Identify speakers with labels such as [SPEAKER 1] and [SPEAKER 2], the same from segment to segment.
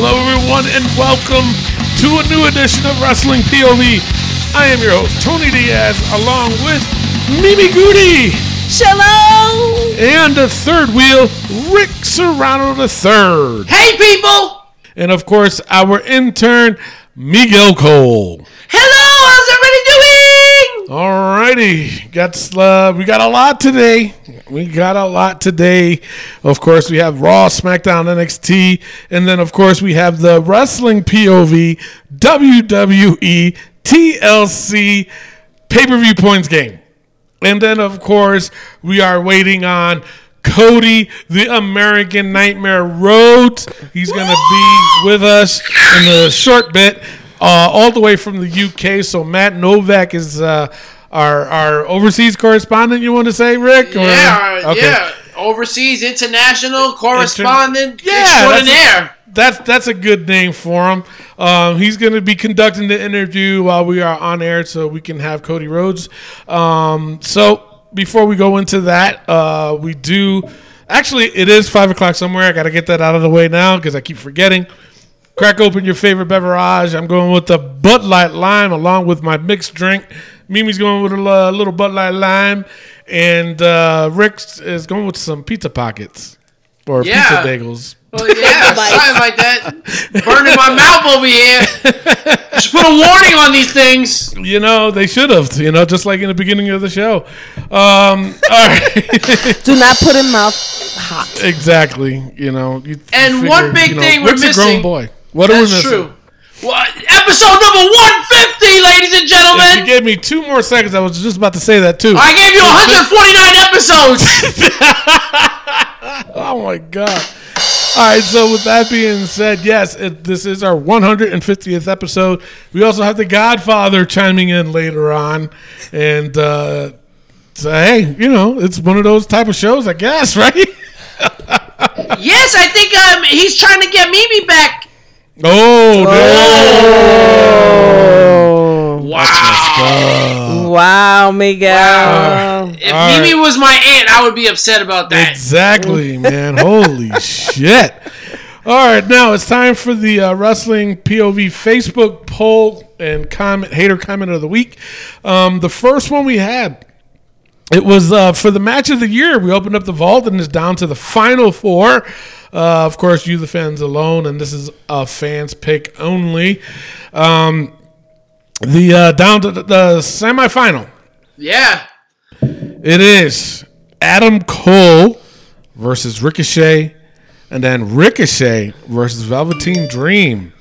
[SPEAKER 1] Hello, everyone, and welcome to a new edition of Wrestling POV. I am your host, Tony Diaz, along with Mimi Goody
[SPEAKER 2] Shalom!
[SPEAKER 1] and the third wheel, Rick Serrano III.
[SPEAKER 3] Hey, people!
[SPEAKER 1] And of course, our intern, Miguel Cole.
[SPEAKER 3] Hello, how's
[SPEAKER 1] righty, got uh, we got a lot today. We got a lot today. Of course, we have Raw, SmackDown, NXT, and then of course we have the Wrestling POV, WWE, TLC pay per view points game, and then of course we are waiting on. Cody, the American Nightmare Rhodes. He's going to be with us in a short bit, uh, all the way from the UK. So Matt Novak is uh, our our overseas correspondent. You want to say, Rick? Or-
[SPEAKER 3] Yeah,
[SPEAKER 1] Okay.
[SPEAKER 3] yeah. Overseas international correspondent
[SPEAKER 1] Yeah, that's a-
[SPEAKER 3] extraordinaire.
[SPEAKER 1] That's that's a good name for him. Um, he's going to be conducting the interview while we are on air, so we can have Cody Rhodes. Um, so before we go into that, uh, we do actually it is five o'clock somewhere. I got to get that out of the way now because I keep forgetting. Crack open your favorite beverage. I'm going with the Bud Light Lime along with my mixed drink. Mimi's going with a li- little Bud Light Lime, and uh, Rick is going with some pizza pockets or
[SPEAKER 3] Yeah.
[SPEAKER 1] pizza bagels.
[SPEAKER 3] Well, yeah, something like that. Burning my mouth over here. Just put a warning on these things.
[SPEAKER 1] You know, they should have, you know, just like in the beginning of the show. Um, all right.
[SPEAKER 2] Do not put in mouth hot.
[SPEAKER 1] exactly. You know, you, you
[SPEAKER 3] And one big thing we're
[SPEAKER 1] Rick's a grown
[SPEAKER 3] missing-
[SPEAKER 1] boy. What are we
[SPEAKER 3] That's
[SPEAKER 1] missing?
[SPEAKER 3] true. What? Episode number 150, ladies and
[SPEAKER 1] If you gave me two more seconds, I was just about to say that too.
[SPEAKER 3] I gave you 149 episodes.
[SPEAKER 1] oh my god. All right, so with that being said, yes, it, this is our 150th episode. We also have the Godfather chiming in later on, and uh, so hey, you know, it's one of those type of shows, I guess, right?
[SPEAKER 3] yes, I think um, he's trying to get Mimi back.
[SPEAKER 1] Oh, no.
[SPEAKER 3] Wow.
[SPEAKER 2] Wow, Miguel.
[SPEAKER 3] If
[SPEAKER 1] All right.
[SPEAKER 3] Mimi was my aunt, I would be upset about that.
[SPEAKER 1] Exactly, man. Holy shit. All right, now it's time for the uh, Wrestling POV Facebook poll and comment hater comment of the week. Um, the first one we had, it was uh, for the match of the year. We opened up the vault and it's down to the final four. Uh, of course, you the fans alone, and this is a fans pick only. Um, the uh, down to the, the semifinal.
[SPEAKER 3] Yeah.
[SPEAKER 1] It is Adam Cole versus Ricochet, and then Ricochet versus Velveteen Dream.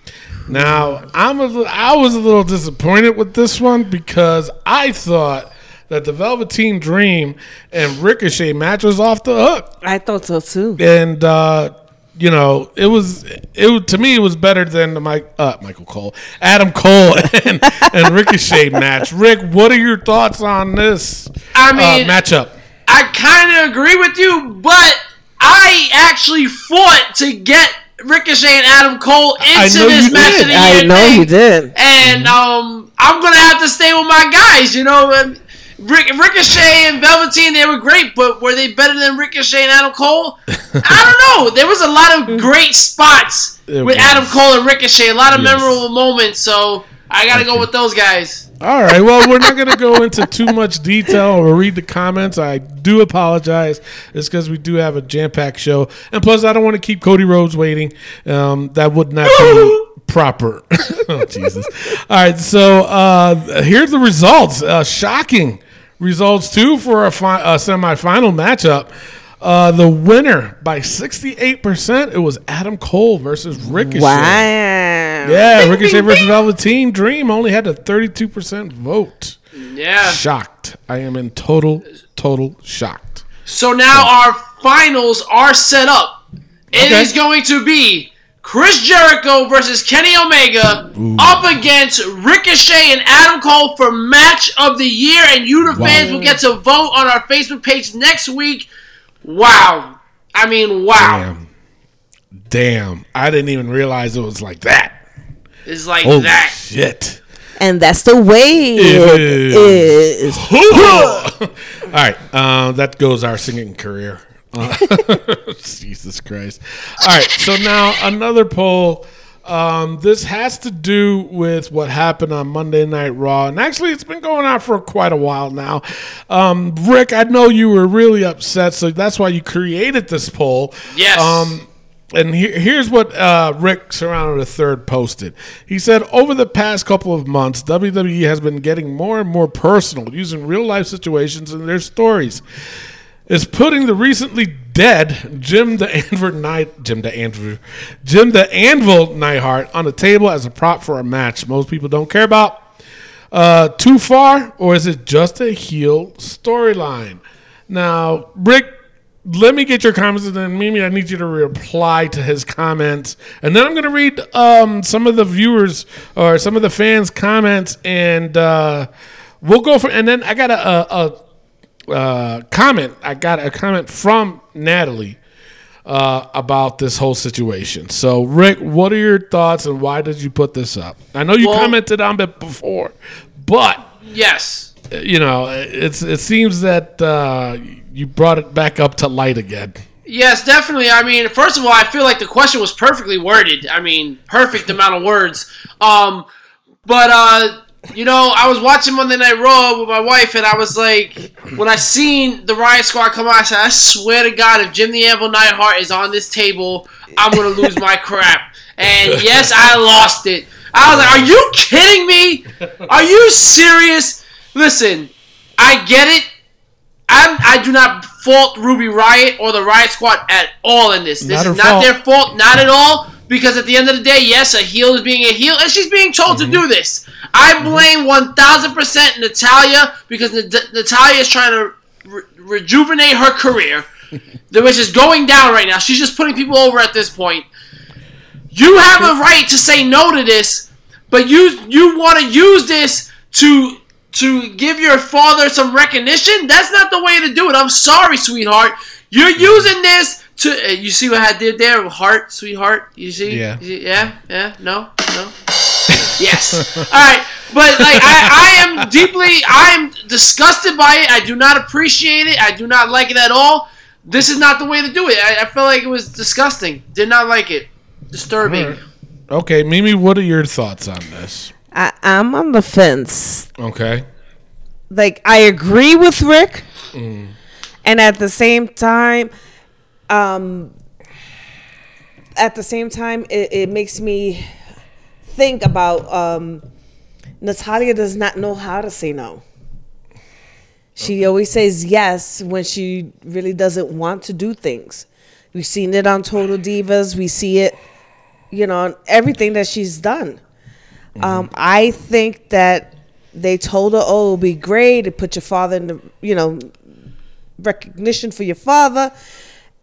[SPEAKER 1] Now, I'm a I was a little disappointed with this one because I thought that the Velveteen Dream and Ricochet match was off the hook,
[SPEAKER 2] I thought so too.
[SPEAKER 1] and uh, you know it was it to me it was better than the Mike uh, Michael Cole, Adam Cole, and, and Ricochet match. Rick, what are your thoughts on this
[SPEAKER 3] I
[SPEAKER 1] uh,
[SPEAKER 3] mean,
[SPEAKER 1] matchup?
[SPEAKER 3] I kind of agree with you, but I actually fought to get Ricochet and Adam Cole into this
[SPEAKER 1] you
[SPEAKER 3] match
[SPEAKER 1] did.
[SPEAKER 3] of the
[SPEAKER 2] I
[SPEAKER 3] year
[SPEAKER 2] know
[SPEAKER 3] thing.
[SPEAKER 2] you did.
[SPEAKER 3] And um, I'm gonna have to stay with my guys. You know, um, Ric- Ricochet and Velveteen, they were great, but were they better than Ricochet and Adam Cole? I don't know. There was a lot of great spots
[SPEAKER 1] There
[SPEAKER 3] with
[SPEAKER 1] was.
[SPEAKER 3] Adam Cole and Ricochet. A lot of
[SPEAKER 1] Yes.
[SPEAKER 3] memorable moments. So I gotta go with those guys.
[SPEAKER 1] All right. Well, we're not going to go into too much detail or read the comments. I do apologize. It's because we do have a jam packed show. And plus, I don't want to keep Cody Rhodes waiting. Um, that would not be proper. oh, Jesus. All right. So uh, here's the results. Uh, shocking results, too, for a, fi- a semifinal matchup. Uh, the winner by 68%, it was Adam Cole versus Ricochet.
[SPEAKER 2] Wow.
[SPEAKER 1] Yeah,
[SPEAKER 3] Bing,
[SPEAKER 1] Ricochet
[SPEAKER 3] bing,
[SPEAKER 1] versus
[SPEAKER 3] bing.
[SPEAKER 1] Velveteen Dream only had a 32% vote.
[SPEAKER 3] Yeah.
[SPEAKER 1] Shocked. I am in total, total shocked.
[SPEAKER 3] So now our finals are set up. It is
[SPEAKER 1] Okay.
[SPEAKER 3] going to be Chris Jericho versus Kenny Omega up against Ricochet and Adam Cole for match of the year, and you, the
[SPEAKER 1] Wow.
[SPEAKER 3] fans, will get to vote on our Facebook page next week. Wow. I mean, wow.
[SPEAKER 1] Damn. Damn. I didn't even realize it was like that.
[SPEAKER 3] It's like
[SPEAKER 1] Holy
[SPEAKER 3] that.
[SPEAKER 1] shit.
[SPEAKER 2] And that's the way it is.
[SPEAKER 1] All right, uh, that goes our singing career. Jesus Christ! All right, so now another poll. Um, this has to do with what happened on Monday Night Raw, and actually, it's been going on for quite a while now. Um, Rick, I know you were really upset, so that's why you created this poll.
[SPEAKER 3] Yes.
[SPEAKER 1] Um, and here, here's what uh, Rick Serrano III posted. He said, Over the past couple of months, WWE has been getting more and more personal, using real life situations in their stories. Is putting the recently dead Jim the Anvil Night Jim the Anvil Jim the Anvil Neidhart on the table as a prop for a match most people don't care about. Uh, too far, or is it just a heel storyline? Now, Rick, let me get your comments, and then Mimi, I need you to reply to his comments, and then I'm going to read um, some of the viewers or some of the fans' comments, and uh, we'll go for. And then I got a, a, a uh, comment. I got a comment from Natalie uh, about this whole situation. So, Rick, what are your thoughts, and why did you put this up? I know you
[SPEAKER 3] Well-
[SPEAKER 1] commented on it before, but
[SPEAKER 3] Yes.
[SPEAKER 1] you know, it's it seems that uh, you brought it back up to light again.
[SPEAKER 3] Yes, definitely. I mean, first of all, I feel like the question was perfectly worded. I mean, perfect amount of words. Um, but uh, you know, I was watching Monday Night Raw with my wife, and I was like, when I seen the Riot Squad come on, I said, I swear to God, if Jim the Anvil Neidhart is on this table, I'm gonna lose my crap. And yes, I lost it. I was like, Are you kidding me? Are you serious? Listen, I get it. I'm, I do not fault Ruby Riot or the Riot Squad at all in this. This
[SPEAKER 1] Not
[SPEAKER 3] is not
[SPEAKER 1] fault.
[SPEAKER 3] their fault, not at all. Because at the end of the day, yes, a heel is being a heel, and she's being told
[SPEAKER 1] Mm-hmm.
[SPEAKER 3] to do this. I blame one thousand percent Natalya because Nat- Natalya is trying to re- rejuvenate her career, which is going down right now. She's just putting people over at this point. You have a right to say no to this, but you you want to use this to to give your father some recognition. That's not the way to do it. I'm sorry, sweetheart. You're using this to. Uh, you see what I did there? Heart, sweetheart. You see?
[SPEAKER 1] Yeah.
[SPEAKER 3] You see- yeah. Yeah. No. No. yes. All right. But like I, I am deeply, I am disgusted by it. I do not appreciate it. I do not like it at all. This is not the way to do it. I, I felt like it was disgusting. Did not like it. Disturbing.
[SPEAKER 1] Alright. Okay, Mimi, what are your thoughts on this?
[SPEAKER 2] I, I'm on the fence.
[SPEAKER 1] Okay.
[SPEAKER 2] Like I agree with Rick, and at the same time, um, at the same time, it, it makes me think about um, Natalya does not know how to say no. She always says yes when she really doesn't want to do things. We've seen it on Total Divas. We see it, you know, on everything that she's done. Um, I think that they told her, "Oh, it'll be great to put your father in the, you know, recognition for your father,"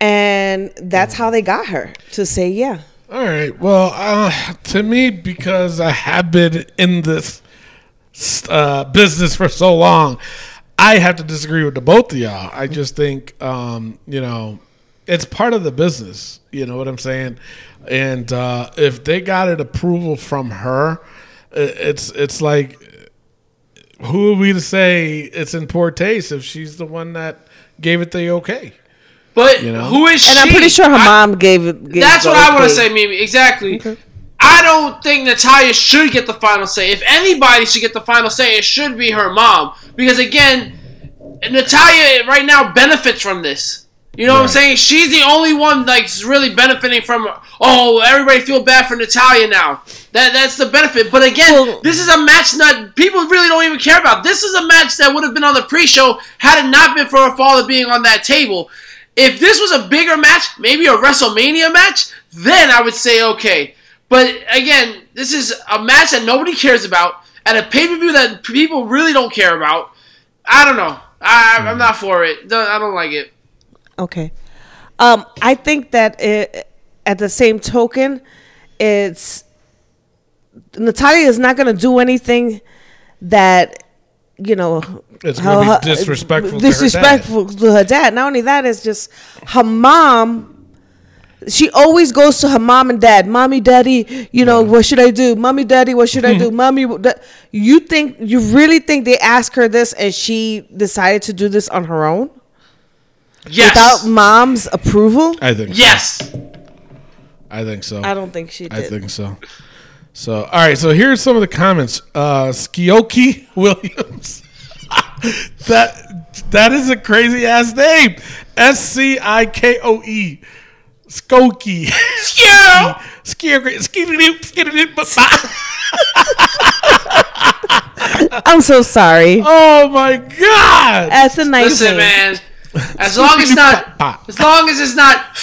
[SPEAKER 2] and that's how they got her to say yeah.
[SPEAKER 1] All right. Well, uh, to me, because I have been in this uh, business for so long, I have to disagree with the both of y'all. I just think, um, you know, it's part of the business. You know what I'm saying? And uh, if they got an approval from her, it's it's like, who are we to say it's in poor taste if she's the one that gave it the okay?
[SPEAKER 3] But
[SPEAKER 1] You know?
[SPEAKER 3] who is
[SPEAKER 2] And
[SPEAKER 3] she?
[SPEAKER 2] And I'm pretty sure her
[SPEAKER 3] I-
[SPEAKER 2] mom gave it. Gave
[SPEAKER 3] That's
[SPEAKER 2] the
[SPEAKER 3] what I want to say, Mimi. Exactly. I don't think Natalya should get the final say. If anybody should get the final say, it should be her mom. Because again, Natalya right now benefits from this. You know what I'm saying? She's the only one like really benefiting from. Oh, everybody feel bad for Natalya now. That that's the benefit. But again,
[SPEAKER 2] Well-
[SPEAKER 3] this is a match that people really don't even care about. This is a match that would have been on the pre-show had it not been for her father being on that table. If this was a bigger match, maybe a WrestleMania match, then I would say okay. But again, this is a match that nobody cares about at a pay per view that people really don't care about. I don't know. I, I'm not for it. I don't like it.
[SPEAKER 2] Okay. Um, I think that it, at the same token, it's Natalya is not going to do anything that you know.
[SPEAKER 1] It's gonna be
[SPEAKER 2] how-
[SPEAKER 1] disrespectful to her dad.
[SPEAKER 2] disrespectful to her dad. Not only that, it's just her mom. She always goes to her mom and dad. Mommy, daddy, you know what should I do? Mommy, daddy, what should I do? Mommy, da-" you think you really think they asked her this and she decided to do this on her own
[SPEAKER 3] Yes.
[SPEAKER 2] without mom's approval?
[SPEAKER 1] I think.
[SPEAKER 3] yes.
[SPEAKER 1] I think so.
[SPEAKER 2] I don't think she
[SPEAKER 1] I think so. So, all right. So here's some of the comments. Uh, Skioki Williams. that that is a crazy ass name. S C I K O E. Skokie.
[SPEAKER 3] Yeah.
[SPEAKER 1] Skioki. Skidoo. Skidoo.
[SPEAKER 2] I'm so sorry.
[SPEAKER 1] Oh my god.
[SPEAKER 2] That's a nice
[SPEAKER 3] Listen,
[SPEAKER 2] name.
[SPEAKER 3] man. As long as it's not, as long as it's not.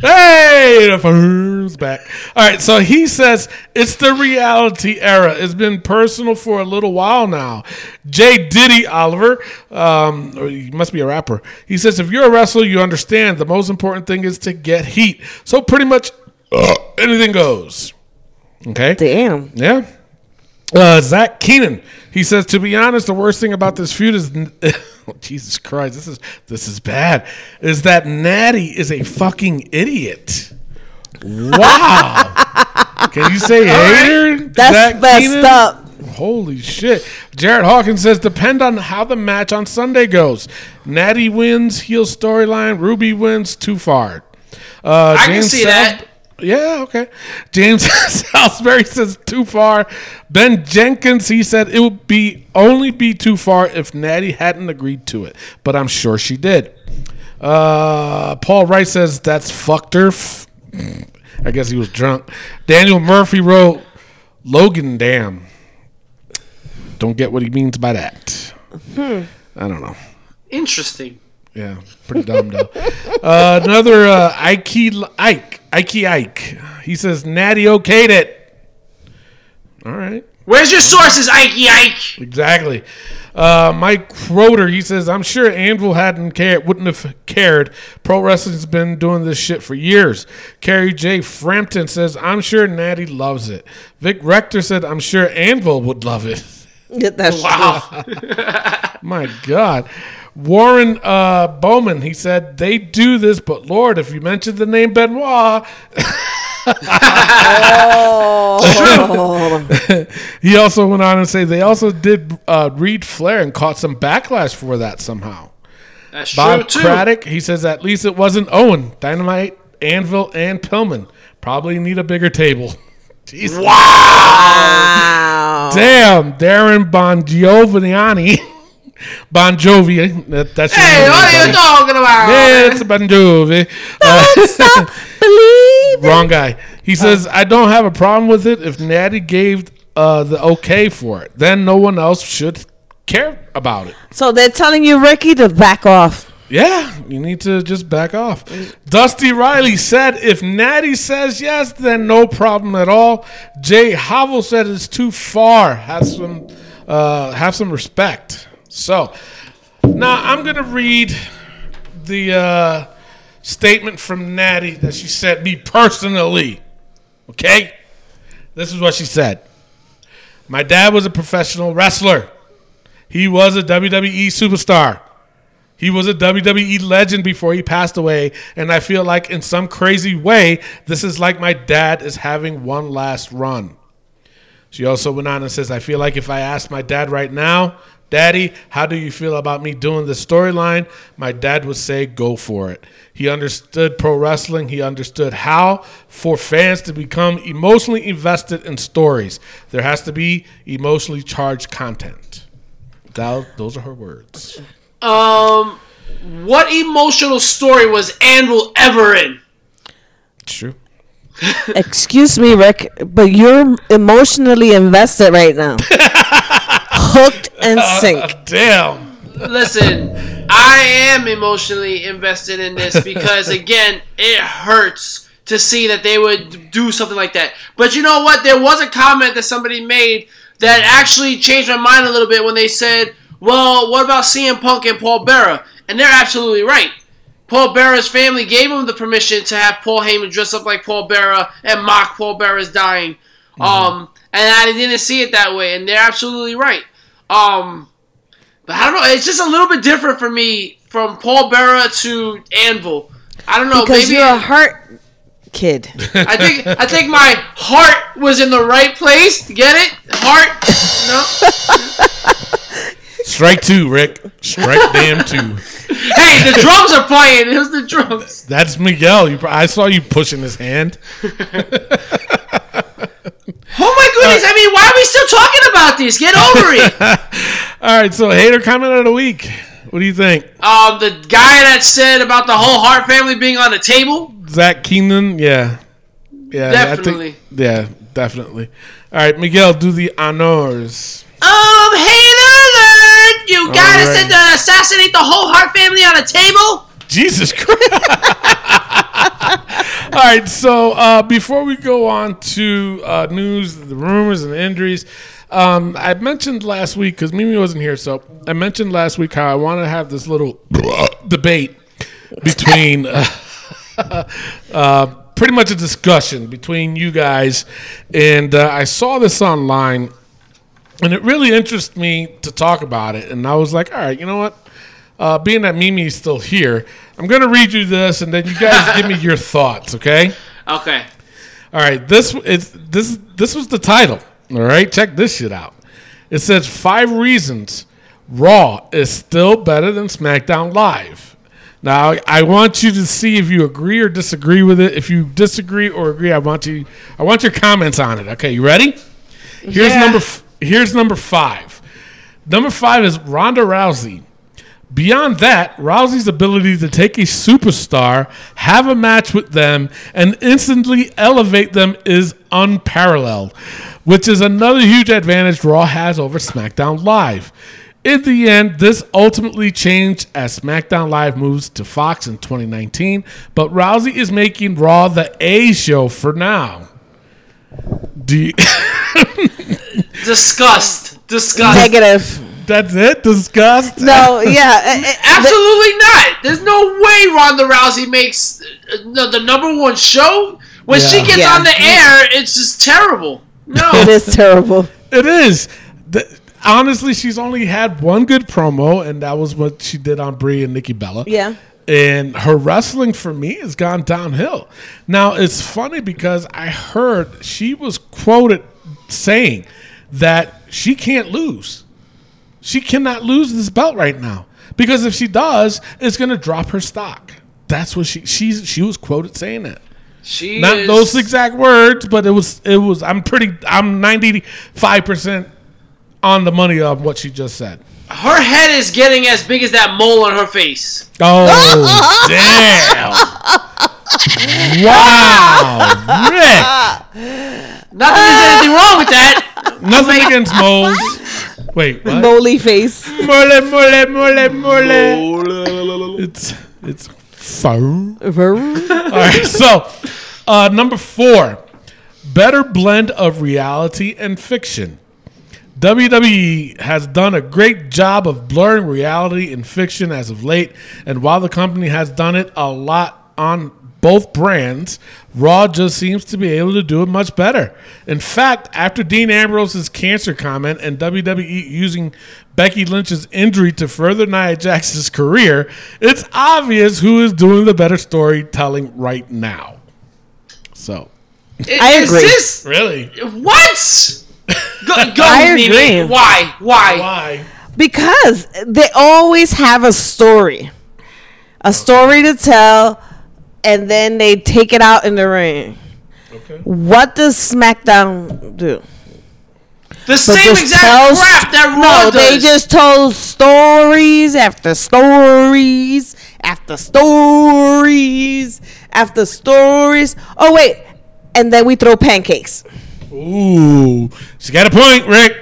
[SPEAKER 1] Hey, the phone's back. All right, so he says it's the reality era. It's been personal for a little while now. Jay Diddy Oliver, um, or he must be a rapper. He says if you're a wrestler, you understand the most important thing is to get heat. So pretty much uh, anything goes. Okay.
[SPEAKER 2] Damn.
[SPEAKER 1] Yeah. Uh, Zach Keenan. He says, to be honest, the worst thing about this feud is, Jesus Christ, this is this is bad. Is that Natty is a fucking idiot. Wow. Can you say hater?
[SPEAKER 2] That's
[SPEAKER 1] Zach
[SPEAKER 2] messed
[SPEAKER 1] Keenan?
[SPEAKER 2] up.
[SPEAKER 1] Holy shit. Jared Hawkins says, depend on how the match on Sunday goes. Natty wins, heel storyline. Ruby wins, too far. Uh,
[SPEAKER 3] I can see that.
[SPEAKER 1] Yeah, okay. James Salisbury says too far. Ben Jenkins, he said it would be only be too far if Natty hadn't agreed to it, but I'm sure she did. Uh, Paul Wright says that's fucked her. I guess he was drunk. Daniel Murphy wrote Logan Damn. Don't get what he means by that. I don't know.
[SPEAKER 3] Interesting.
[SPEAKER 1] Yeah, pretty dumb though. uh, another uh, Ike Ike Ike Ike. He says Natty okayed it. All right,
[SPEAKER 3] Where's your sources, Ikey Ike?
[SPEAKER 1] exactly. Uh, Mike Roder. He says I'm sure Anvil hadn't cared, wouldn't have cared. Pro wrestling's been doing this shit for years. Carrie J. Frampton says I'm sure Natty loves it. Vic Rector said I'm sure Anvil would love it.
[SPEAKER 2] That's
[SPEAKER 3] Wow.
[SPEAKER 1] My God. Warren uh, Bowman, he said, they do this, but Lord, if you mention the name Benoit, he also went on and say they also did uh, Reid Flair and caught some backlash for that somehow.
[SPEAKER 3] That's
[SPEAKER 1] Bob
[SPEAKER 3] true too.
[SPEAKER 1] Craddock, he says at least it wasn't Owen, Dynamite, Anvil, and Pillman. Probably need a bigger table. Jesus.
[SPEAKER 2] Wow.
[SPEAKER 1] Damn, Darren Bon Giovanni. Bon Jovi. That, that's
[SPEAKER 3] Hey,
[SPEAKER 1] name,
[SPEAKER 3] what are you
[SPEAKER 1] buddy.
[SPEAKER 3] talking about?
[SPEAKER 1] Yeah, it's Bon Jovi. Uh,
[SPEAKER 2] Believe.
[SPEAKER 1] wrong guy. He says, I don't have a problem with it if Natty gave uh, the okay for it. Then no one else should care about it.
[SPEAKER 2] So they're telling you, Ricky, to back off.
[SPEAKER 1] Yeah, you need to just back off. Dusty Riley said, if Natty says yes, then no problem at all. Jay Havel said it's too far. Have some, uh, have some respect. So, now I'm gonna read the uh, statement from Natty that she sent me personally. Okay, this is what she said. My dad was a professional wrestler. He was a WWE superstar. He was a WWE legend before he passed away, and I feel like in some crazy way, this is like my dad is having one last run. She also went on and says, I feel like if I asked my dad right now, Daddy, how do you feel about me doing this storyline? My dad would say, Go for it. He understood pro wrestling. He understood how for fans to become emotionally invested in stories. There has to be emotionally charged content. That, those are her words.
[SPEAKER 3] Um, what emotional story was Anvil ever in?
[SPEAKER 1] True.
[SPEAKER 2] Excuse me, Rick, but you're emotionally invested right now. Hooked and sink.
[SPEAKER 1] Damn.
[SPEAKER 3] Listen, I am emotionally invested in this because again, it hurts to see that they would do something like that. But you know what? There was a comment that somebody made that actually changed my mind a little bit when they said, "Well, what about CM Punk and Paul Bearer?" And they're absolutely right. Paul Bearer's family gave him the permission to have Paul Heyman dress up like Paul Bearer and mock Paul Bearer's dying. Um, and I didn't see it that way, and they're absolutely right. Um, but I don't know. It's just a little bit different for me from Paul Bearer to Anvil. I don't know.
[SPEAKER 2] Because
[SPEAKER 3] maybe
[SPEAKER 2] you're a heart kid.
[SPEAKER 3] I think I think my heart was in the right place. Get it? Heart? No.
[SPEAKER 1] Strike two, Rick. Strike damn two.
[SPEAKER 3] Hey, the drums are playing. It was the drums.
[SPEAKER 1] That's Miguel. You, I saw you pushing his hand.
[SPEAKER 3] Oh my goodness! I mean, why are we still talking about this? Get over it.
[SPEAKER 1] All right, so hater comment of the week. What do you think?
[SPEAKER 3] Um, the guy that said about the whole Hart family being on the table.
[SPEAKER 1] Zach Keenan? Yeah. Yeah.
[SPEAKER 3] Definitely.
[SPEAKER 1] I think, yeah, definitely. All right, Miguel, do the honors.
[SPEAKER 3] Um, hater alert! You gotta
[SPEAKER 1] right.
[SPEAKER 3] send to assassinate the whole Hart family on a table.
[SPEAKER 1] Jesus Christ. All right, so uh, before we go on to uh, news, the rumors, and the injuries, um, I mentioned last week, because Mimi wasn't here, so I mentioned last week how I want to have this little debate between. Uh, uh, pretty much a discussion between you guys, and uh, I saw this online, and it really interested me to talk about it. And I was like, all right, you know what? Uh, being that Mimi's still here, I'm going to read you this, and then you guys give me your thoughts, okay?
[SPEAKER 3] Okay.
[SPEAKER 1] All right, this is this this was the title. All right, check this shit out. It says five reasons Raw is still better than SmackDown Live. Now, I want you to see if you agree or disagree with it. If you disagree or agree, I want you I want your comments on it. Okay, you ready? Here's
[SPEAKER 3] Yeah.
[SPEAKER 1] number f- here's number 5. Number 5 is Ronda Rousey. Beyond that, Rousey's ability to take a superstar, have a match with them, and instantly elevate them is unparalleled, which is another huge advantage Raw has over SmackDown Live. In the end, this ultimately changed as SmackDown Live moves to Fox in 2019, but Rousey is making Raw the A show for now. Do you,
[SPEAKER 3] Disgust. Disgust.
[SPEAKER 2] Negative.
[SPEAKER 1] That's it? Disgust?
[SPEAKER 2] No, yeah. uh, uh,
[SPEAKER 3] Absolutely not. There's no way Ronda Rousey makes uh, the, the number one show. When she gets
[SPEAKER 2] Yeah.
[SPEAKER 3] on the air, it's just terrible. No.
[SPEAKER 2] It is terrible.
[SPEAKER 1] It is. The, honestly, she's only had one good promo, and that was what she did on Brie and Nikki Bella.
[SPEAKER 2] Yeah.
[SPEAKER 1] And her wrestling for me has gone downhill. Now, it's funny because I heard she was quoted saying that she can't lose. She cannot lose this belt right now because if she does, it's going to drop her stock. That's what she she's she was quoted saying that.
[SPEAKER 3] She
[SPEAKER 1] Not
[SPEAKER 3] is,
[SPEAKER 1] those exact words, but it was it was. I'm pretty. I'm 95 percent on the money of what she just said.
[SPEAKER 3] Her head is getting as big as that mole on her face.
[SPEAKER 1] Oh damn! Wow, Rick.
[SPEAKER 3] Not that there's anything wrong with that.
[SPEAKER 1] Nothing against moles. Wait, what?
[SPEAKER 2] Moly face.
[SPEAKER 1] Mole, mole, mole, mole. It's it's fun. All right, so uh, number four, better blend of reality and fiction. WWE has done a great job of blurring reality and fiction as of late, and while the company has done it a lot on both brands, Raw just seems to be able to do it much better. In fact, after Dean Ambrose's cancer comment and WWE using Becky Lynch's injury to further Nia Jax's career, it's obvious who is doing the better storytelling right now. So,
[SPEAKER 2] I
[SPEAKER 3] Is
[SPEAKER 2] agree.
[SPEAKER 3] this
[SPEAKER 1] really,
[SPEAKER 3] what? Go, go
[SPEAKER 2] I
[SPEAKER 3] Mimi.
[SPEAKER 2] agree.
[SPEAKER 3] Why? Why?
[SPEAKER 1] why?
[SPEAKER 2] Because they always have a story, a story to tell, and then they take it out in the ring.
[SPEAKER 1] Okay.
[SPEAKER 2] What does SmackDown do?
[SPEAKER 3] The same exact
[SPEAKER 2] tell
[SPEAKER 3] crap that
[SPEAKER 2] no,
[SPEAKER 3] Raw
[SPEAKER 2] they just told stories after stories after stories after stories. Oh wait, and then we throw pancakes.
[SPEAKER 1] Ooh, she got a point, Rick.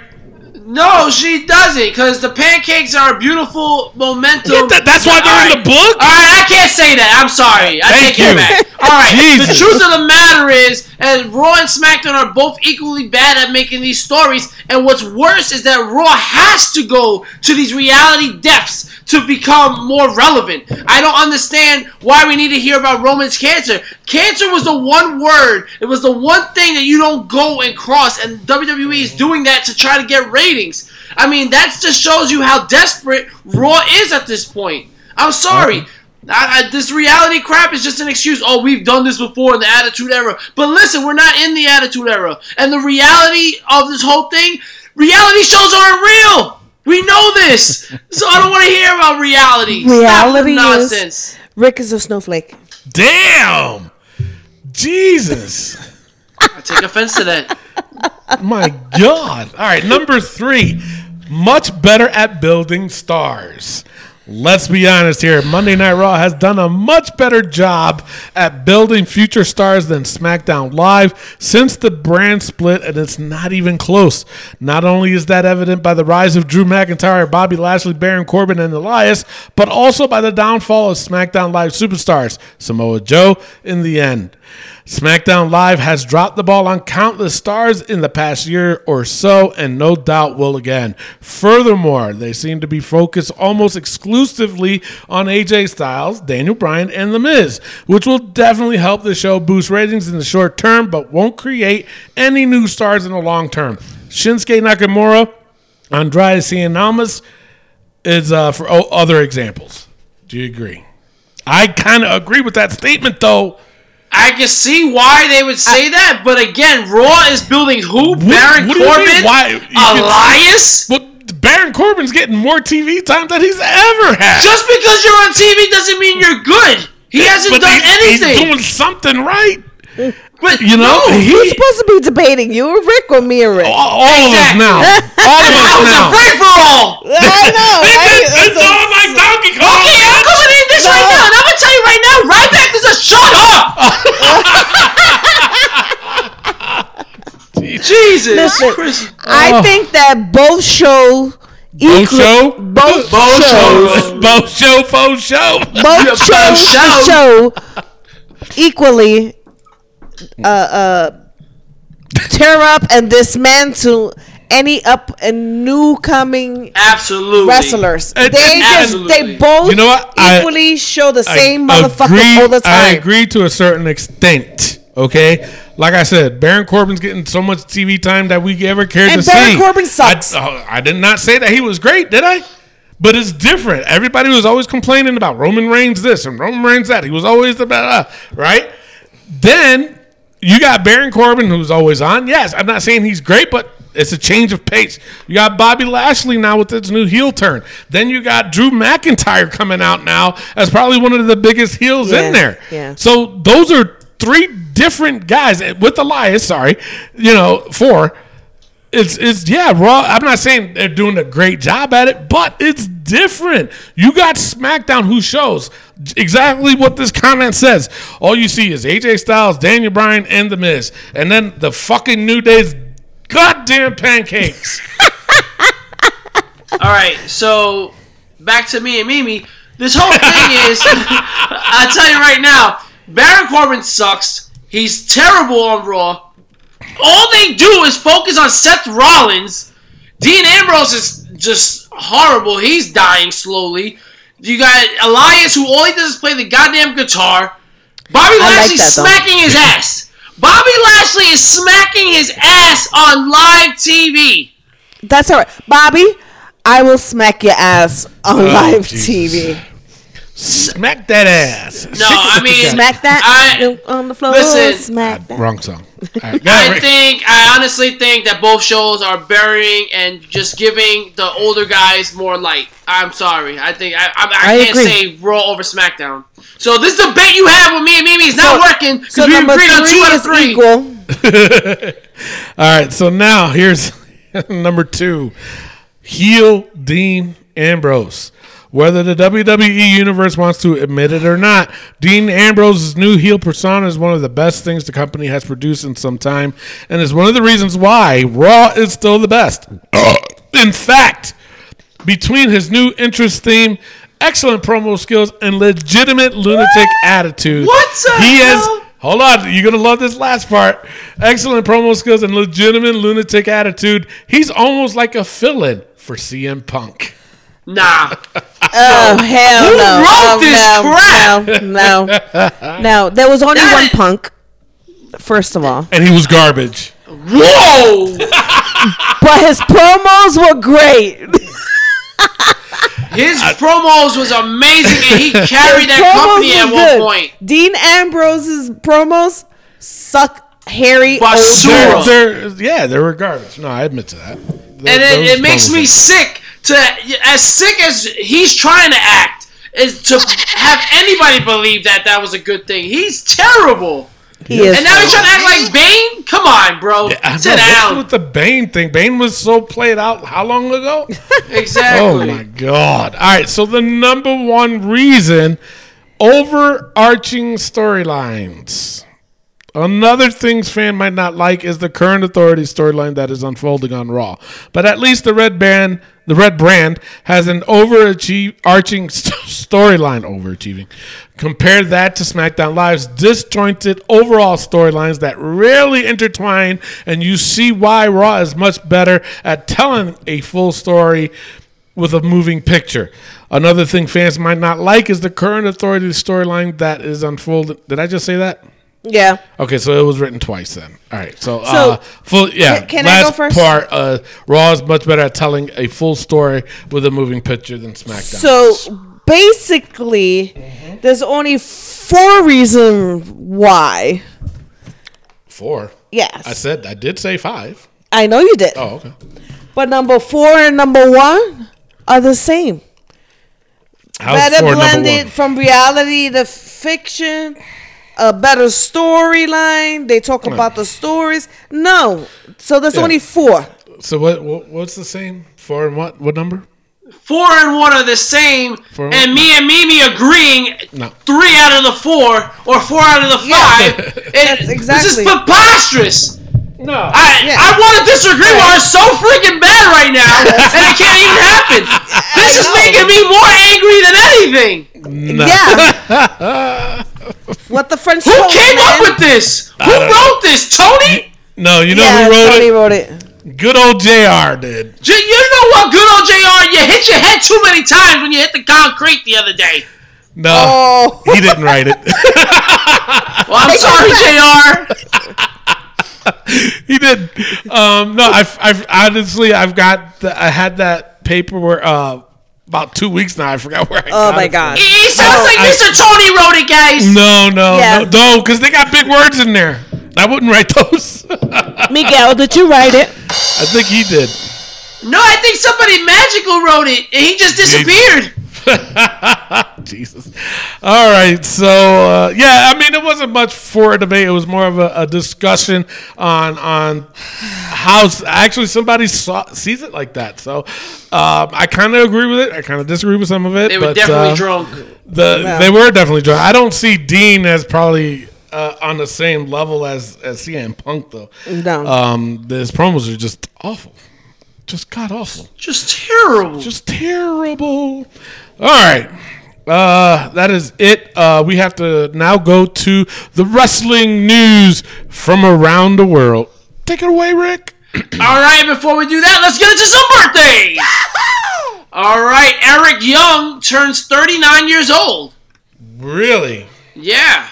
[SPEAKER 3] No, she doesn't, because the pancakes are a beautiful momentum.
[SPEAKER 1] Yeah, that- that's why they're in the book?
[SPEAKER 3] All right, I can't say that. I'm sorry. I
[SPEAKER 1] Thank
[SPEAKER 3] take it
[SPEAKER 1] you.
[SPEAKER 3] back. All right. The truth of the matter is, and Raw and SmackDown are both equally bad at making these stories. And what's worse is that Raw has to go to these reality depths to become more relevant. I don't understand why we need to hear about Roman's cancer. Cancer was the one word. It was the one thing that you don't go and cross, and WWE is mm-hmm. doing that to try to get ratings. I mean, that just shows you how desperate Raw is at this point. I'm sorry. I, I, this reality crap is just an excuse. Oh, we've done this before in the Attitude Era. But listen, we're not in the Attitude Era. And the reality of this whole thing, reality shows aren't real. We know this. So I don't want to hear about reality. Stop the
[SPEAKER 2] Reality is-
[SPEAKER 3] nonsense.
[SPEAKER 2] Rick is a snowflake.
[SPEAKER 1] Damn. Jesus.
[SPEAKER 3] I take offense to that.
[SPEAKER 1] My God. All right, number three. Much better at building stars. Let's be honest here. Monday Night Raw has done a much better job at building future stars than SmackDown Live since the brand split, and it's not even close. Not only is that evident by the rise of Drew McIntyre, Bobby Lashley, Baron Corbin, and Elias, but also by the downfall of SmackDown Live superstars, Samoa Joe, in the end. SmackDown Live has dropped the ball on countless stars in the past year or so, and no doubt will again. Furthermore, they seem to be focused almost exclusively on AJ Styles, Daniel Bryan, and The Miz, which will definitely help the show boost ratings in the short term, but won't create any new stars in the long term. Shinsuke Nakamura, Andrade Cien Almas is uh, for other examples. Do you agree? I kind of agree with that statement, though.
[SPEAKER 3] I can see why they would say that, but again, Raw is building who? Baron
[SPEAKER 1] what do you?
[SPEAKER 3] Corbin?
[SPEAKER 1] Why- you can-
[SPEAKER 3] Elias?
[SPEAKER 1] Well, Baron Corbin's getting more TV time than he's ever had.
[SPEAKER 3] Just because you're on TV doesn't mean you're good. He hasn't
[SPEAKER 1] But
[SPEAKER 3] done
[SPEAKER 1] he's,
[SPEAKER 3] anything.
[SPEAKER 1] He's doing something right.
[SPEAKER 3] but
[SPEAKER 1] You know,
[SPEAKER 3] no,
[SPEAKER 1] he-
[SPEAKER 2] Who's supposed to be debating? You or Rick or me or Rick?
[SPEAKER 1] all, all of us now. All of
[SPEAKER 3] I
[SPEAKER 1] us
[SPEAKER 3] was a
[SPEAKER 1] now.
[SPEAKER 3] free for all.
[SPEAKER 2] I know. right?
[SPEAKER 1] It's, it's all like Donkey Kong.
[SPEAKER 3] Okay, I'm going in this right now, and I'm gonna tell you right now, Ryback is a shut up. Jesus,
[SPEAKER 2] Listen,
[SPEAKER 3] Christ.
[SPEAKER 2] I
[SPEAKER 1] Oh.
[SPEAKER 2] think that both show
[SPEAKER 1] Both
[SPEAKER 2] equal-
[SPEAKER 1] show?
[SPEAKER 2] both,
[SPEAKER 3] Both
[SPEAKER 2] shows,
[SPEAKER 3] shows.
[SPEAKER 1] Both show, faux show.
[SPEAKER 2] both
[SPEAKER 3] Both
[SPEAKER 2] shows
[SPEAKER 3] show.
[SPEAKER 2] show equally uh, uh, tear up and dismantle any up and new coming
[SPEAKER 3] Absolutely.
[SPEAKER 2] wrestlers.
[SPEAKER 1] And-
[SPEAKER 2] They
[SPEAKER 1] and-
[SPEAKER 2] just
[SPEAKER 3] Absolutely.
[SPEAKER 2] they both
[SPEAKER 1] You know what? I-
[SPEAKER 2] equally show the
[SPEAKER 1] I
[SPEAKER 2] same motherfucker
[SPEAKER 1] agree-
[SPEAKER 2] all the time.
[SPEAKER 1] I agree to a certain extent. Okay, like I said, Baron Corbin's getting so much TV time that we ever cared
[SPEAKER 2] And
[SPEAKER 1] to
[SPEAKER 2] Baron
[SPEAKER 1] see.
[SPEAKER 2] Corbin sucks.
[SPEAKER 1] I, oh, uh, I did not say that he was great, did I? But it's different. Everybody was always complaining about Roman Reigns this and Roman Reigns that. He was always the best, uh, right? Then you got Baron Corbin, who's always on. Yes, I'm not saying he's great, but it's a change of pace. You got Bobby Lashley now with his new heel turn. Then you got Drew McIntyre coming out now as probably one of the biggest heels
[SPEAKER 2] Yeah,
[SPEAKER 1] in there.
[SPEAKER 2] yeah.
[SPEAKER 1] So those are three different guys eh, with Elias. Sorry, you know, four. It's it's yeah, Raw. I'm not saying they're doing a great job at it, but it's different. You got SmackDown who shows exactly what this comment says. All you see is AJ Styles, Daniel Bryan, and The Miz, and then the fucking New Day's goddamn pancakes.
[SPEAKER 3] All right, so back to me and Mimi. This whole thing is, I'll tell you right now, Baron Corbin sucks. He's terrible on Raw. All they do is focus on Seth Rollins. Dean Ambrose is just horrible. He's dying slowly. You got Elias, who all he does is play the goddamn guitar. Bobby
[SPEAKER 2] Lashley like
[SPEAKER 3] Lashley's
[SPEAKER 2] that,
[SPEAKER 3] smacking his ass. Bobby Lashley is smacking his ass on live TV.
[SPEAKER 2] That's all right, Bobby. I will smack your ass on oh, live
[SPEAKER 1] Oh, Jesus.
[SPEAKER 2] TV.
[SPEAKER 1] Smack that ass.
[SPEAKER 3] No, I mean,
[SPEAKER 2] Smack that
[SPEAKER 3] I-
[SPEAKER 2] on the floor.
[SPEAKER 3] listen.
[SPEAKER 2] smack that.
[SPEAKER 1] Wrong song. All right, go
[SPEAKER 3] I think, I honestly think that both shows are burying and just giving the older guys more light. I'm sorry. I think I, I, I,
[SPEAKER 2] I
[SPEAKER 3] can't
[SPEAKER 2] agree.
[SPEAKER 3] say Raw over SmackDown. So this debate you have with me and Mimi is not
[SPEAKER 2] So-
[SPEAKER 3] working
[SPEAKER 2] So
[SPEAKER 3] because we
[SPEAKER 2] number
[SPEAKER 3] agreed on two out of three.
[SPEAKER 2] equal.
[SPEAKER 1] All right, so now here's number two heel Dean Ambrose. Whether the WWE Universe wants to admit it or not, Dean Ambrose's new heel persona is one of the best things the company has produced in some time, and is one of the reasons why Raw is still the best. In fact, between his new interest theme, excellent promo skills, and legitimate lunatic attitude,
[SPEAKER 3] What the
[SPEAKER 1] he
[SPEAKER 3] hell?
[SPEAKER 1] has. Hold on, you're gonna love this last part. Excellent promo skills and legitimate lunatic attitude. He's almost like a fill-in for CM Punk.
[SPEAKER 3] Nah.
[SPEAKER 2] Oh hell
[SPEAKER 3] Who
[SPEAKER 2] no!
[SPEAKER 3] wrote
[SPEAKER 2] oh,
[SPEAKER 3] this
[SPEAKER 2] no,
[SPEAKER 3] crap?
[SPEAKER 2] No, no, no. There was only
[SPEAKER 3] That
[SPEAKER 2] one
[SPEAKER 3] is-
[SPEAKER 2] punk. First of all,
[SPEAKER 1] And he was garbage.
[SPEAKER 3] Whoa!
[SPEAKER 2] but his promos were great.
[SPEAKER 3] His promos was amazing, and he carried that company at
[SPEAKER 2] were
[SPEAKER 3] one point.
[SPEAKER 2] Dean Ambrose's promos suck Harry.
[SPEAKER 3] Basura.
[SPEAKER 2] over.
[SPEAKER 1] They're, they're- yeah, they were garbage. No, I admit to that.
[SPEAKER 3] and it, it makes me sick to as sick as he's trying to act is to have anybody believe that that was a good thing. He's terrible,
[SPEAKER 2] He is.
[SPEAKER 3] and now he's trying to act like Bane. Come on, bro,
[SPEAKER 1] I
[SPEAKER 3] sit
[SPEAKER 1] know,
[SPEAKER 3] down.
[SPEAKER 1] with the Bane thing? Bane was so played out how long ago?
[SPEAKER 3] Oh exactly.
[SPEAKER 1] oh my god! All right, so the number one reason overarching storylines. Another things fan might not like is the current authority storyline that is unfolding on Raw. But at least the red band, the red brand, has an overachieving st- storyline. Overachieving. Compare that to SmackDown Live's disjointed overall storylines that rarely intertwine, and you see why Raw is much better at telling a full story with a moving picture. Another thing fans might not like is the current authority storyline that is unfolding. Did I just say that?
[SPEAKER 2] Yeah.
[SPEAKER 1] Okay, so it was written twice then. All right, so,
[SPEAKER 2] So,
[SPEAKER 1] uh, full yeah.
[SPEAKER 2] can- can I
[SPEAKER 1] last
[SPEAKER 2] go first?
[SPEAKER 1] part, uh, Raw is much better at telling a full story with a moving picture than SmackDown.
[SPEAKER 2] So basically, there's only four reasons why.
[SPEAKER 1] four.
[SPEAKER 2] Yes,
[SPEAKER 1] I said I did say five.
[SPEAKER 2] I know you did.
[SPEAKER 1] Oh, okay.
[SPEAKER 2] But number four and number one are the same.
[SPEAKER 1] How's
[SPEAKER 2] better blended from reality to fiction. A better storyline. They talk about the stories. No, so there's
[SPEAKER 1] Yeah.
[SPEAKER 2] only four.
[SPEAKER 1] So what, what? What's the same? Four and what? What number?
[SPEAKER 3] Four and one are the same,
[SPEAKER 1] Four and
[SPEAKER 3] and me and Mimi agreeing
[SPEAKER 1] No.
[SPEAKER 3] three out of the four or four out of the five. It-
[SPEAKER 2] That's
[SPEAKER 3] This is preposterous.
[SPEAKER 1] No.
[SPEAKER 3] I,
[SPEAKER 2] Yeah.
[SPEAKER 3] I want to disagree with her so freaking bad right now, and it can't even happen. This is making me more angry than anything.
[SPEAKER 1] no.
[SPEAKER 2] Yeah. What the French
[SPEAKER 3] Who
[SPEAKER 2] toast,
[SPEAKER 3] came up with this? Who
[SPEAKER 1] don't know.
[SPEAKER 3] wrote this? Tony?
[SPEAKER 1] No, you know
[SPEAKER 2] yeah,
[SPEAKER 1] who wrote
[SPEAKER 2] Tony
[SPEAKER 1] it?
[SPEAKER 2] wrote it.
[SPEAKER 1] Good old Jr. did.
[SPEAKER 3] J- you know what, good old JR? You hit your head too many times when you hit the concrete the other day.
[SPEAKER 1] No,
[SPEAKER 2] Oh,
[SPEAKER 1] he didn't write it.
[SPEAKER 3] Well, I'm sorry, JR.
[SPEAKER 1] he did. Um, no, I've, I've honestly, I've got, the, I had that paperwork uh, about two weeks now. I forgot where I.
[SPEAKER 2] oh
[SPEAKER 1] got
[SPEAKER 2] my
[SPEAKER 1] it from.
[SPEAKER 2] God.
[SPEAKER 3] He he sounds like
[SPEAKER 1] I-
[SPEAKER 3] Mr. Tony wrote it, guys.
[SPEAKER 1] No, no,
[SPEAKER 2] Yeah.
[SPEAKER 1] no, no, because they got big words in there. I wouldn't write those.
[SPEAKER 2] Miguel, did you write it?
[SPEAKER 1] I think he did.
[SPEAKER 3] No, I think somebody magical wrote it, and he just disappeared.
[SPEAKER 1] Jesus. All right. So, uh, yeah, I mean, it wasn't much for a debate. It was more of a, a discussion on on how actually somebody saw, sees it like that. So, um, I kind of agree with it. I kind of disagree with some of it.
[SPEAKER 3] They were
[SPEAKER 1] but,
[SPEAKER 3] definitely
[SPEAKER 1] uh,
[SPEAKER 3] drunk.
[SPEAKER 1] The,
[SPEAKER 2] Yeah.
[SPEAKER 1] They were definitely drunk. I don't see Dean as probably uh, on the same level as, as CM Punk, though.
[SPEAKER 2] No.
[SPEAKER 1] Um, his promos are just awful. Just god awful
[SPEAKER 3] Just terrible.
[SPEAKER 1] just terrible. All right. Uh, that is it. Uh, we have to now go to the wrestling news from around the world. Take it away, Rick.
[SPEAKER 3] All right, before we do that, let's get into some birthdays. All right, Eric Young turns 39 years old.
[SPEAKER 1] Really?
[SPEAKER 3] Yeah.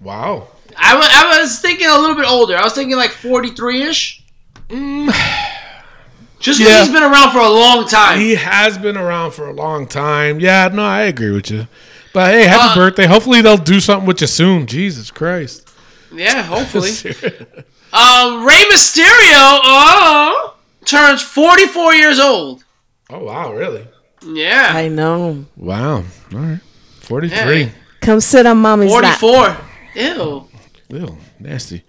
[SPEAKER 1] Wow.
[SPEAKER 3] I I was thinking a little bit older. I was thinking like 43 ish. Just because.
[SPEAKER 1] Yeah.
[SPEAKER 3] he's been around for a long time.
[SPEAKER 1] He has been around for a long time. Yeah, no, I agree with you. But hey, happy
[SPEAKER 3] Uh,
[SPEAKER 1] birthday. Hopefully they'll do something with you soon. Jesus Christ.
[SPEAKER 3] yeah, hopefully. um, Rey Mysterio oh, turns 44 years old.
[SPEAKER 1] oh, wow, really?
[SPEAKER 3] Yeah.
[SPEAKER 2] I know.
[SPEAKER 1] Wow. All right. 43.
[SPEAKER 3] Yeah.
[SPEAKER 2] Come sit on mommy's lap.
[SPEAKER 3] 44. Ew.
[SPEAKER 1] Ew, nasty.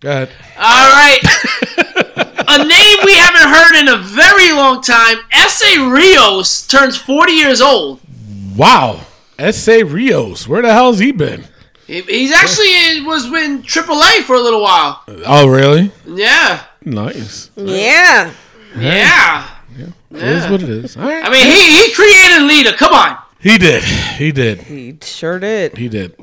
[SPEAKER 1] Go ahead.
[SPEAKER 3] All right. a name we haven't heard in a very long time. Essa Rios turns 40 years old.
[SPEAKER 1] Wow. Essa Rios. Where the hell's he been?
[SPEAKER 3] He- He's actually was in AAA for a little while.
[SPEAKER 1] Oh, really?
[SPEAKER 3] Yeah.
[SPEAKER 1] Nice.
[SPEAKER 2] Yeah.
[SPEAKER 3] Yeah.
[SPEAKER 1] It is what it is. All right.
[SPEAKER 3] I mean, he he created Lita. Come on.
[SPEAKER 1] he did. He did.
[SPEAKER 2] He sure did.
[SPEAKER 1] He did.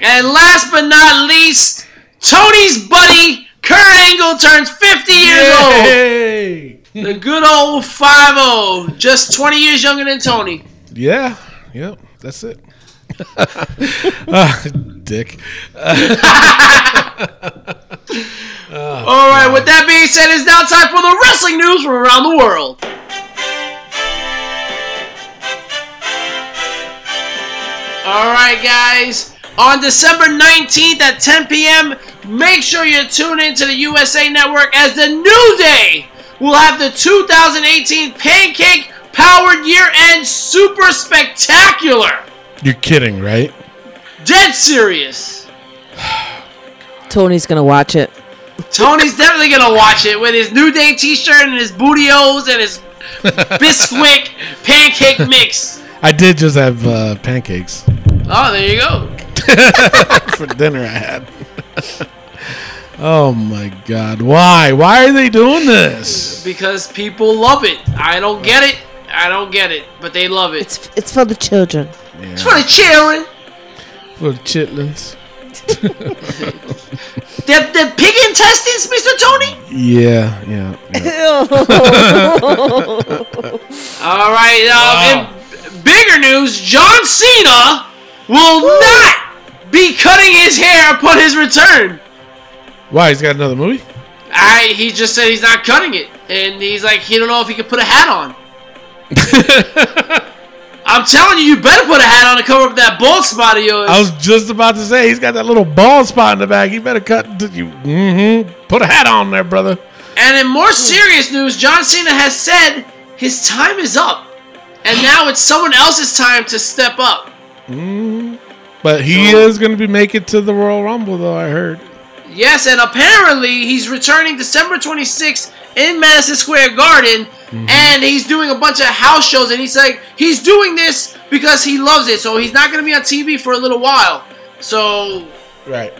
[SPEAKER 3] And last but not least, Tony's buddy Kurt Angle turns 50 years old.
[SPEAKER 1] Hey.
[SPEAKER 3] The good old 5 just 20 years younger than Tony.
[SPEAKER 1] Yeah. Yep. That's it. Ah, dick.
[SPEAKER 3] All right, with that being said, it's now time for the wrestling news from around the world. All right, guys. On December 19th at 10 p.m., make sure you tune in to the USA Network as the New Day will have the 2018 Pancake Powered Year End Super Spectacular.
[SPEAKER 1] You're kidding, right?
[SPEAKER 3] Dead serious.
[SPEAKER 2] Tony's gonna watch it.
[SPEAKER 3] Tony's definitely gonna watch it with his New Day T-shirt and his Booty-O's and his Bisquick pancake mix.
[SPEAKER 1] I did just have uh, pancakes
[SPEAKER 3] Oh, there you go.
[SPEAKER 1] for dinner. I had. oh my god! Why? Why are they doing this?
[SPEAKER 3] Because people love it. I don't get it. I don't get it, but they love it.
[SPEAKER 2] It's it's for the children.
[SPEAKER 3] It's for the children.
[SPEAKER 1] For the chitlins.
[SPEAKER 3] The, the pig intestines, Mr. Tony.
[SPEAKER 1] Yeah, yeah. yeah.
[SPEAKER 3] All right. Um, in bigger news, John Cena will not be cutting his hair upon his return.
[SPEAKER 1] Why? He's got another movie?
[SPEAKER 3] I he just said he's not cutting it, and he's like he don't know if he can put a hat on. I'm telling you, you better put a hat on to cover up that bald spot of yours.
[SPEAKER 1] I was just about to say he's got that little bald spot in the back. He better cut. You mm-hmm. put a hat on there, brother.
[SPEAKER 3] and in more serious news, John Cena has said his time is up, and now it's someone else's time to step up.
[SPEAKER 1] But he is going to be making to the Royal Rumble, though. I heard.
[SPEAKER 3] Yes, and apparently he's returning December 26th in Madison Square Garden, mm-hmm. and he's doing a bunch of house shows. And he's like, he's doing this because he loves it. So he's not going to be on TV for a little while. So,
[SPEAKER 1] Right.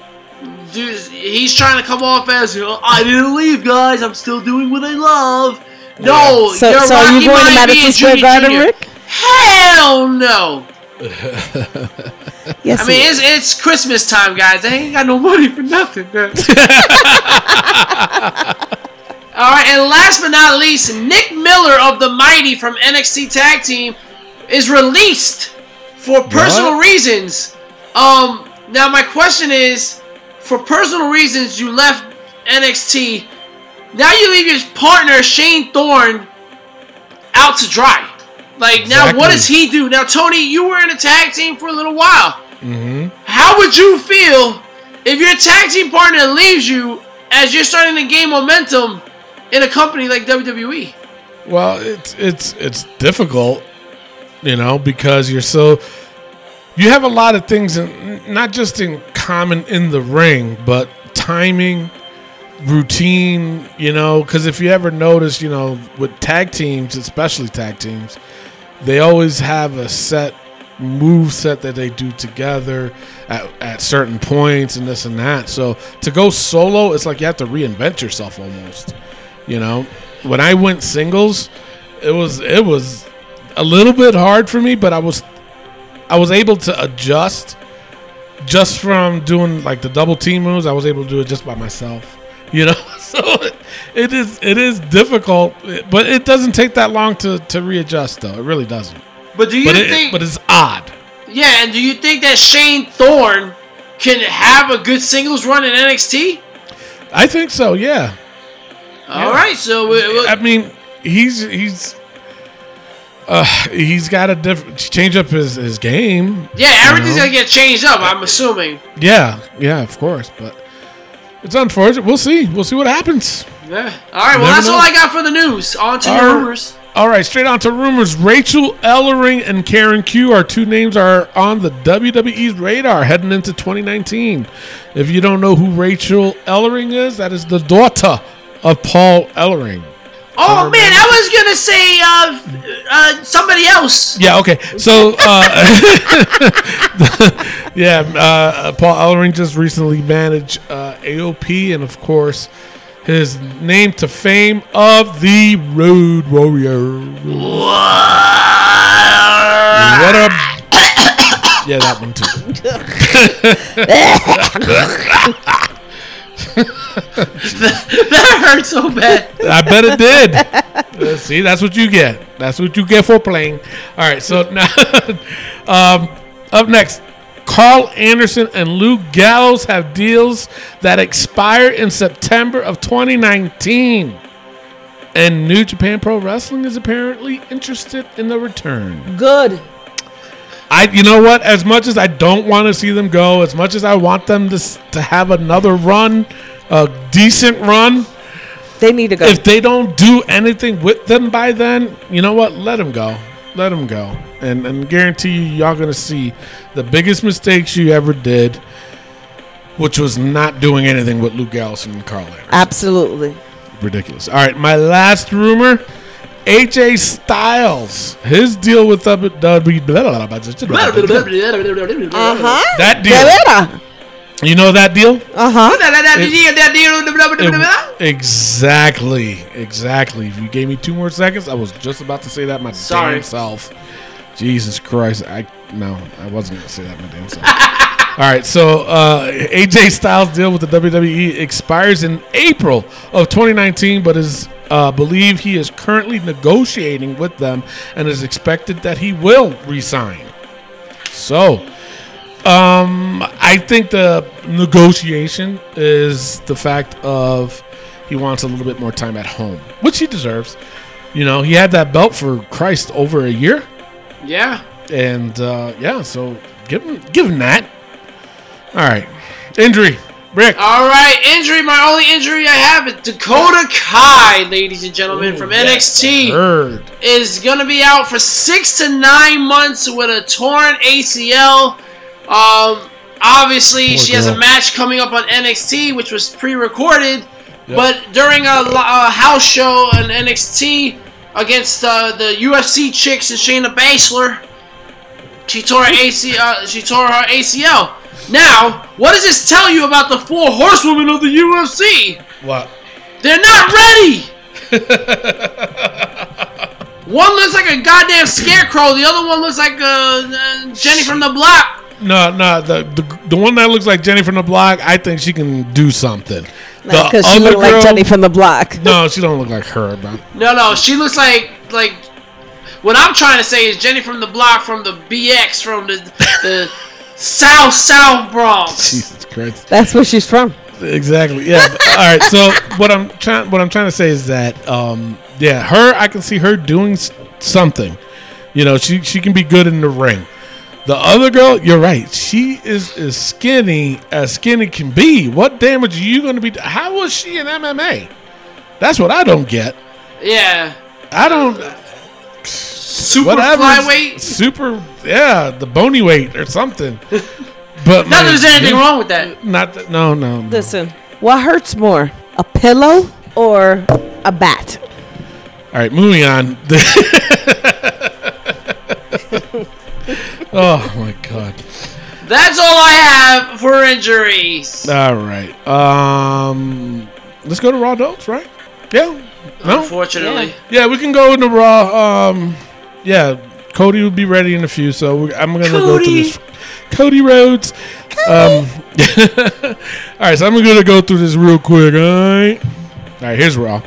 [SPEAKER 3] dude, he's trying to come off as, I didn't leave, guys. I'm still doing what I love. No,
[SPEAKER 2] So,
[SPEAKER 3] you're
[SPEAKER 2] so are you
[SPEAKER 3] Rocky
[SPEAKER 2] going to Madison Square
[SPEAKER 3] Junior
[SPEAKER 2] Garden,
[SPEAKER 3] Junior.
[SPEAKER 2] Rick?
[SPEAKER 3] Hell no.
[SPEAKER 2] Yes.
[SPEAKER 3] I mean, it's, it's Christmas time, guys. I ain't got no money for nothing. All right, and last but not least, Nick Miller of the Mighty from NXT Tag Team is released for personal
[SPEAKER 1] What?
[SPEAKER 3] reasons. Um, now my question is, for personal reasons, you left NXT. Now you leave your partner Shane Thorne out to dry. Like now, what does he do? Now, Tony, you were in a tag team for a little while. Mm-hmm. How would you feel if your tag team partner leaves you as you're starting to gain momentum in a company like? WWE?
[SPEAKER 1] Well, it's it's it's difficult, you know, because you're so you have a lot of things in, not just in common in the ring, but timing, routine, you know, because if you ever notice, you know, with tag teams, especially tag teams, they always have a set move set that they do together at, at certain points and this and that. So to go solo, it's like you have to reinvent yourself almost. You know, when I went singles, it was it was a little bit hard for me, but I was I was able to adjust just from doing like the double team moves. I was able to do it just by myself. You know, so it, it is it is difficult, but it doesn't take that long to to readjust though. It really doesn't.
[SPEAKER 3] But do you
[SPEAKER 1] But it,
[SPEAKER 3] think?
[SPEAKER 1] but it's odd.
[SPEAKER 3] yeah, and do you think that Shane Thorne can have a good singles run in NXT?
[SPEAKER 1] I think so. Yeah.
[SPEAKER 3] All right, so we, we-
[SPEAKER 1] I mean, he's he's uh he's got to diff- change up his his game.
[SPEAKER 3] yeah, everything's
[SPEAKER 1] know?
[SPEAKER 3] gonna get changed up. I'm assuming.
[SPEAKER 1] Yeah, yeah, of course, but it's unfortunate. We'll see. We'll see what happens.
[SPEAKER 3] Yeah. All right. Well, that's all. I got for the news. On to
[SPEAKER 1] right.
[SPEAKER 3] rumors.
[SPEAKER 1] All right, straight on to rumors. Rachel Ellering and Karen Q are two names are on the WWE's radar heading into 2019. If you don't know who Rachel Ellering is, that is the daughter of Paul Ellering.
[SPEAKER 3] Oh man, I was gonna say uh, uh, somebody else.
[SPEAKER 1] Yeah, okay. So, uh, yeah, uh, Paul Ellering just recently managed uh, AOP, and of course, his name to fame of the Road Warrior. What a yeah, that one too.
[SPEAKER 3] that hurt so bad.
[SPEAKER 1] I bet it did. Uh, see, that's what you get. That's what you get for playing. All right, so now, um, up next, Karl Anderson and Luke Gallows have deals that expire in September of 2019. And New Japan Pro Wrestling is apparently interested in the return.
[SPEAKER 2] Good.
[SPEAKER 1] I, you know what? As much as I don't want to see them go, as much as I want them to to have another run, a decent run,
[SPEAKER 2] They need to go.
[SPEAKER 1] if they don't do anything with them by then, you know what? Let them go. Let them go. And and guarantee you, y'all gonna see the biggest mistakes you ever did, which was not doing anything with Luke Gallows and Karl Anderson.
[SPEAKER 2] Absolutely.
[SPEAKER 1] Ridiculous. All right, my last rumor. AJ Styles, his deal with W W
[SPEAKER 2] Uh huh.
[SPEAKER 1] that deal.
[SPEAKER 2] Vera.
[SPEAKER 1] You know that deal?
[SPEAKER 2] Uh huh.
[SPEAKER 1] Exactly, exactly. If you gave me two more seconds, I was just about to say that my
[SPEAKER 3] Sorry.
[SPEAKER 1] damn self. Jesus Christ, I no, I wasn't going to say that my damn self. All right, so uh, AJ Styles deal with the WWE expires in April of 2019, but is uh, believe he is currently negotiating with them and is expected that he will resign. So, um, I think the negotiation is the fact of he wants a little bit more time at home, which he deserves. You know, he had that belt for Christ over a year,
[SPEAKER 3] Yeah.
[SPEAKER 1] and uh, yeah, so give him give him that. All right, injury, Rick.
[SPEAKER 3] All right, injury. My only injury I have is Dakota Kai, ladies and gentlemen, from NXT.
[SPEAKER 1] Heard.
[SPEAKER 3] is going to be out for six to nine months with a torn ACL. Um, obviously,
[SPEAKER 1] Poor
[SPEAKER 3] she has a match coming up on NXT, which was pre-recorded. But during a, a house show on NXT against uh, the UFC chicks and Shayna Baszler, she tore her AC, uh, she tore her ACL. Now, what does this tell you about the four horsewomen of the UFC?
[SPEAKER 1] What?
[SPEAKER 3] They're not ready. one looks like a goddamn scarecrow. The other one looks like uh, uh, Jenny from the block.
[SPEAKER 1] No, no. The, the the one that looks like Jenny from the block, I think she can do something. The
[SPEAKER 2] Because she
[SPEAKER 1] other
[SPEAKER 2] looked like
[SPEAKER 1] girl-
[SPEAKER 2] Jenny from the block.
[SPEAKER 1] No, she don't look like her, bro.
[SPEAKER 3] No, no, she looks like like. What I'm trying to say is Jenny from the block from the BX from the the South South Bronx.
[SPEAKER 1] Jesus Christ.
[SPEAKER 2] That's where she's from.
[SPEAKER 1] Exactly. Yeah. but- all right. So what I'm trying what I'm trying to say is that um yeah, her I can see her doing something. You know, she she can be good in the ring. The other girl, you're right. She is as skinny as skinny can be. What damage are you going to be? How was she in MMA? That's what I don't get.
[SPEAKER 3] Yeah,
[SPEAKER 1] I don't.
[SPEAKER 3] super
[SPEAKER 1] Whatever.
[SPEAKER 3] flyweight.
[SPEAKER 1] Super. Yeah, the bony weight or something. But
[SPEAKER 3] Not that there's anything wrong with that.
[SPEAKER 1] Not that. No, no. no.
[SPEAKER 2] Listen, what hurts more, a pillow or a bat?
[SPEAKER 1] All right, moving on. oh my god.
[SPEAKER 3] That's all I have for injuries.
[SPEAKER 1] All right. Um, let's go to raw notes, right? Yeah. No.
[SPEAKER 3] Unfortunately.
[SPEAKER 1] Yeah, we can go into raw. Um, yeah, Cody will be ready in a few, so I'm gonna go through this. Cody Rhodes. Um, all right, so I'm gonna go through this real quick. All right. All right, here's raw. All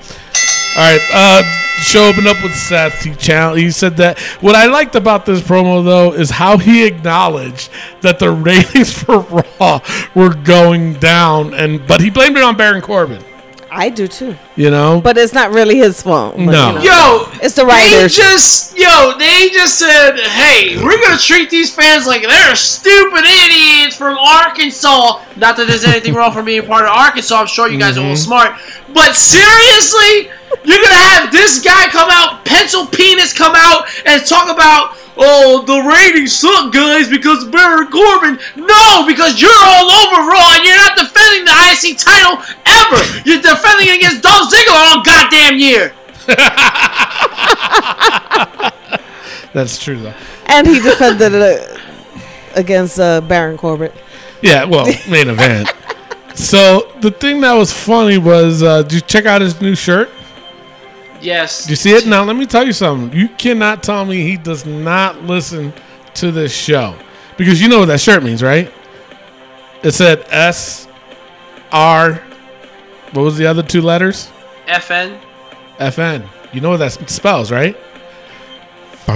[SPEAKER 1] right, uh, show opened up with Seth. He challenged. He said that what I liked about this promo though is how he acknowledged that the ratings for Raw were going down, and but he blamed it on Baron Corbin.
[SPEAKER 2] I do too.
[SPEAKER 1] You know,
[SPEAKER 2] But it's not really his fault.
[SPEAKER 1] No.
[SPEAKER 2] you know.
[SPEAKER 3] Yo,
[SPEAKER 2] It's the
[SPEAKER 3] They
[SPEAKER 2] writers.
[SPEAKER 3] just, yo, they just said, hey, we're gonna treat these fans like they're stupid idiots from Arkansas. Not that there's anything wrong for being part of Arkansas. I'm sure you guys are all mm-hmm. smart. But seriously, you're gonna have this guy come out, pencil penis come out, and talk about. Oh, the ratings suck, guys, because Baron Corbin. No, because you're all over Raw and you're not defending the IC title ever. You're defending against Dolph Ziggler all goddamn year.
[SPEAKER 1] that's true though.
[SPEAKER 2] And he defended it uh, against uh, Baron Corbett.
[SPEAKER 1] Yeah, well, main event. So the thing that was funny was, uh, did you check out his new shirt?
[SPEAKER 3] Yes.
[SPEAKER 1] You see it? Now let me tell you something. You cannot tell me he does not listen to this show because you know what that shirt means, right? It said S R. What was the other two letters?
[SPEAKER 3] FN.
[SPEAKER 1] FN. You know what that spells, right? it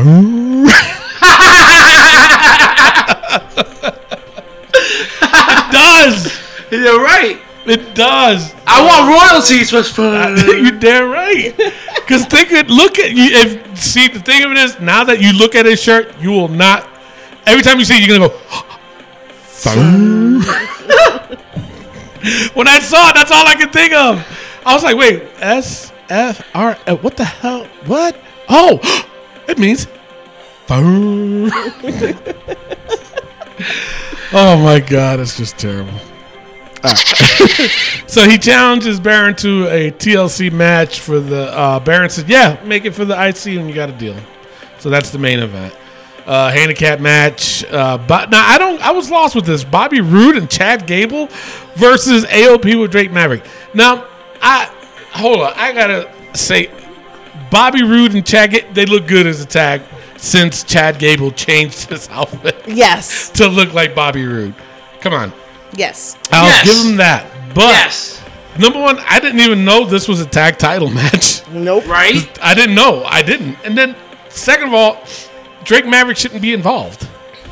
[SPEAKER 1] does.
[SPEAKER 3] You're right.
[SPEAKER 1] It does.
[SPEAKER 3] I want royalties. Was fun.
[SPEAKER 1] you damn right. Because think it. Look at you. If see the thing of it is, now that you look at his shirt, you will not. Every time you see it, you're gonna go. when I saw it, that's all I could think of. I was like, wait, S F R. What the hell? What? Oh, it means. oh my god, it's just terrible. So he challenges Baron to a TLC match for the. Uh, Baron said, "Yeah, make it for the IC, and you got a deal." So that's the main event. Uh, handicap match. Uh, but now I don't. I was lost with this. Bobby Roode and Chad Gable versus AOP with Drake Maverick. Now I hold on. I gotta say, Bobby Roode and Chad. They look good as a tag since Chad Gable changed his outfit
[SPEAKER 2] Yes.
[SPEAKER 1] to look like Bobby Roode. Come on,
[SPEAKER 2] Yes.
[SPEAKER 1] I'll
[SPEAKER 3] Yes.
[SPEAKER 1] give him that. But
[SPEAKER 3] yes.
[SPEAKER 1] Number one, I didn't even know this was a tag title match.
[SPEAKER 2] Nope.
[SPEAKER 3] Right.
[SPEAKER 1] I didn't know. I didn't. And then, second of all, Drake Maverick shouldn't be involved.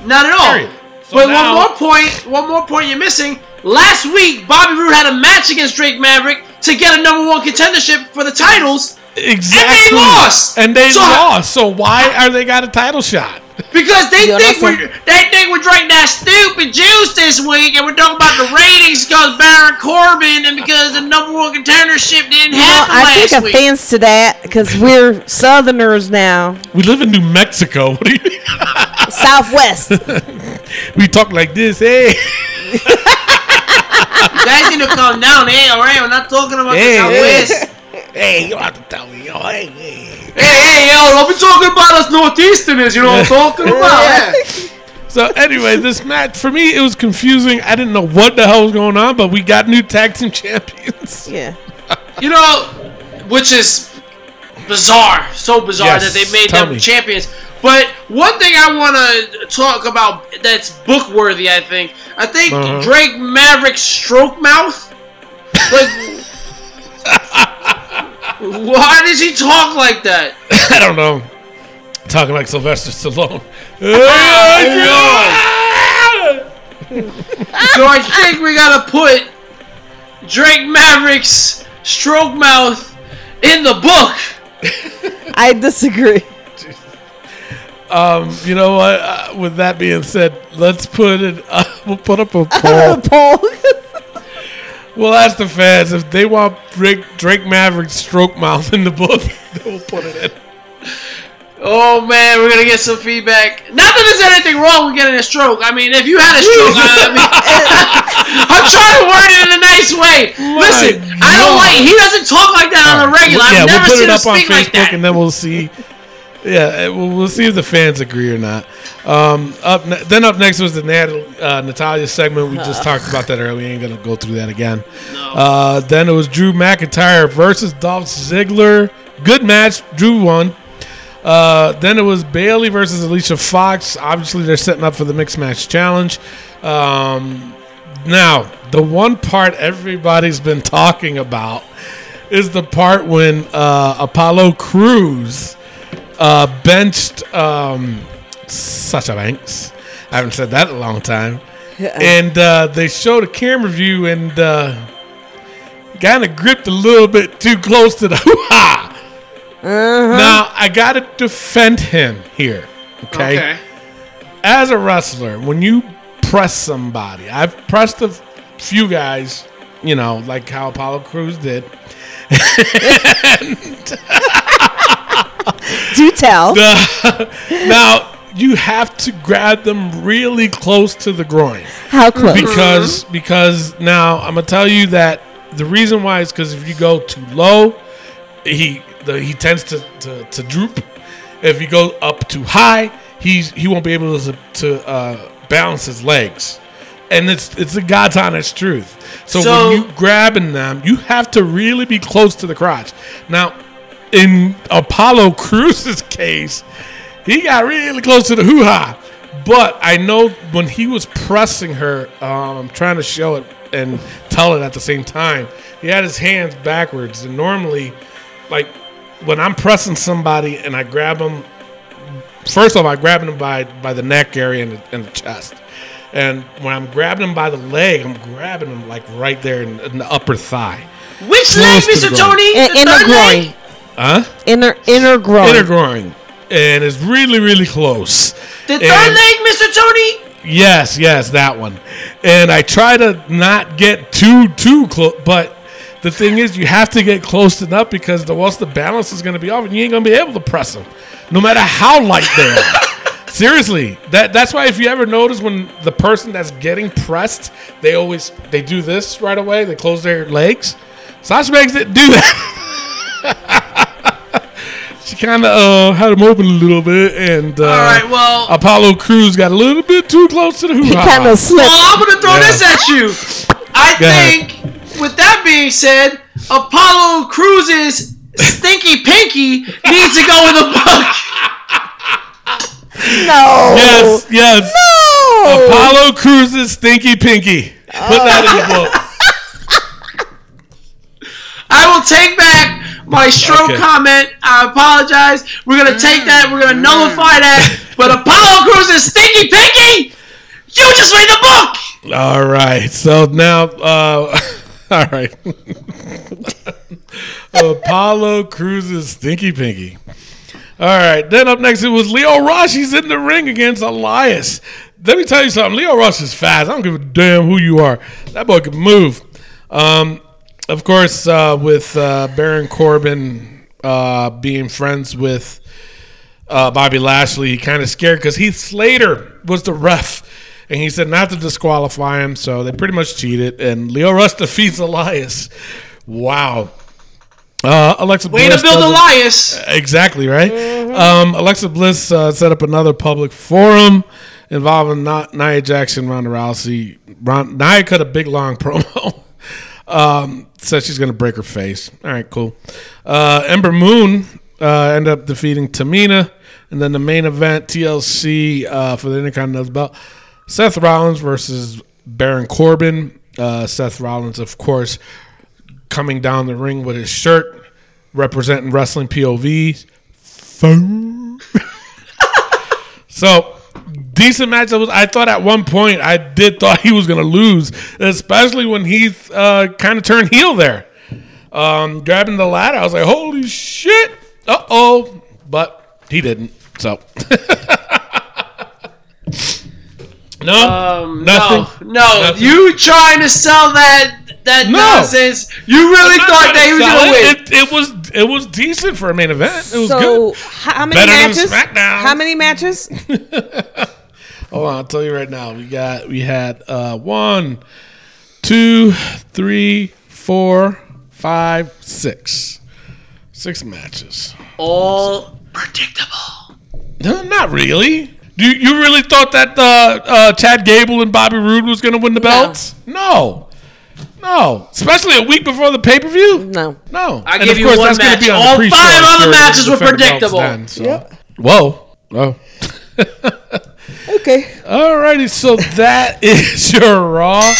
[SPEAKER 3] Not at all.
[SPEAKER 1] Period. So
[SPEAKER 3] but
[SPEAKER 1] now-
[SPEAKER 3] one more point. One more point you're missing. Last week, Bobby Roode had a match against Drake Maverick to get a number one contendership for the titles
[SPEAKER 1] Exactly.
[SPEAKER 3] And they lost.
[SPEAKER 1] And they
[SPEAKER 3] So-
[SPEAKER 1] lost. So why are they got a title shot?
[SPEAKER 3] Because they
[SPEAKER 2] Yo,
[SPEAKER 3] think we're they think we're drinking that stupid juice this week, and we're talking about the ratings because Baron Corbin and because the number one contendership didn't
[SPEAKER 2] Well,
[SPEAKER 3] happen
[SPEAKER 2] I
[SPEAKER 3] last
[SPEAKER 2] take
[SPEAKER 3] week.
[SPEAKER 2] offense to that because we're Southerners now.
[SPEAKER 1] We live in New Mexico. What do you mean?
[SPEAKER 2] Southwest.
[SPEAKER 1] We talk like this. Hey.
[SPEAKER 3] You guys need to calm down, hey, all right? We're not talking about
[SPEAKER 1] Hey,
[SPEAKER 3] the
[SPEAKER 1] hey.
[SPEAKER 3] Southwest.
[SPEAKER 1] Hey, you don't have to tell me. Yo, hey, hey.
[SPEAKER 3] Hey, hey, yo, don't be talking about us Northeasterners. You know what I'm talking about? Yeah.
[SPEAKER 1] So anyway, this match for me it was confusing. I didn't know what the hell was going on, but we got new tag team champions.
[SPEAKER 2] yeah.
[SPEAKER 3] You know, which is bizarre, so bizarre
[SPEAKER 1] Yes,
[SPEAKER 3] that they made
[SPEAKER 1] tell
[SPEAKER 3] them
[SPEAKER 1] me.
[SPEAKER 3] champions. But one thing I want to talk about that's book worthy, I think. I think
[SPEAKER 1] Uh-huh.
[SPEAKER 3] Drake Maverick stroke mouth. Like, why does he talk like that?
[SPEAKER 1] I don't know. Talking like Sylvester Stallone.
[SPEAKER 3] So I think we gotta put Drake Maverick's stroke mouth in the book.
[SPEAKER 2] I disagree.
[SPEAKER 1] Um, you know what? Uh, with that being said, let's put it. Uh, we'll put up a poll.
[SPEAKER 2] Paul.
[SPEAKER 1] We'll ask the fans if they want Drake, Drake Maverick's stroke mouth in the book. We'll put it in.
[SPEAKER 3] Oh man, we're gonna get some feedback. Not that there's anything wrong with getting a stroke. I mean, if you had a stroke, I, mean, I'm trying to word it in a nice way. Listen, I don't
[SPEAKER 1] God.
[SPEAKER 3] like. He doesn't talk like that on the regular.
[SPEAKER 1] yeah,
[SPEAKER 3] I've
[SPEAKER 1] we'll
[SPEAKER 3] never
[SPEAKER 1] put
[SPEAKER 3] seen
[SPEAKER 1] it
[SPEAKER 3] him
[SPEAKER 1] up on
[SPEAKER 3] speak
[SPEAKER 1] Facebook
[SPEAKER 3] like that.
[SPEAKER 1] and then we'll see. Yeah, uh, we'll, we'll see if the fans agree or not. Um, up ne- then up next was the Nat- uh, Natalya segment. We just talked about that earlier. We ain't gonna go through that again. Uh, then it was Drew McIntyre versus Dolph Ziggler. Good match. Drew won. Uh, then it was Bayley versus Alicia Fox. Obviously, they're setting up for the mixed match challenge. Um, now, the one part everybody's been talking about is the part when uh, Apollo Crews uh, benched um, Sasha Banks. I haven't said that in a long time. And uh, they showed a camera view and uh, kind of gripped a little bit too close to the hoo ha. Now, I got to defend him here. Okay?
[SPEAKER 3] Okay.
[SPEAKER 1] As a wrestler, when you press somebody, I've pressed a few guys, you know, like how Apollo Crews did.
[SPEAKER 2] Do tell.
[SPEAKER 1] now, you have to grab them really close to the groin.
[SPEAKER 2] How close?
[SPEAKER 1] because because now I'm gonna tell you that the reason why is because if you go too low, he the, he tends to, to, to droop. If you go up too high, he's he won't be able to to uh, balance his legs. and it's it's the God's honest truth. So,
[SPEAKER 3] So-
[SPEAKER 1] when you grabbing them, you have to really be close to the crotch. Now, in Apollo Crews's case, he got really close to the hoo ha. But I know when he was pressing her, um, I'm trying to show it and tell it at the same time, he had his hands backwards. And normally, like when I'm pressing somebody and I grab them, first off, I grab them by by the neck area and the, and the chest. And when I'm grabbing them by the leg, I'm grabbing them like right there in, in the upper thigh.
[SPEAKER 3] Which leg,
[SPEAKER 1] Close to
[SPEAKER 3] Mr.
[SPEAKER 1] the.
[SPEAKER 3] Tony?
[SPEAKER 2] In,
[SPEAKER 3] The
[SPEAKER 2] inner
[SPEAKER 3] third leg?
[SPEAKER 2] groin.
[SPEAKER 1] Huh?
[SPEAKER 2] Inner inner groin.
[SPEAKER 1] Inner groin. And it's really, really close.
[SPEAKER 3] The third
[SPEAKER 1] And-
[SPEAKER 3] leg, Mr. Tony?
[SPEAKER 1] Yes, yes, that one. And I try to not get too too close, but the thing is, you have to get close enough because the once the balance is going to be off, and you ain't going to be able to press them, no matter how light they are. Seriously, that that's why if you ever notice when the person that's getting pressed, they always they do this right away. They close their legs. Sasha Banks didn't do that. she kind of uh, had them open a little bit, and uh,
[SPEAKER 3] All right, well,
[SPEAKER 1] Apollo Crews got a little bit too close to the hoo
[SPEAKER 2] He kind of slipped.
[SPEAKER 3] well, I'm going to throw
[SPEAKER 1] Yeah.
[SPEAKER 3] this at you. I
[SPEAKER 1] Go ahead.
[SPEAKER 3] think, with that being said, Apollo Crews's stinky pinky needs to go in the book.
[SPEAKER 2] No.
[SPEAKER 1] Yes, yes.
[SPEAKER 2] No.
[SPEAKER 1] Apollo Crews's stinky pinky. Put that in the book.
[SPEAKER 3] I will take back my stroke
[SPEAKER 1] Okay.
[SPEAKER 3] comment. I apologize. We're gonna take that. We're gonna nullify that. But Apollo Crews's stinky pinky, you just read the book.
[SPEAKER 1] All right. So now, uh, all right. Apollo Crews's stinky pinky. All right. Then up next, it was Lio Rush. He's in the ring against Elias. Let me tell you something. Lio Rush is fast. I don't give a damn who you are. That boy can move. Um, of course, uh, with uh, Baron Corbin uh, being friends with uh, Bobby Lashley, he kind of scared because Heath Slater was the ref, and he said not to disqualify him. So they pretty much cheated, and Lio Rush defeats Elias. Wow. Uh, Alexa
[SPEAKER 3] Way
[SPEAKER 1] Bliss
[SPEAKER 3] to build Elias.
[SPEAKER 1] Exactly right. Um, Alexa Bliss uh, set up another public forum involving Nia Jackson, Ronda Rousey. Ron- Nia cut a big long promo. um, said she's going to break her face. All right, cool. Uh, Ember Moon uh, up defeating Tamina, and then the main event TLC uh, for the Intercontinental belt: Seth Rollins versus Baron Corbin. Uh, Seth Rollins, of course, coming down the ring with his shirt representing wrestling POV. So decent match. I was. I thought at one point I did thought he was going to lose, especially when he uh, kind of turned heel there, um, grabbing the ladder. I was like, "Holy shit!" Uh oh, but he didn't. So. no,
[SPEAKER 3] Um,
[SPEAKER 1] nothing.
[SPEAKER 3] no, no.
[SPEAKER 1] Nothing.
[SPEAKER 3] You trying to sell that that
[SPEAKER 1] No.
[SPEAKER 3] nonsense? You really
[SPEAKER 1] I'm
[SPEAKER 3] thought
[SPEAKER 1] trying
[SPEAKER 3] that he was
[SPEAKER 1] sell
[SPEAKER 3] gonna win?
[SPEAKER 1] it. It, it was it was decent for a main event. It was
[SPEAKER 2] So
[SPEAKER 1] good.
[SPEAKER 2] how many
[SPEAKER 1] Better than
[SPEAKER 2] matches?
[SPEAKER 1] SmackDown.
[SPEAKER 2] How many matches?
[SPEAKER 1] Hold on, I'll tell you right now. We got we had uh, one, two, three, four, five, six, six matches.
[SPEAKER 3] All predictable.
[SPEAKER 1] No, not really. Do you, you really thought that uh, uh, Chad Gable and Bobby Roode was going to win the belts? No. no, Especially a week before the pay per view.
[SPEAKER 2] No.
[SPEAKER 1] No.
[SPEAKER 3] I
[SPEAKER 1] And
[SPEAKER 3] give
[SPEAKER 1] of
[SPEAKER 3] you
[SPEAKER 1] course,
[SPEAKER 3] one
[SPEAKER 1] that's gonna
[SPEAKER 3] match.
[SPEAKER 1] be on the
[SPEAKER 3] All
[SPEAKER 1] pre-show,
[SPEAKER 3] five other matches were
[SPEAKER 1] defend the belts
[SPEAKER 3] predictable.
[SPEAKER 1] then, so.
[SPEAKER 2] Yep.
[SPEAKER 1] Whoa. Whoa.
[SPEAKER 2] Okay.
[SPEAKER 1] Alrighty, so that is your Raw.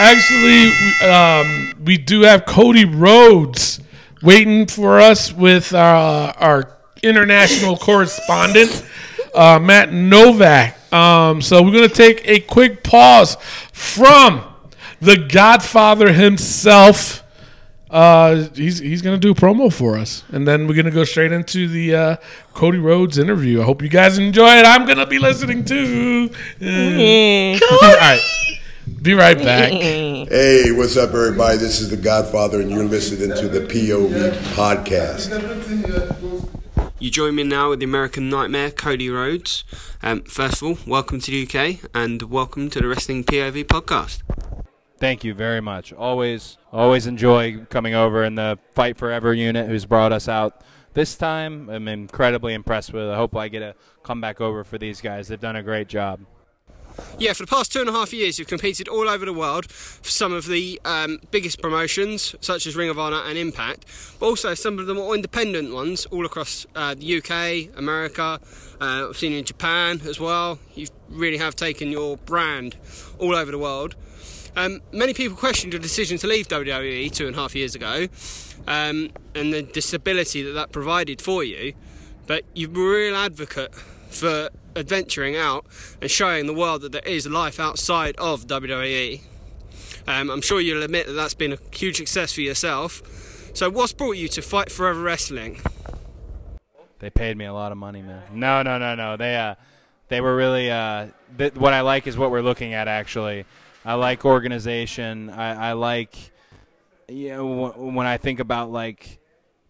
[SPEAKER 1] Actually, um, we do have Cody Rhodes waiting for us with our, our international correspondent, uh, Matt Novak. Um, so we're going to take a quick pause from the Godfather himself. Uh, he's he's gonna do a promo for us, and then we're gonna go straight into the uh, Cody Rhodes interview. I hope you guys enjoy it. I'm gonna be listening too. Uh, all right, be right back.
[SPEAKER 4] Hey, what's up, everybody? This is the Godfather, and you're listening to the POV podcast.
[SPEAKER 5] You join me now with the American Nightmare, Cody Rhodes. Um, first of all, welcome to the UK and welcome to the Wrestling POV podcast.
[SPEAKER 6] Thank you very much. Always, always enjoy coming over in the Fight Forever unit, who's brought us out this time. I'm incredibly impressed with. it. I hope I get to come back over for these guys. They've done a great job.
[SPEAKER 5] yeah, for the past two and a half years, you've competed all over the world for some of the um, biggest promotions, such as Ring of Honor and Impact, but also some of the more independent ones all across uh, the UK, America. Uh, I've seen you in Japan as well. You really have taken your brand all over the world. Um, many people questioned your decision to leave WWE two and a half years ago um, and the disability that that provided for you, but you're a real advocate for adventuring out and showing the world that there is life outside of WWE. Um, I'm sure you'll admit that that's been a huge success for yourself. So, what's brought you to Fight Forever Wrestling?
[SPEAKER 6] They paid me a lot of money, man. No, no, no, no. They uh, they were really uh, th- what I like is what we're looking at. Actually, I like organization. I, I like, you know, when I think about like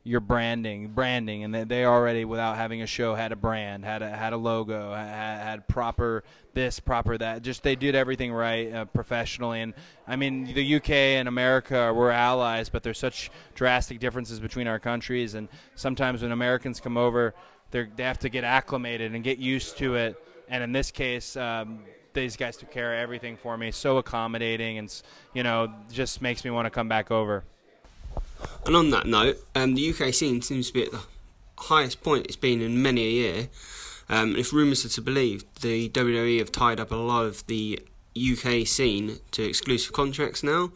[SPEAKER 6] your branding, branding, and they, they already without having a show had a brand, had a had a logo, had, had proper this, proper that. Just they did everything right uh, professionally. And I mean, the UK and America were allies, but there's such drastic differences between our countries. And sometimes when Americans come over, they they have to get acclimated and get used to it. And in this case, um, these guys took care of everything for me, so accommodating, and you know, just makes me want to come back over.
[SPEAKER 5] And on that note, um, the UK scene seems to be at the highest point it's been in many a year. Um, if rumours are to believe, the WWE have tied up a lot of the UK scene to exclusive contracts now.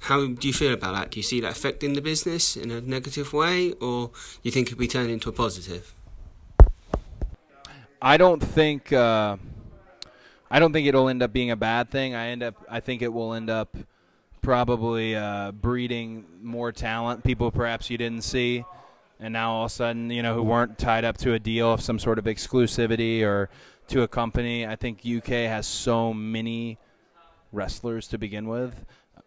[SPEAKER 5] How do you feel about that? Do you see that affecting the business in a negative way, or do you think it could be turned into a positive?
[SPEAKER 6] I don't think uh, I don't think it'll end up being a bad thing. I end up I think it will end up probably uh, breeding more talent, people perhaps you didn't see, and now all of a sudden you know who weren't tied up to a deal of some sort of exclusivity or to a company. I think UK has so many wrestlers to begin with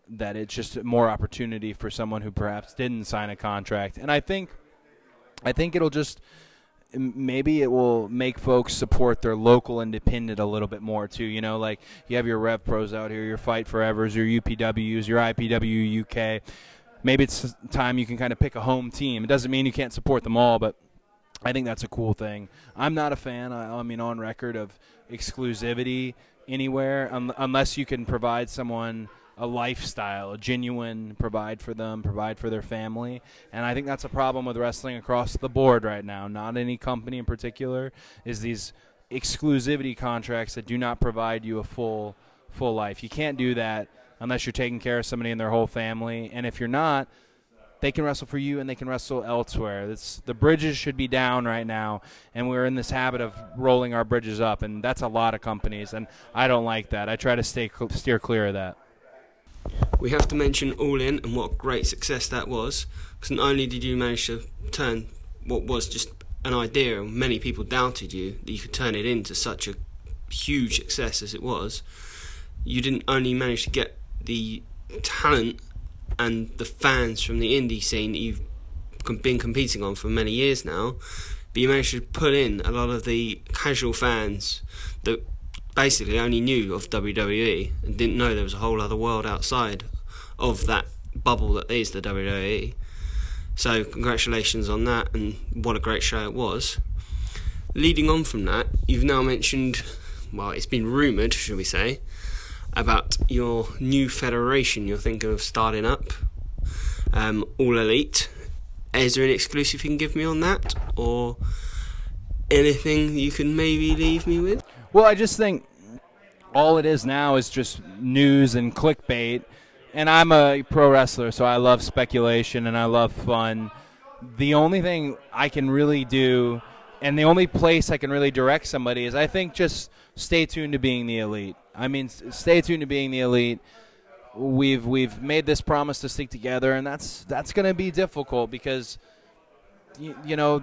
[SPEAKER 6] that it's just more opportunity for someone who perhaps didn't sign a contract, and I think I think it'll just maybe it will make folks support their local independent a little bit more too. You know, like you have your Rev Pros out here, your Fight Forevers, your UPWs, your IPW UK. Maybe it's time you can kind of pick a home team. It doesn't mean you can't support them all, but I think that's a cool thing. I'm not a fan. I, I mean, on record of exclusivity anywhere, un- unless you can provide someone a lifestyle, a genuine provide for them, provide for their family. And I think that's a problem with wrestling across the board right now. Not any company in particular is these exclusivity contracts that do not provide you a full full life. You can't do that unless you're taking care of somebody and their whole family. And if you're not, they can wrestle for you and they can wrestle elsewhere. It's, the bridges should be down right now, and we're in this habit of rolling our bridges up, and that's a lot of companies, and I don't like that. I try to stay steer clear of that.
[SPEAKER 5] We have to mention All In and what great success that was, because not only did you manage to turn what was just an idea, and many people doubted you, that you could turn it into such a huge success as it was, you didn't only manage to get the talent and the fans from the indie scene that you've been competing on for many years now, but you managed to pull in a lot of the casual fans that basically only knew of WWE and didn't know there was a whole other world outside of that bubble that is the WWE. So congratulations on that and what a great show it was. Leading on from that, you've now mentioned well, it's been rumoured, should we say, about your new federation you're thinking of starting up. Um, All Elite. Is there an exclusive you can give me on that? Or anything you can maybe leave me with?
[SPEAKER 6] Well, I just think all it is now is just news and clickbait. And I'm a pro wrestler, so I love speculation and I love fun. The only thing I can really do, and the only place I can really direct somebody is I think just stay tuned to being the elite. I mean, stay tuned to being the elite. We've we've made this promise to stick together, and that's that's going to be difficult because you, you know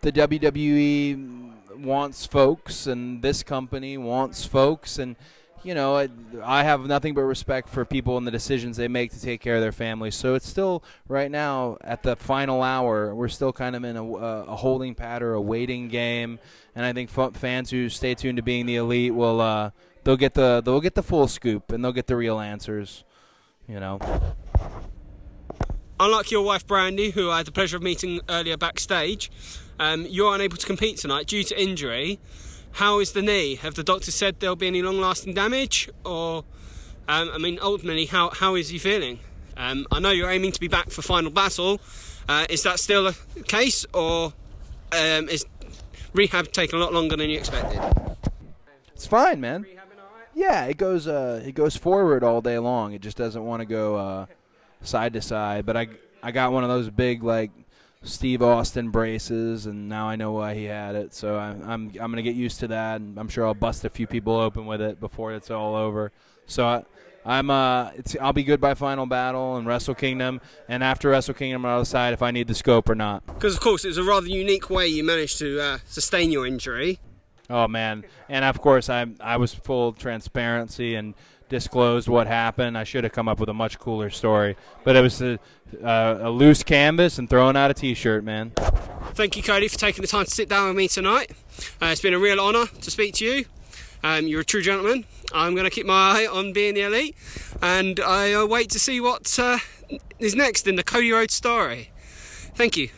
[SPEAKER 6] the WWE wants folks, and this company wants folks, and you know, I, I, have nothing but respect for people and the decisions they make to take care of their families. So it's still right now at the final hour. We're still kind of in a, a holding pattern, a waiting game, and I think fans who stay tuned to being the elite will uh, they'll get the they'll get the full scoop and they'll get the real answers. You know.
[SPEAKER 5] Unlike your wife Brandi, who I had the pleasure of meeting earlier backstage, um, you're unable to compete tonight due to injury. how is the knee? Have the doctors said there'll be any long-lasting damage, or um, I mean, ultimately, how how is he feeling? Um, I know you're aiming to be back for final battle. Uh, is that still a case, or um, is rehab taking a lot longer than you expected?
[SPEAKER 6] It's fine, man. Yeah, it goes uh, it goes forward all day long. It just doesn't want to go uh, side to side. But I I got one of those big like Steve Austin braces, and now I know why he had it. So I, I'm I'm gonna get used to that, and I'm sure I'll bust a few people open with it before it's all over. So I, I'm uh, it's I'll be good by Final Battle and Wrestle Kingdom, and after Wrestle Kingdom I'll decide if I need the scope or not.
[SPEAKER 5] Because of course it was a rather unique way you managed to uh, sustain your injury.
[SPEAKER 6] Oh man, and of course I I was full of transparency and disclosed what happened. I should have come up with a much cooler story, but it was a, uh, a loose canvas and throwing out a T-shirt, man.
[SPEAKER 5] Thank you, Cody, for taking the time to sit down with me tonight. Uh, it's been a real honour to speak to you. Um, you're a true gentleman. I'm going to keep my eye on being the elite, and I uh, wait to see what uh, is next in the Cody Rhodes story. Thank you.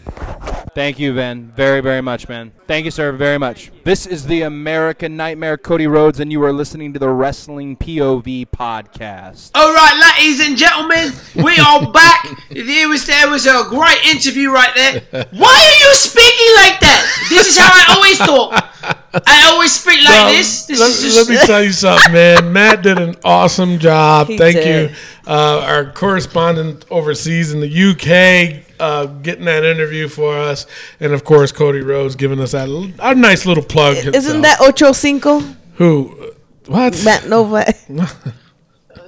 [SPEAKER 6] Thank you, Ben, very very much, man. Thank you, sir, very much. This is the American Nightmare, Cody Rhodes, and you are listening to the Wrestling POV podcast.
[SPEAKER 3] All right, ladies and gentlemen, we are back. There was there was a great interview right there. Why are you speaking like that? This is how I always talk. I always speak like
[SPEAKER 1] Well,
[SPEAKER 3] this. This
[SPEAKER 1] let,
[SPEAKER 3] is just
[SPEAKER 1] let me tell you something, man. Matt did an awesome job.
[SPEAKER 2] He
[SPEAKER 1] Thank
[SPEAKER 2] did.
[SPEAKER 1] you. Uh, our correspondent overseas in the UK uh, getting that interview for us. And of course, Cody Rhodes giving us that l- a nice little plug.
[SPEAKER 2] Isn't
[SPEAKER 1] himself.
[SPEAKER 2] that Ocho Cinco?
[SPEAKER 1] who? What?
[SPEAKER 2] Matt Nova.
[SPEAKER 3] no,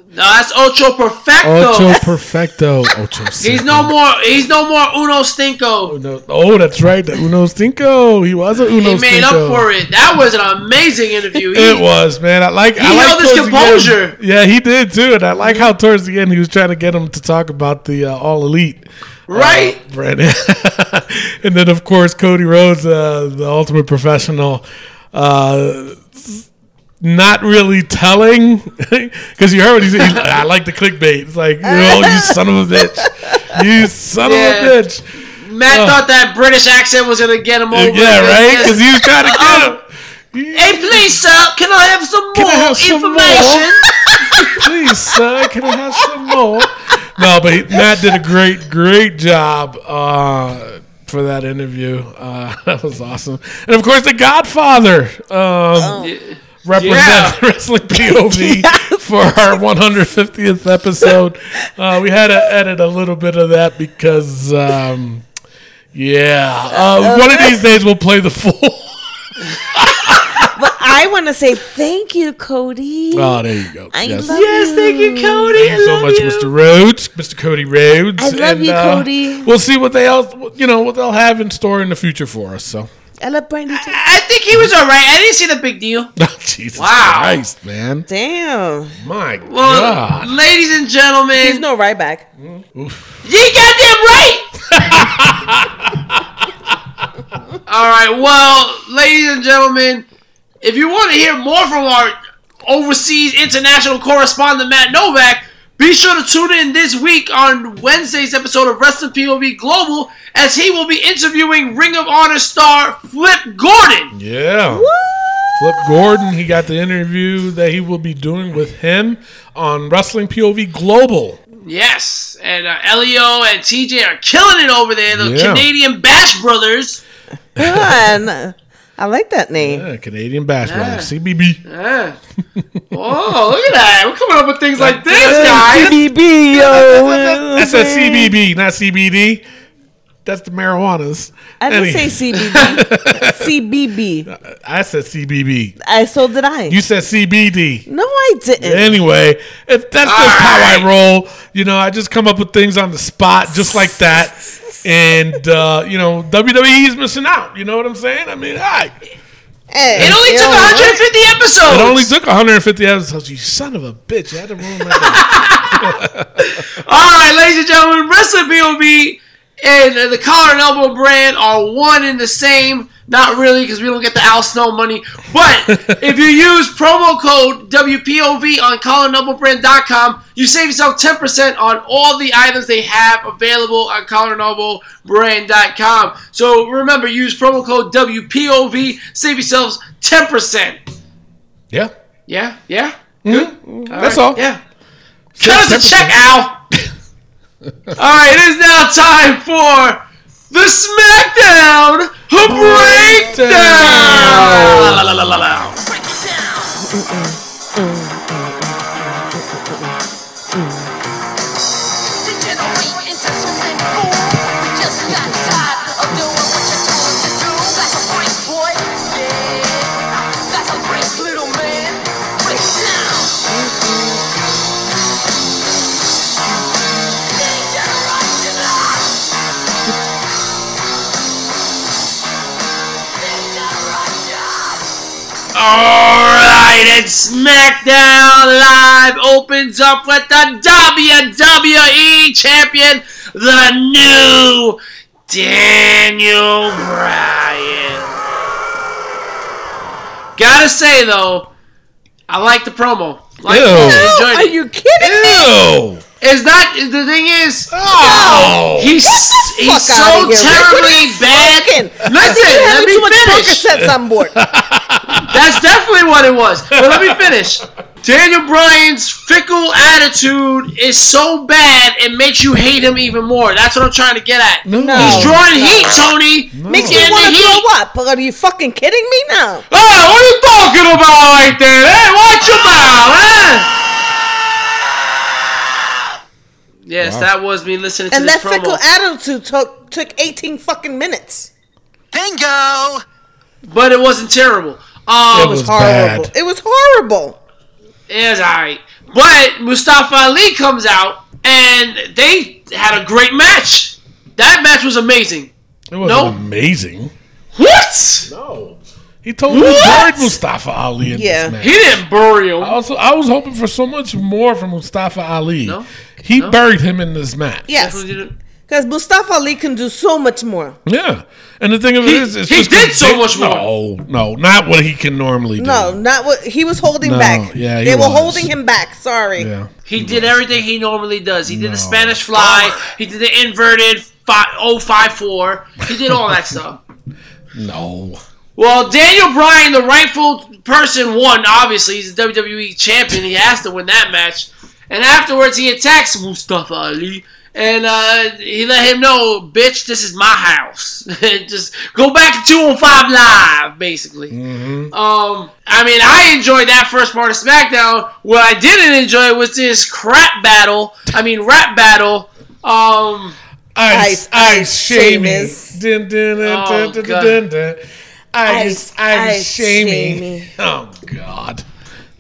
[SPEAKER 3] that's Ocho Perfecto.
[SPEAKER 1] Ocho Perfecto. Ocho Cinco.
[SPEAKER 3] He's no more. He's no more Uno Stinko.
[SPEAKER 1] No- Oh, that's right. The Uno Cinco. He was a Uno
[SPEAKER 3] He made
[SPEAKER 1] Cinco.
[SPEAKER 3] up for it. That was an amazing interview. He,
[SPEAKER 1] It was, man. I like. I
[SPEAKER 3] He
[SPEAKER 1] like
[SPEAKER 3] held his composure.
[SPEAKER 1] yeah, he did too, and I like how towards the end he was trying to get him to talk about the uh, All Elite.
[SPEAKER 3] Right.
[SPEAKER 1] Uh, Brandon. and then, of course, Cody Rhodes, uh, the ultimate professional, uh, not really telling because you heard he's, he's I like the clickbait. It's like, oh, you son of a bitch, you son
[SPEAKER 3] Yeah.
[SPEAKER 1] of a bitch.
[SPEAKER 3] Matt
[SPEAKER 1] Uh.
[SPEAKER 3] thought that British accent was gonna get him over.
[SPEAKER 1] yeah, right. Because he was trying to get him.
[SPEAKER 3] Hey, please, sir, can I have some
[SPEAKER 1] Can
[SPEAKER 3] more
[SPEAKER 1] have some more?
[SPEAKER 3] information?
[SPEAKER 1] Please, sir, can I have some more? No, but he, Matt did a great, great job uh, for that interview. Uh, that was awesome. And of course, The Godfather um, represent
[SPEAKER 3] Yeah.
[SPEAKER 1] Wrestling POV for our 150th episode. Uh, we had to edit a little bit of that because, um, yeah, uh, one of these days we'll play the full.
[SPEAKER 2] But I want to say thank you, Cody.
[SPEAKER 1] Oh, there you go.
[SPEAKER 2] I
[SPEAKER 1] Yes.
[SPEAKER 2] love
[SPEAKER 3] Yes,
[SPEAKER 2] you.
[SPEAKER 3] thank you, Cody.
[SPEAKER 1] Thank you so much, Mr. Rhodes, Mr. Cody Rhodes. uh,
[SPEAKER 2] I love you, Cody.
[SPEAKER 1] We'll see what they else, you know, what they'll have in store in the future for us. So,
[SPEAKER 2] I love Brandi too.
[SPEAKER 3] I think he was all right. I didn't see the big deal.
[SPEAKER 1] Jesus
[SPEAKER 3] Wow.
[SPEAKER 1] Christ, man,
[SPEAKER 2] Damn.
[SPEAKER 1] my
[SPEAKER 3] Well,
[SPEAKER 1] God,
[SPEAKER 3] ladies and gentlemen,
[SPEAKER 2] He's no right back.
[SPEAKER 3] you goddamn right. all right. Well, ladies and gentlemen, if you want to hear more from our overseas international correspondent Matt Novak, be sure to tune in this week on Wednesday's episode of Wrestling POV Global as he will be interviewing Ring of Honor star Flip Gordon.
[SPEAKER 1] yeah. Flip Gordon, he got the interview that he will be doing with him on Wrestling POV Global.
[SPEAKER 3] Yes, and uh, Elio and TJ are killing it over there. The
[SPEAKER 1] Yeah.
[SPEAKER 3] Canadian Bash Brothers.
[SPEAKER 2] Fun. I like that name.
[SPEAKER 1] Yeah, Canadian Bash Brothers, CBB.
[SPEAKER 3] Yeah. oh, look at that! We're coming up with things like this, guys.
[SPEAKER 2] CBB, yo.
[SPEAKER 1] That's a CBB, not CBD. That's the marijuanas.
[SPEAKER 2] I didn't
[SPEAKER 1] Any-
[SPEAKER 2] say CBB. CBB.
[SPEAKER 1] I said CBB.
[SPEAKER 2] I so did I.
[SPEAKER 1] You said CBD.
[SPEAKER 2] no, I didn't.
[SPEAKER 1] Anyway, if that's just how I roll. You know, I just come up with things on the spot, just like that. And uh, you know, WWE is missing out. You know what I'm saying? I mean, I,
[SPEAKER 2] Hey,
[SPEAKER 3] It only took
[SPEAKER 2] know what?
[SPEAKER 3] 150 episodes.
[SPEAKER 1] it only took 150 episodes. You son of a bitch! You had to ruin my day.
[SPEAKER 3] All right, ladies and gentlemen, Wrestling POV and uh, the collar and elbow brand are one and the same. Not really, because we don't get the Al Snow money. But if you use promo code WPOV on CollarAndElbowBrand.com, you save yourself 10% on all the items they have available on CollarAndElbowBrand.com. So remember, use promo code WPOV, save yourselves 10%.
[SPEAKER 1] Yeah.
[SPEAKER 3] Yeah? Yeah? Mm-hmm. Good? Mm-hmm.
[SPEAKER 1] That's all.
[SPEAKER 3] Yeah. Cut us a check, Al! Alright, it is now time for the SmackDown Breakdown! La, la, la, la, Alright, and SmackDown Live opens up with the WWE Champion, the new Daniel Bryan. Gotta say though, I like the promo. Like,
[SPEAKER 1] Ew.
[SPEAKER 3] enjoyed
[SPEAKER 2] Are you kidding me?
[SPEAKER 1] Ew.
[SPEAKER 3] that the thing is
[SPEAKER 1] Oh.
[SPEAKER 3] he's he's
[SPEAKER 2] Fuck
[SPEAKER 3] so
[SPEAKER 2] outta here. What are
[SPEAKER 3] terribly bad.
[SPEAKER 2] smoking?
[SPEAKER 3] Listen, let
[SPEAKER 2] having
[SPEAKER 3] me
[SPEAKER 2] too much
[SPEAKER 3] finish.
[SPEAKER 2] Percocets on board.
[SPEAKER 3] That's definitely what it was. But let me finish. Daniel Bryan's fickle attitude is so bad it makes you hate him even more. That's what I'm trying to get at.
[SPEAKER 1] No.
[SPEAKER 3] He's drawing heat, Tony.
[SPEAKER 2] Makes
[SPEAKER 3] He's
[SPEAKER 2] me
[SPEAKER 3] getting
[SPEAKER 2] want to throw
[SPEAKER 3] heat.
[SPEAKER 2] up. But are you fucking kidding me now?
[SPEAKER 3] Hey, what are you talking about right there? Hey, watch your mouth, eh? Yes, that was me listening to
[SPEAKER 2] And
[SPEAKER 3] this
[SPEAKER 2] that fickle
[SPEAKER 3] promo.
[SPEAKER 2] attitude took took 18 fucking minutes.
[SPEAKER 7] Bingo!
[SPEAKER 3] but it wasn't terrible.
[SPEAKER 1] It
[SPEAKER 3] Um,
[SPEAKER 1] was
[SPEAKER 2] Horrible.
[SPEAKER 1] bad.
[SPEAKER 2] It was horrible.
[SPEAKER 3] It was alright. But Mustafa Ali comes out and they had a great match. That match was amazing.
[SPEAKER 1] It was
[SPEAKER 3] No.
[SPEAKER 1] amazing.
[SPEAKER 3] What?
[SPEAKER 1] No. He totally
[SPEAKER 3] What?
[SPEAKER 1] buried Mustafa Ali in
[SPEAKER 2] Yeah.
[SPEAKER 1] this match.
[SPEAKER 3] He didn't bury him.
[SPEAKER 1] I Also, I was hoping for so much more from Mustafa Ali.
[SPEAKER 3] No.
[SPEAKER 1] He
[SPEAKER 3] No.
[SPEAKER 1] buried him in this match.
[SPEAKER 2] Yes. Because Mustafa Ali can do so much more.
[SPEAKER 1] Yeah. And the thing of
[SPEAKER 3] He-
[SPEAKER 1] is, it's
[SPEAKER 3] he
[SPEAKER 1] just
[SPEAKER 3] did so
[SPEAKER 1] big-
[SPEAKER 3] much more.
[SPEAKER 1] No, no, not what he can normally do.
[SPEAKER 2] No, not what he was holding
[SPEAKER 1] No,
[SPEAKER 2] back.
[SPEAKER 1] yeah, he
[SPEAKER 2] they were
[SPEAKER 1] was.
[SPEAKER 2] holding him back. Sorry.
[SPEAKER 1] Yeah.
[SPEAKER 3] He did everything he normally does. He did the Spanish fly. Oh. He did the inverted fi- 054. He did all that stuff.
[SPEAKER 1] No.
[SPEAKER 3] Well, Daniel Bryan, the rightful person, won. Obviously, he's the WWE champion. He has to win that match. And afterwards, he attacks Mustafa Ali. And uh, he let him know, bitch, this is my house. Just go back to 205 Live, basically. Um, I mean, I enjoyed that first part of SmackDown. What I didn't enjoy was this crap battle. I mean, rap battle. Um,
[SPEAKER 1] Ice,
[SPEAKER 2] Ice,
[SPEAKER 1] ice,
[SPEAKER 2] ice,
[SPEAKER 1] shamey. Dun, dun, dun,
[SPEAKER 3] Oh,
[SPEAKER 1] dun, dun,
[SPEAKER 3] God.
[SPEAKER 1] dun, dun. Ice,
[SPEAKER 2] Ice,
[SPEAKER 1] ice,
[SPEAKER 2] ice,
[SPEAKER 1] shamey.
[SPEAKER 2] shamey.
[SPEAKER 1] Oh, God.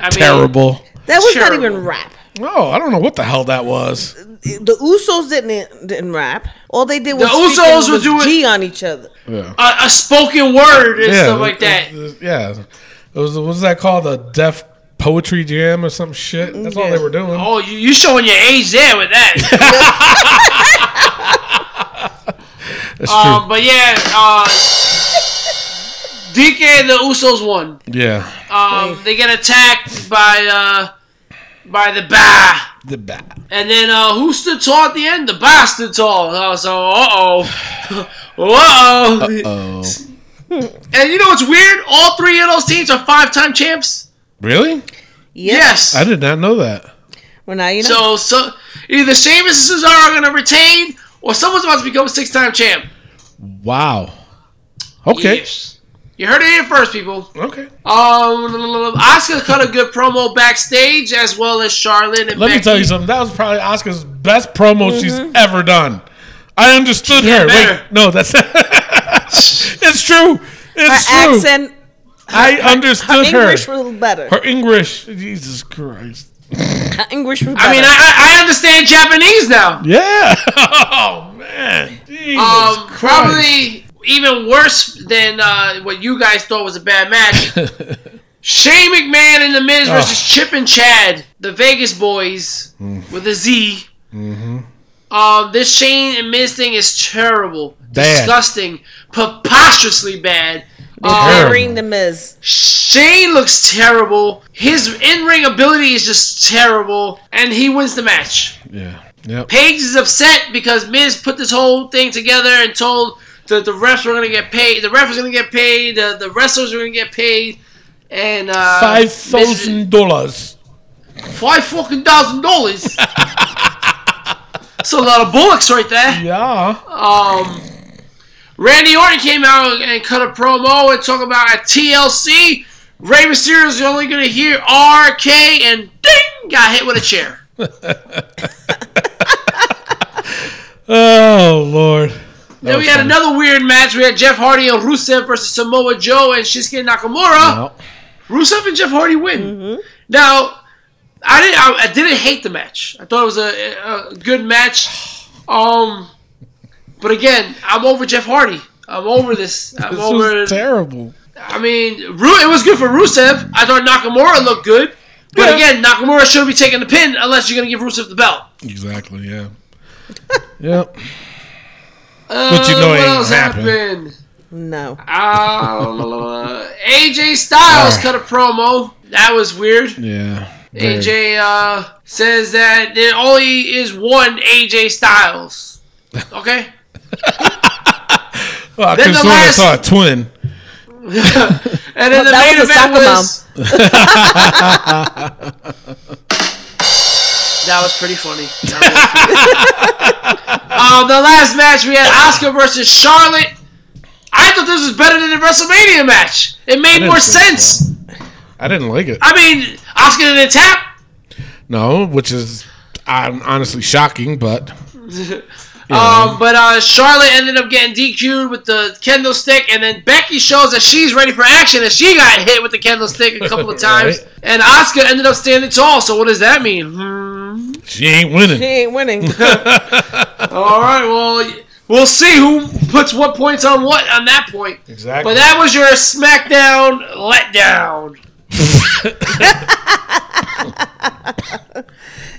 [SPEAKER 3] I mean,
[SPEAKER 1] Terrible.
[SPEAKER 2] That was not even rap.
[SPEAKER 1] Oh, I don't know what the hell that was.
[SPEAKER 2] The Usos didn't didn't rap. All they did was
[SPEAKER 3] The Usos
[SPEAKER 2] in
[SPEAKER 3] were
[SPEAKER 2] with
[SPEAKER 3] doing-
[SPEAKER 2] G on each other.
[SPEAKER 1] Yeah.
[SPEAKER 3] a, a spoken word and stuff like that.
[SPEAKER 1] uh, uh, Yeah. It was, what was that called? The Def Poetry Jam or some shit? That's all they were doing.
[SPEAKER 3] Oh, you you showing your age there with that.
[SPEAKER 1] That's true.
[SPEAKER 3] um, but yeah, uh, DK and the Usos won.
[SPEAKER 1] yeah.
[SPEAKER 3] Um, they get attacked by uh, by the Bar.
[SPEAKER 1] The bat.
[SPEAKER 3] And then uh, who stood tall at the end? The Bar stood tall. Uh, so uh oh, uh oh.
[SPEAKER 1] Oh.
[SPEAKER 3] And you know what's weird? All three of those teams are five time champs.
[SPEAKER 1] Really?
[SPEAKER 2] Yep.
[SPEAKER 3] Yes.
[SPEAKER 1] I did not know that.
[SPEAKER 2] Well, now you know.
[SPEAKER 3] So so either Sheamus and Cesaro are gonna retain, or someone's about to become a six time champ.
[SPEAKER 1] Wow. Okay.
[SPEAKER 3] Yes. You heard it here first, people.
[SPEAKER 1] Okay.
[SPEAKER 3] Um, Asuka cut a good promo backstage, as well as Charlotte and
[SPEAKER 1] Let me tell you something. That was probably Asuka's best promo she's ever done. I understood
[SPEAKER 3] She's
[SPEAKER 1] her.
[SPEAKER 3] getting
[SPEAKER 1] Wait, no, that's it's true. It's
[SPEAKER 2] her
[SPEAKER 1] true.
[SPEAKER 2] accent,
[SPEAKER 1] I
[SPEAKER 2] her
[SPEAKER 1] understood her.
[SPEAKER 2] English was better.
[SPEAKER 1] Her English. Jesus Christ.
[SPEAKER 2] Her English was better.
[SPEAKER 3] I mean, I, I I understand Japanese now.
[SPEAKER 1] Yeah. Oh man. Jesus
[SPEAKER 3] Um,
[SPEAKER 1] Christ.
[SPEAKER 3] probably even worse than uh, what you guys thought was a bad match. Shane McMahon and The Miz versus Chip and Chad, the Vegas boys with a Z. Um, this Shane and Miz thing is terrible,
[SPEAKER 1] Bad.
[SPEAKER 3] disgusting, preposterously bad.
[SPEAKER 2] Burying the Miz.
[SPEAKER 3] Shane looks terrible. His in-ring ability is just terrible, and he wins the match.
[SPEAKER 1] Yeah. Yep.
[SPEAKER 3] Paige is upset because Miz put this whole thing together and told the the refs were gonna get paid. The refs were gonna get paid. The, the wrestlers were gonna get paid. And uh,
[SPEAKER 1] Five thousand dollars.
[SPEAKER 3] five fucking thousand dollars. That's a lot of bullocks right there.
[SPEAKER 1] Yeah.
[SPEAKER 3] Um, Randy Orton came out and cut a promo and talk about at TLC. Rey Mysterio is only going to hear RK and ding, got hit with a chair.
[SPEAKER 1] Oh Lord.
[SPEAKER 3] Then we had another weird match. We had Jeff Hardy and Rusev versus Samoa Joe and Shinsuke Nakamura.
[SPEAKER 1] No.
[SPEAKER 3] Rusev and Jeff Hardy win. Now, I didn't. I, I didn't hate the match. I thought it was a, a good match. Um, but again, I'm over Jeff Hardy. I'm over this. I'm
[SPEAKER 1] This
[SPEAKER 3] over.
[SPEAKER 1] was terrible.
[SPEAKER 3] I mean, Ru- it was good for Rusev. I thought Nakamura looked good. But
[SPEAKER 1] Yeah.
[SPEAKER 3] again, Nakamura shouldn't be taking the pin unless you're going to give Rusev the belt.
[SPEAKER 1] Exactly. Yeah. yep.
[SPEAKER 3] Uh,
[SPEAKER 1] But you know
[SPEAKER 3] what
[SPEAKER 1] ain't
[SPEAKER 3] else
[SPEAKER 1] happen.
[SPEAKER 3] happened?
[SPEAKER 2] No.
[SPEAKER 3] Uh, AJ Styles cut a promo. That was weird.
[SPEAKER 1] Yeah. Very-
[SPEAKER 3] AJ uh, says that there only is one AJ Styles. Okay?
[SPEAKER 1] Well, I
[SPEAKER 3] Then the
[SPEAKER 1] sort of
[SPEAKER 3] last-
[SPEAKER 1] saw a twin.
[SPEAKER 3] And then the
[SPEAKER 2] that
[SPEAKER 3] main
[SPEAKER 2] was a
[SPEAKER 3] event was. That was pretty funny. um, the last match we had Asuka versus Charlotte. I thought this was better than the WrestleMania match. It made more sense.
[SPEAKER 1] I didn't like it.
[SPEAKER 3] I mean, Asuka didn't tap.
[SPEAKER 1] No, which is uh, honestly shocking, but
[SPEAKER 3] Um, but uh, Charlotte ended up getting DQ'd with the kendo stick, and then Becky shows that she's ready for action, and she got hit with the kendo stick a couple of times.
[SPEAKER 1] Right.
[SPEAKER 3] And Asuka ended up standing tall. So what does that mean? Hmm.
[SPEAKER 1] she ain't winning.
[SPEAKER 2] She ain't winning.
[SPEAKER 3] All right, well, we'll see who puts what points on what on that point.
[SPEAKER 1] Exactly.
[SPEAKER 3] But that was your SmackDown letdown.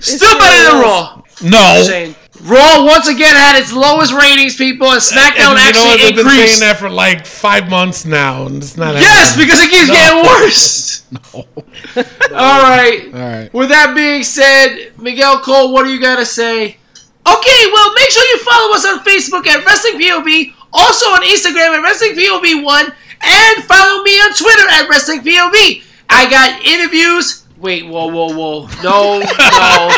[SPEAKER 3] Still better than Raw.
[SPEAKER 1] no.
[SPEAKER 3] Saying Raw once again had its lowest ratings, people, and SmackDown
[SPEAKER 1] And you know what?
[SPEAKER 3] actually
[SPEAKER 1] They've been saying
[SPEAKER 3] increased.
[SPEAKER 1] that for like five months now, and it's not.
[SPEAKER 3] Yes,
[SPEAKER 1] happening.
[SPEAKER 3] because it keeps getting worse. All right.
[SPEAKER 1] All right.
[SPEAKER 3] With that being said, Miguel Cole, what do you got to say? Okay, well, make sure you follow us on Facebook at Wrestling POV, also on Instagram at Wrestling POV1, and follow me on Twitter at Wrestling POV. I got interviews. Wait, whoa, whoa, whoa. No, no,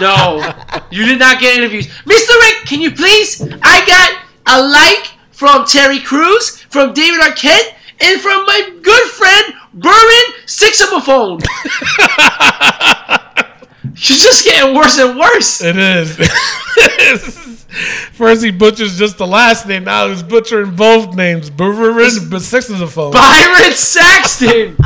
[SPEAKER 3] no. You did not get interviews. Mr. Rick, can you please? I got a like from Terry Crews, from David Arquette, and from my good friend, Berman Sixamophone. She's just getting worse and worse.
[SPEAKER 1] It is. First he butchers just the last name. Now he's butchering both names. But six is a phone.
[SPEAKER 3] Byron Saxton.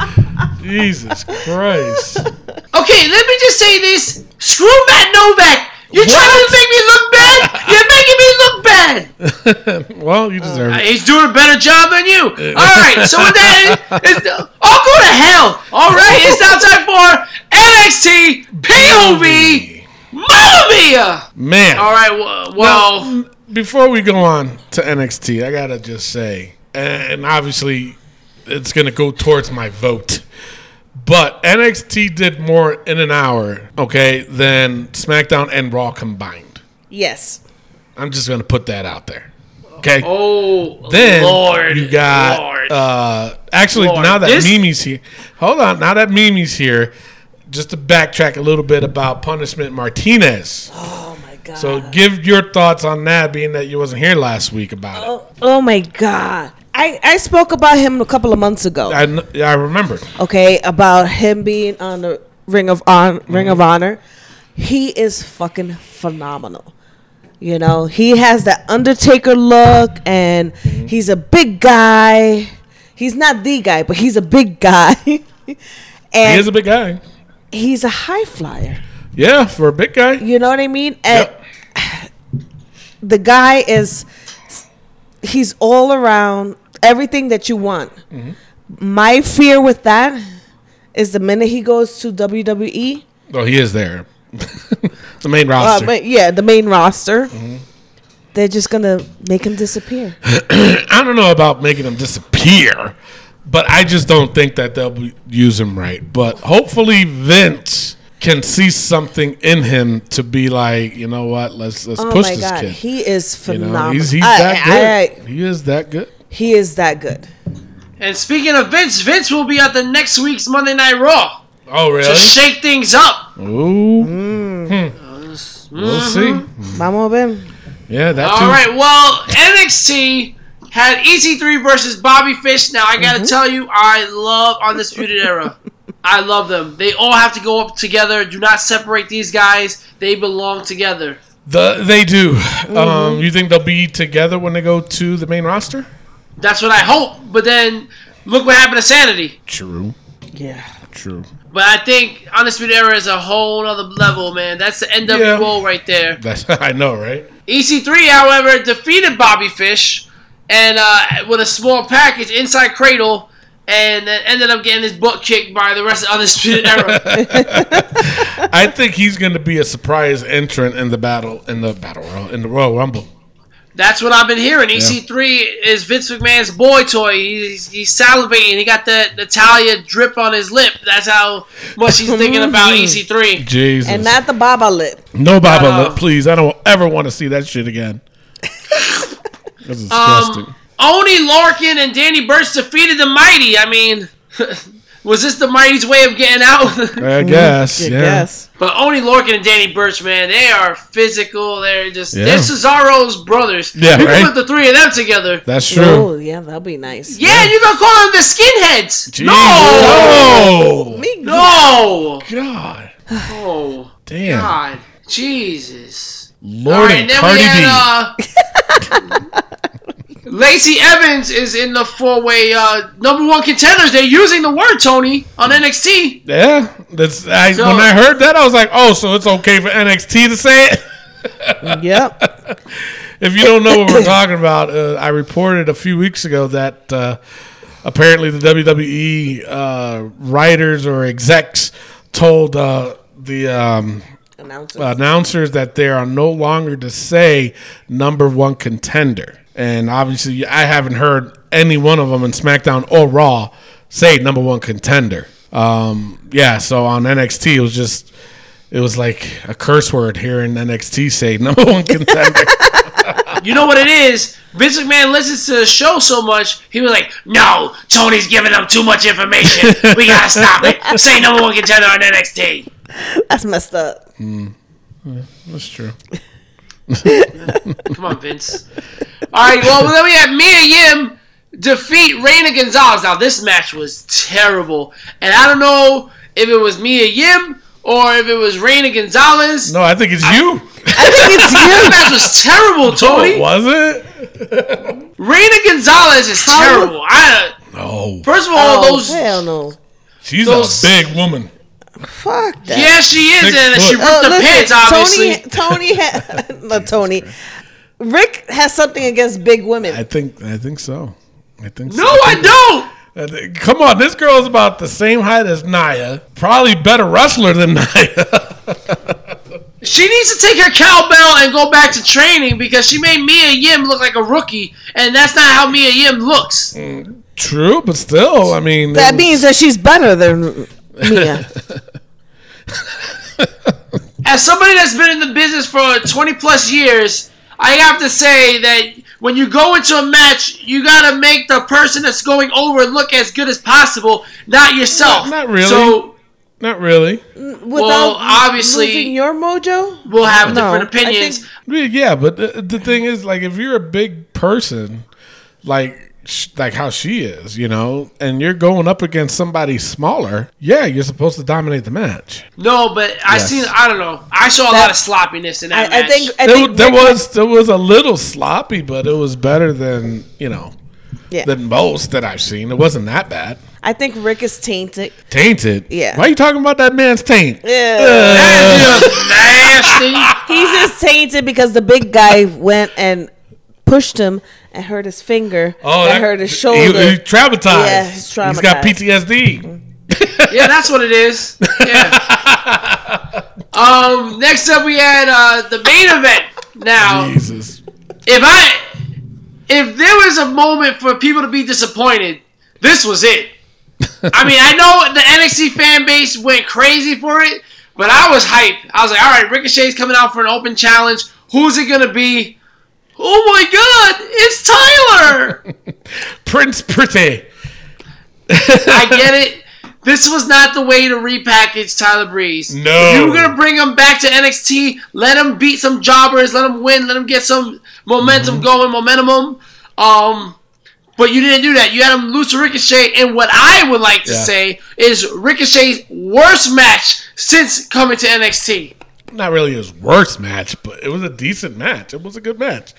[SPEAKER 1] Jesus Christ.
[SPEAKER 3] Okay, let me just say this. Screw Matt Novak. You're trying to make me look bad. You're making me look bad.
[SPEAKER 1] well, you deserve it.
[SPEAKER 3] Uh, he's doing a better job than you. All right, so with that, it's, uh, I'll go to hell. All right, it's now time for NXT POV. Mamma mia!
[SPEAKER 1] Man.
[SPEAKER 3] All right, well, well
[SPEAKER 1] Before we go on to NXT, I gotta just say, and obviously it's gonna go towards my vote. But NXT did more in an hour, okay, than SmackDown and Raw combined.
[SPEAKER 2] yes.
[SPEAKER 1] I'm just gonna put that out there. Okay.
[SPEAKER 3] oh
[SPEAKER 1] Then
[SPEAKER 3] Lord,
[SPEAKER 1] you got
[SPEAKER 3] Lord.
[SPEAKER 1] uh actually
[SPEAKER 3] Lord,
[SPEAKER 1] now that
[SPEAKER 3] this-
[SPEAKER 1] Mimi's here. Hold on, now that Mimi's here, just to backtrack a little bit about Punishment Martinez.
[SPEAKER 2] Oh my god.
[SPEAKER 1] So give your thoughts on that, being that you wasn't here last week about it.
[SPEAKER 2] oh, oh my god. I, I spoke about him a couple of months ago.
[SPEAKER 1] I, kn- I remember.
[SPEAKER 2] okay, about him being on the Ring of On Ring of mm-hmm. Honor. He is fucking phenomenal. You know, he has that Undertaker look, and mm-hmm. he's a big guy. He's not the guy, but he's a big guy,
[SPEAKER 1] He is a big guy.
[SPEAKER 2] he's a high flyer.
[SPEAKER 1] Yeah, for a big guy.
[SPEAKER 2] You know what I mean? And
[SPEAKER 1] Yep.
[SPEAKER 2] the guy is he's all around everything that you want.
[SPEAKER 1] Mm-hmm.
[SPEAKER 2] My fear with that is the minute he goes to WWE,
[SPEAKER 1] Well, he is there. the main
[SPEAKER 2] uh,
[SPEAKER 1] roster.
[SPEAKER 2] but yeah, the main roster.
[SPEAKER 1] Mm-hmm.
[SPEAKER 2] they're just gonna make him disappear.
[SPEAKER 1] I don't know about making him disappear, but I just don't think that they'll be, use him right. But hopefully Vince can see something in him to be like, you know what, let's let's
[SPEAKER 2] Oh
[SPEAKER 1] push
[SPEAKER 2] my
[SPEAKER 1] this
[SPEAKER 2] god,
[SPEAKER 1] kid.
[SPEAKER 2] he is
[SPEAKER 1] you
[SPEAKER 2] phenomenal.
[SPEAKER 1] know, he's he's
[SPEAKER 2] I-
[SPEAKER 1] that good.
[SPEAKER 2] I- I-
[SPEAKER 1] he is that good.
[SPEAKER 2] He is that good.
[SPEAKER 3] And speaking of Vince, Vince will be at the next week's Monday Night Raw
[SPEAKER 1] Oh really?
[SPEAKER 3] to shake things up.
[SPEAKER 1] Ooh.
[SPEAKER 2] Mm.
[SPEAKER 1] Hmm. We'll see.
[SPEAKER 2] Vamos a ver.
[SPEAKER 1] Yeah, that
[SPEAKER 3] All
[SPEAKER 1] too.
[SPEAKER 3] right. Well, NXT had EC3 versus Bobby Fish. Now I gotta tell you, I love Undisputed Era. I love them. They all have to go up together. Do not separate these guys. They belong together.
[SPEAKER 1] The, they do.
[SPEAKER 2] Mm-hmm.
[SPEAKER 1] Um, you think they'll be together when they go to the main roster?
[SPEAKER 3] That's what I hope. But then look what happened to Sanity.
[SPEAKER 1] True.
[SPEAKER 2] Yeah.
[SPEAKER 1] True.
[SPEAKER 3] But I think Undisputed Era is a whole other level, man. That's the NWO right there.
[SPEAKER 1] That's I know, right?
[SPEAKER 3] EC3, however, defeated Bobby Fish and uh, with a small package inside Cradle, and then ended up getting his butt kicked by the rest of Undisputed Era.
[SPEAKER 1] I think he's going to be a surprise entrant in the battle in the battle royal in the Royal Rumble.
[SPEAKER 3] That's what I've been hearing. EC3 is Vince McMahon's boy toy. He's, he's salivating. He got the Natalya drip on his lip. That's how much he's thinking about E EC3.
[SPEAKER 1] Jesus.
[SPEAKER 2] And not the Baba lip.
[SPEAKER 1] no Baba
[SPEAKER 3] No.
[SPEAKER 1] lip, please. I don't ever want to see that shit again. That's
[SPEAKER 3] Um,
[SPEAKER 1] disgusting.
[SPEAKER 3] Oney Lorcan and Danny Burch defeated the Mighty. I mean, was this the Mighty's way of getting out?
[SPEAKER 1] I guess.
[SPEAKER 2] I
[SPEAKER 1] yeah.
[SPEAKER 2] guess.
[SPEAKER 3] But Oney Lorcan and Danny Burch, man, they are physical. They're just
[SPEAKER 1] Yeah.
[SPEAKER 3] they're Cesaro's brothers.
[SPEAKER 1] Yeah,
[SPEAKER 3] you
[SPEAKER 1] right?
[SPEAKER 3] can put the three of them together.
[SPEAKER 1] That's true.
[SPEAKER 2] Oh, yeah, that'll be nice.
[SPEAKER 3] Yeah, you gonna call them the skinheads?
[SPEAKER 1] Jesus.
[SPEAKER 3] No,
[SPEAKER 1] Oh,
[SPEAKER 2] Me,
[SPEAKER 3] no,
[SPEAKER 1] God.
[SPEAKER 3] oh
[SPEAKER 1] Damn.
[SPEAKER 3] God, Jesus. All
[SPEAKER 1] Lord
[SPEAKER 3] right,
[SPEAKER 1] and
[SPEAKER 3] then
[SPEAKER 1] Cardi
[SPEAKER 3] we
[SPEAKER 1] B.
[SPEAKER 3] had uh, Lacey Evans is in the four-way uh, number one contenders. They're using the word Tony on NXT.
[SPEAKER 1] yeah. That's I,
[SPEAKER 3] So-
[SPEAKER 1] when I heard that I was like, "Oh, so it's okay for NXT to say it?"
[SPEAKER 2] Yep.
[SPEAKER 1] If you don't know what we're talking about, uh, I reported a few weeks ago that uh, apparently the WWE uh, writers or execs told uh, the um,
[SPEAKER 2] Announcer.
[SPEAKER 1] announcers that they are no longer to say number one contender. And obviously, I haven't heard any one of them in SmackDown or Raw say number one contender. Um, yeah, so on NXT, it was just, it was like a curse word hearing NXT say number one contender.
[SPEAKER 3] You know what it is? Vince McMahon listens to the show so much, he was like, "No, Tony's giving them too much information. We gotta stop it. Say number one contender on NXT."
[SPEAKER 2] That's messed up.
[SPEAKER 1] That's true.
[SPEAKER 3] Come on, Vince. All right, well then we had Mia Yim defeat Reina Gonzalez. Now this match was terrible, and I don't know if it was Mia Yim or if it was Reina Gonzalez.
[SPEAKER 1] No, I think it's you.
[SPEAKER 2] I think it's
[SPEAKER 3] This
[SPEAKER 2] you.
[SPEAKER 3] match was terrible, Tony.
[SPEAKER 1] was it?
[SPEAKER 3] Reina Gonzalez is terrible. I
[SPEAKER 1] No.
[SPEAKER 3] first of all,
[SPEAKER 2] Oh,
[SPEAKER 3] those
[SPEAKER 2] hell no.
[SPEAKER 1] She's
[SPEAKER 3] Those-
[SPEAKER 1] a big woman.
[SPEAKER 2] Fuck that.
[SPEAKER 3] yeah, she is,
[SPEAKER 1] Six
[SPEAKER 3] and she
[SPEAKER 1] foot.
[SPEAKER 3] ripped the oh, pants, obviously.
[SPEAKER 2] Tony, Tony, ha- not Tony. Rick has something against big women.
[SPEAKER 1] I think. I think so. I think. so.
[SPEAKER 3] no, I don't.
[SPEAKER 1] I think- Come on, this girl's about the same height as Nia. Probably better wrestler than Nia.
[SPEAKER 3] She needs to take her cowbell and go back to training because she made Mia Yim look like a rookie, and that's not how Mia Yim looks.
[SPEAKER 1] True, but still, I mean,
[SPEAKER 2] that
[SPEAKER 1] was-
[SPEAKER 2] means that she's better than Mia.
[SPEAKER 3] As somebody that's been in the business for 20 plus years, I have to say that when you go into a match, you gotta make the person that's going over look as good as possible, not yourself.
[SPEAKER 1] Not- not really.
[SPEAKER 3] So
[SPEAKER 1] not really.
[SPEAKER 2] Without
[SPEAKER 3] obviously-
[SPEAKER 2] losing your mojo.
[SPEAKER 3] we'll have
[SPEAKER 2] No,
[SPEAKER 3] different opinions.
[SPEAKER 2] think-
[SPEAKER 1] Yeah, but the, the thing is, like, if you're a big person, like, sh- like how she is, you know, and you're going up against somebody smaller, yeah, you're supposed to dominate the match.
[SPEAKER 3] no, but I
[SPEAKER 1] Yes.
[SPEAKER 3] seen. I don't know. I saw a
[SPEAKER 2] That-
[SPEAKER 3] lot of sloppiness in that
[SPEAKER 2] I, I
[SPEAKER 3] match.
[SPEAKER 2] think. I
[SPEAKER 1] There,
[SPEAKER 2] think
[SPEAKER 1] there was there was a little sloppy, but it was better than you know
[SPEAKER 2] Yeah.
[SPEAKER 1] than most that I've seen. It wasn't that bad.
[SPEAKER 2] I think Rick is tainted.
[SPEAKER 1] Tainted.
[SPEAKER 2] Yeah.
[SPEAKER 1] Why are you talking about that man's taint?
[SPEAKER 2] Yeah.
[SPEAKER 3] That's just nasty.
[SPEAKER 2] He's just tainted because the big guy went and pushed him and hurt his finger.
[SPEAKER 1] Oh,
[SPEAKER 2] and hurt his
[SPEAKER 1] He,
[SPEAKER 2] shoulder.
[SPEAKER 1] he's traumatized.
[SPEAKER 2] Yeah, he's traumatized.
[SPEAKER 1] He's got
[SPEAKER 2] traumatized.
[SPEAKER 1] PTSD.
[SPEAKER 3] Yeah, that's what it is. Yeah. um. Next up, we had uh, the main event. Now,
[SPEAKER 1] Jesus.
[SPEAKER 3] if I if there was a moment for people to be disappointed, this was it. I mean, I know the NXT fan base went crazy for it, but I was hyped. I was like, all right, Ricochet's coming out for an open challenge. Who's it gonna be? Oh my god, it's Tyler!
[SPEAKER 1] Prince Pretty.
[SPEAKER 3] I get it. This was not the way to repackage Tyler Breeze.
[SPEAKER 1] No.
[SPEAKER 3] If you were gonna bring him back to NXT, let him beat some jobbers, let him win, let him get some momentum
[SPEAKER 1] Mm-hmm.
[SPEAKER 3] going, momentum. Um, but you didn't do that. You had him lose to Ricochet, and what I would like to
[SPEAKER 1] Yeah.
[SPEAKER 3] say is Ricochet's worst match since coming to NXT.
[SPEAKER 1] Not really his worst match, but it was a decent match. It was a good match.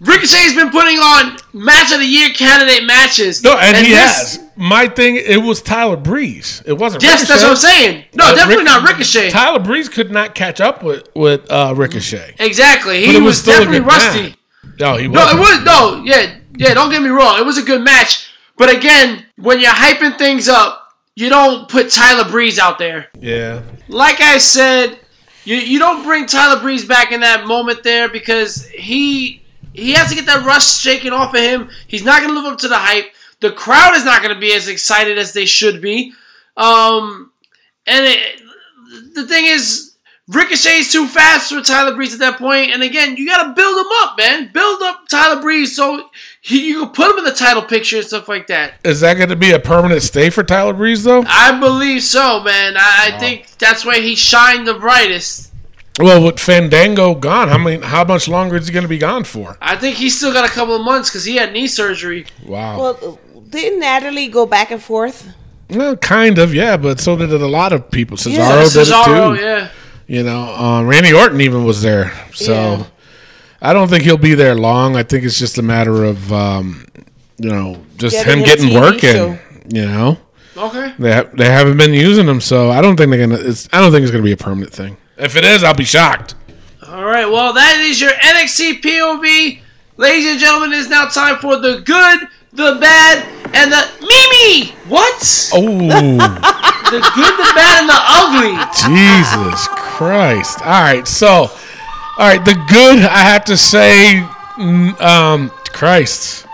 [SPEAKER 3] Ricochet's been putting on match of the year candidate matches.
[SPEAKER 1] No, and, he
[SPEAKER 3] this-
[SPEAKER 1] has. My thing, it was Tyler Breeze. It wasn't.
[SPEAKER 3] Yes, that's what I'm saying. No,
[SPEAKER 1] Uh,
[SPEAKER 3] definitely
[SPEAKER 1] Ric-
[SPEAKER 3] not Ricochet.
[SPEAKER 1] Tyler Breeze could not catch up with with uh, Ricochet.
[SPEAKER 3] exactly. He was,
[SPEAKER 1] still a
[SPEAKER 3] definitely rusty.
[SPEAKER 1] match. No, he wasn't.
[SPEAKER 3] it was no, yeah, yeah. Don't get me wrong. It was a good match, but again, when you're hyping things up, you don't put Tyler Breeze out there.
[SPEAKER 1] Yeah.
[SPEAKER 3] Like I said, you you don't bring Tyler Breeze back in that moment there because he he has to get that rust shaken off of him. He's not going to live up to the hype. The crowd is not going to be as excited as they should be. Um, and it, the thing is. Ricochet's too fast for Tyler Breeze at that point, and again, you got to build him up, man. Build up Tyler Breeze so he, you can put him in the title picture and stuff like that.
[SPEAKER 1] Is that going to be a permanent stay for Tyler Breeze though?
[SPEAKER 3] I believe so, man. I, I think that's where he shined the brightest.
[SPEAKER 1] Well, with Fandango gone, how many? How much longer is he going to be gone for?
[SPEAKER 3] I think he's still got a couple of months because he had knee surgery.
[SPEAKER 1] Wow.
[SPEAKER 2] Well, didn't Natalie go back and forth?
[SPEAKER 1] Well, kind of, yeah, but so did a lot of people. Cesaro
[SPEAKER 2] Yeah.
[SPEAKER 1] did it too.
[SPEAKER 3] yeah.
[SPEAKER 1] You know, uh, Randy Orton even was there. So
[SPEAKER 2] Yeah.
[SPEAKER 1] I don't think he'll be there long. I think it's just a matter of, um, you know, just
[SPEAKER 2] Getting
[SPEAKER 1] him getting
[SPEAKER 2] TV
[SPEAKER 1] working.
[SPEAKER 2] show.
[SPEAKER 1] You know,
[SPEAKER 3] Okay.
[SPEAKER 1] they ha- they haven't been using him, so I don't think they're gonna. It's, I don't think it's gonna be a permanent thing. If it is, I'll be shocked.
[SPEAKER 3] All right. Well, that is your NXT POV. Ladies and gentlemen, it is now time for the good, the bad, and the Mimi. What?
[SPEAKER 1] Oh,
[SPEAKER 3] The good, the bad, and the ugly.
[SPEAKER 1] Jesus Christ! All right, so, all right, the good I have to say, mm, um, Christ.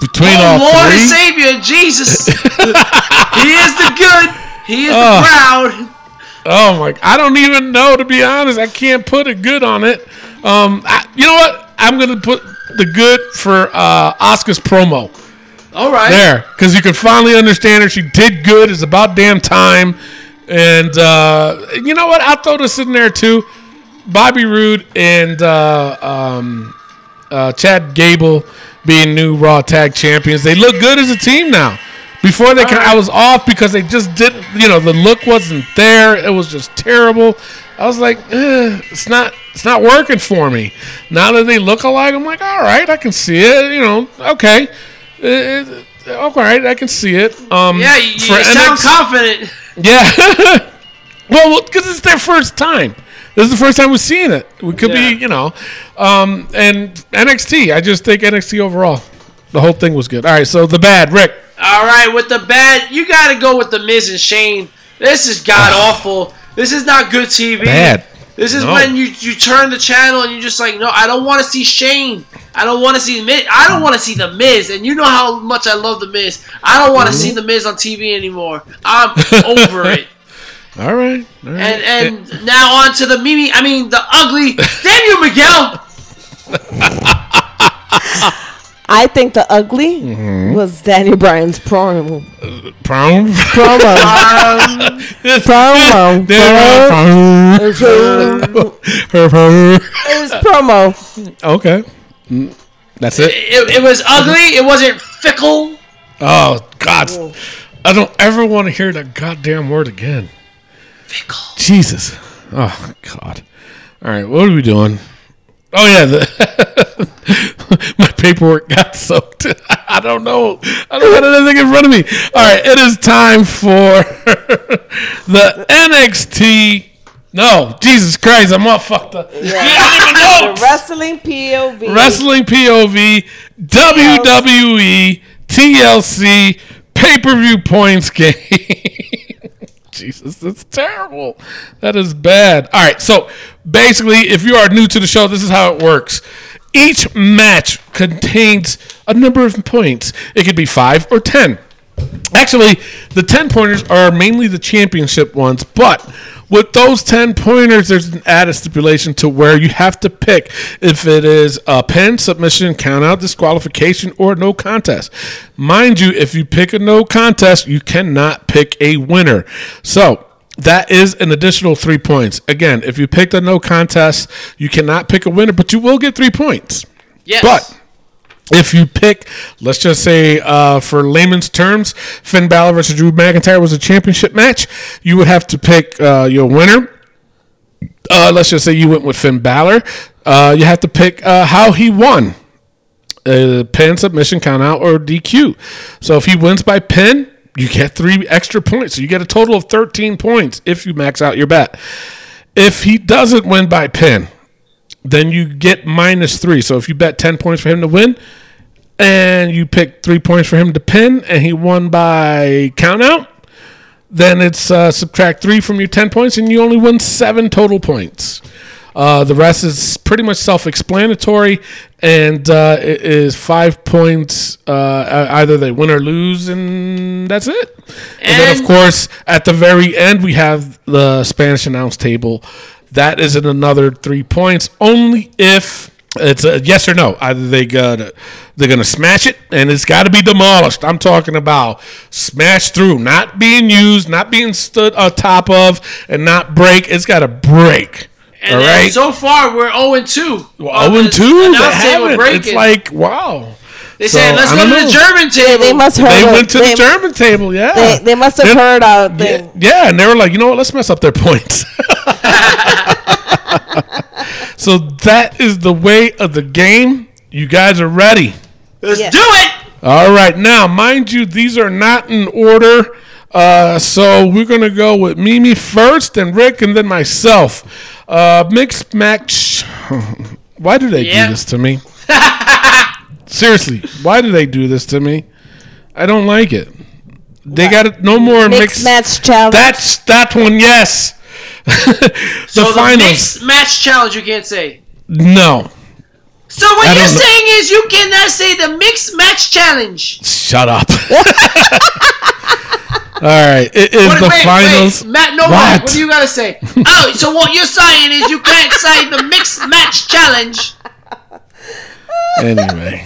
[SPEAKER 1] Between
[SPEAKER 3] Oh,
[SPEAKER 1] all
[SPEAKER 3] Lord
[SPEAKER 1] three,
[SPEAKER 3] and Savior, Jesus. he is the good. He is
[SPEAKER 1] Oh.
[SPEAKER 3] the proud.
[SPEAKER 1] Oh my! I don't even know to be honest. I can't put a good on it. Um, I, you know what? I'm gonna put the good for uh, Asuka's promo
[SPEAKER 3] All right.
[SPEAKER 1] there because you can finally understand her. She did good. It's about damn time. And uh, you know what? I'll throw this in there too. Bobby Roode and uh, um, uh, Chad Gable being new Raw Tag Champions. They look good as a team now. Before they, can, I was off because they just didn't. You know, the look wasn't there. It was just terrible. I was like, it's not, it's not working for me. Now that they look alike, I'm like, all right, I can see it. You know, okay, Eh, eh, all right, I can see it. Um,
[SPEAKER 3] Yeah, you, you sound confident.
[SPEAKER 1] yeah. well, because it's their first time. This is the first time we've seen it. We could
[SPEAKER 3] Yeah.
[SPEAKER 1] be, you know, um, and NXT. I just think NXT overall, the whole thing was good. All right, so the bad, Rick.
[SPEAKER 3] All right, with the bad, you got to go with the Miz and Shane. This is god awful. This is not good TV.
[SPEAKER 1] Bad.
[SPEAKER 3] This is
[SPEAKER 1] No.
[SPEAKER 3] when you you turn the channel and you're just like, no, I don't want to see Shane. I don't want to see Miz. I don't want to see the Miz. And you know how much I love the Miz. I don't want to see the Miz on TV anymore. I'm over it.
[SPEAKER 1] All right. All right.
[SPEAKER 3] And and now on to the Mimi. I mean the ugly. Damn you, Miguel.
[SPEAKER 2] I think the ugly
[SPEAKER 1] Mm-hmm.
[SPEAKER 2] was Danny Bryan's promo.
[SPEAKER 1] Prom.
[SPEAKER 2] Promo. promo. His promo.
[SPEAKER 1] It was promo. Okay. That's it.
[SPEAKER 3] It, it was ugly. It wasn't fickle.
[SPEAKER 1] Oh God, I don't ever want to hear that goddamn word again. Fickle. Jesus. Oh God. All right, what are we doing? Oh yeah, the my paperwork got soaked. I don't know. I don't got anything in front of me. All right, it is time for the NXT. No, Jesus Christ, I'm all fucked up. Yeah.
[SPEAKER 2] The wrestling POV.
[SPEAKER 1] Wrestling POV, WWE, TLC, pay per view points game. Jesus, that's terrible. That is bad. All right, so basically, if you are new to the show, this is how it works. each match contains a number of points. It could be five or ten. Actually, the 10 pointers are mainly the championship ones, but with those 10 pointers, there's an added stipulation to where you have to pick if it is a pin, submission, count out, disqualification, or no contest. Mind you, if you pick a no contest, you cannot pick a winner. So, that is an additional three points. Again, if you picked a no contest, you cannot pick a winner, but you will get three points.
[SPEAKER 3] Yes.
[SPEAKER 1] But if you pick, let's just say, uh, for layman's terms, Finn Balor versus Drew McIntyre was a championship match, you would have to pick uh, your winner. Uh, let's just say you went with Finn Balor. Uh, you have to pick uh, how he won. Uh, pin, submission, count out, or DQ. So if he wins by pin, you get three extra points. So you get a total of 13 points if you max out your bet. If he doesn't win by pin, then you get minus three. So if you bet 10 points for him to win and you pick three points for him to pin and he won by count out, then it's uh, subtract three from your 10 points and you only win seven total points. Uh, the rest is pretty much self-explanatory, and uh, it is five points. Uh, either they win or lose, and that's it. And, then, of course, at the very end, we have the Spanish announce table. That is another three points, only if it's a yes or no. Either they gonna they're gonna smash it, and it's got to be demolished. I'm talking about smash through, not being used, not being stood on top of, and not break. It's got to break.
[SPEAKER 3] And
[SPEAKER 1] all
[SPEAKER 3] then
[SPEAKER 1] right.
[SPEAKER 3] so far, we're 0 and 2.
[SPEAKER 1] Well, 0 and 2, they haven't. It's like, wow.
[SPEAKER 3] They
[SPEAKER 1] So,
[SPEAKER 3] said, let's
[SPEAKER 1] I
[SPEAKER 3] go to
[SPEAKER 1] don't
[SPEAKER 3] the. German table.
[SPEAKER 2] They must heard.
[SPEAKER 1] They
[SPEAKER 2] of-
[SPEAKER 1] went to
[SPEAKER 2] they,
[SPEAKER 1] the German table, yeah.
[SPEAKER 2] They, they must have
[SPEAKER 1] Then-
[SPEAKER 2] heard our
[SPEAKER 1] yeah, yeah, and they were like, you know what? Let's mess up their points. so that is the way of the game. You guys are ready.
[SPEAKER 3] Let's
[SPEAKER 2] Yeah.
[SPEAKER 3] do it.
[SPEAKER 1] All right, now, mind you, these are not in order. Uh, so we're gonna go with Mimi first, and Rick, and then myself. Uh, mixed match. Why do they
[SPEAKER 3] Yeah.
[SPEAKER 1] do this to me? Seriously, why do they do this to me? I don't like it. They got it. No more
[SPEAKER 2] Mixed
[SPEAKER 1] mixed.
[SPEAKER 2] match challenge.
[SPEAKER 1] That's that one. Yes. the
[SPEAKER 3] so the
[SPEAKER 1] finals.
[SPEAKER 3] mixed match challenge, you can't say.
[SPEAKER 1] no.
[SPEAKER 3] So what
[SPEAKER 1] I
[SPEAKER 3] you're
[SPEAKER 1] don't know.
[SPEAKER 3] saying is you cannot say the mixed match challenge.
[SPEAKER 1] Shut up. All right. It is
[SPEAKER 3] Wait,
[SPEAKER 1] the
[SPEAKER 3] wait,
[SPEAKER 1] finals.
[SPEAKER 3] wait, Matt, no,
[SPEAKER 1] What?
[SPEAKER 3] Matt, what do you gotta say? oh, so what you're saying is you can't say the mixed match challenge.
[SPEAKER 1] anyway.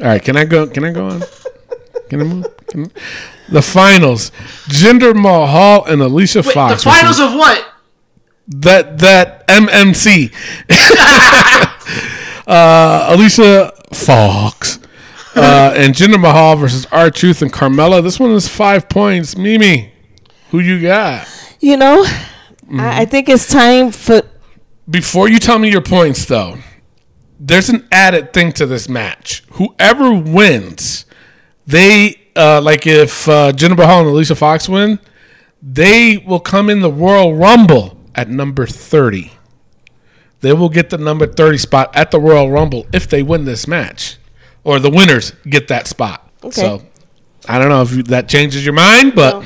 [SPEAKER 1] All right, can I go? Can I go on? Can I move? Can I- The finals: Jinder Mahal and Alicia
[SPEAKER 3] Wait,
[SPEAKER 1] Fox.
[SPEAKER 3] the finals of what?
[SPEAKER 1] that that MMC. uh, Alicia Fox uh, and Jinder Mahal versus R Truth and Carmella. This one is five points. Mimi, who you got?
[SPEAKER 2] You know,
[SPEAKER 1] Mm-hmm.
[SPEAKER 2] I, I think it's time for.
[SPEAKER 1] Before you tell me your points, though, there's an added thing to this match. Whoever wins, they uh, like if uh, Jinder Mahal and Alicia Fox win, they will come in the Royal Rumble at number thirty. They will get the number thirty spot at the Royal Rumble if they win this match, or the winners get that spot. So I don't know if you, that changes your mind, but all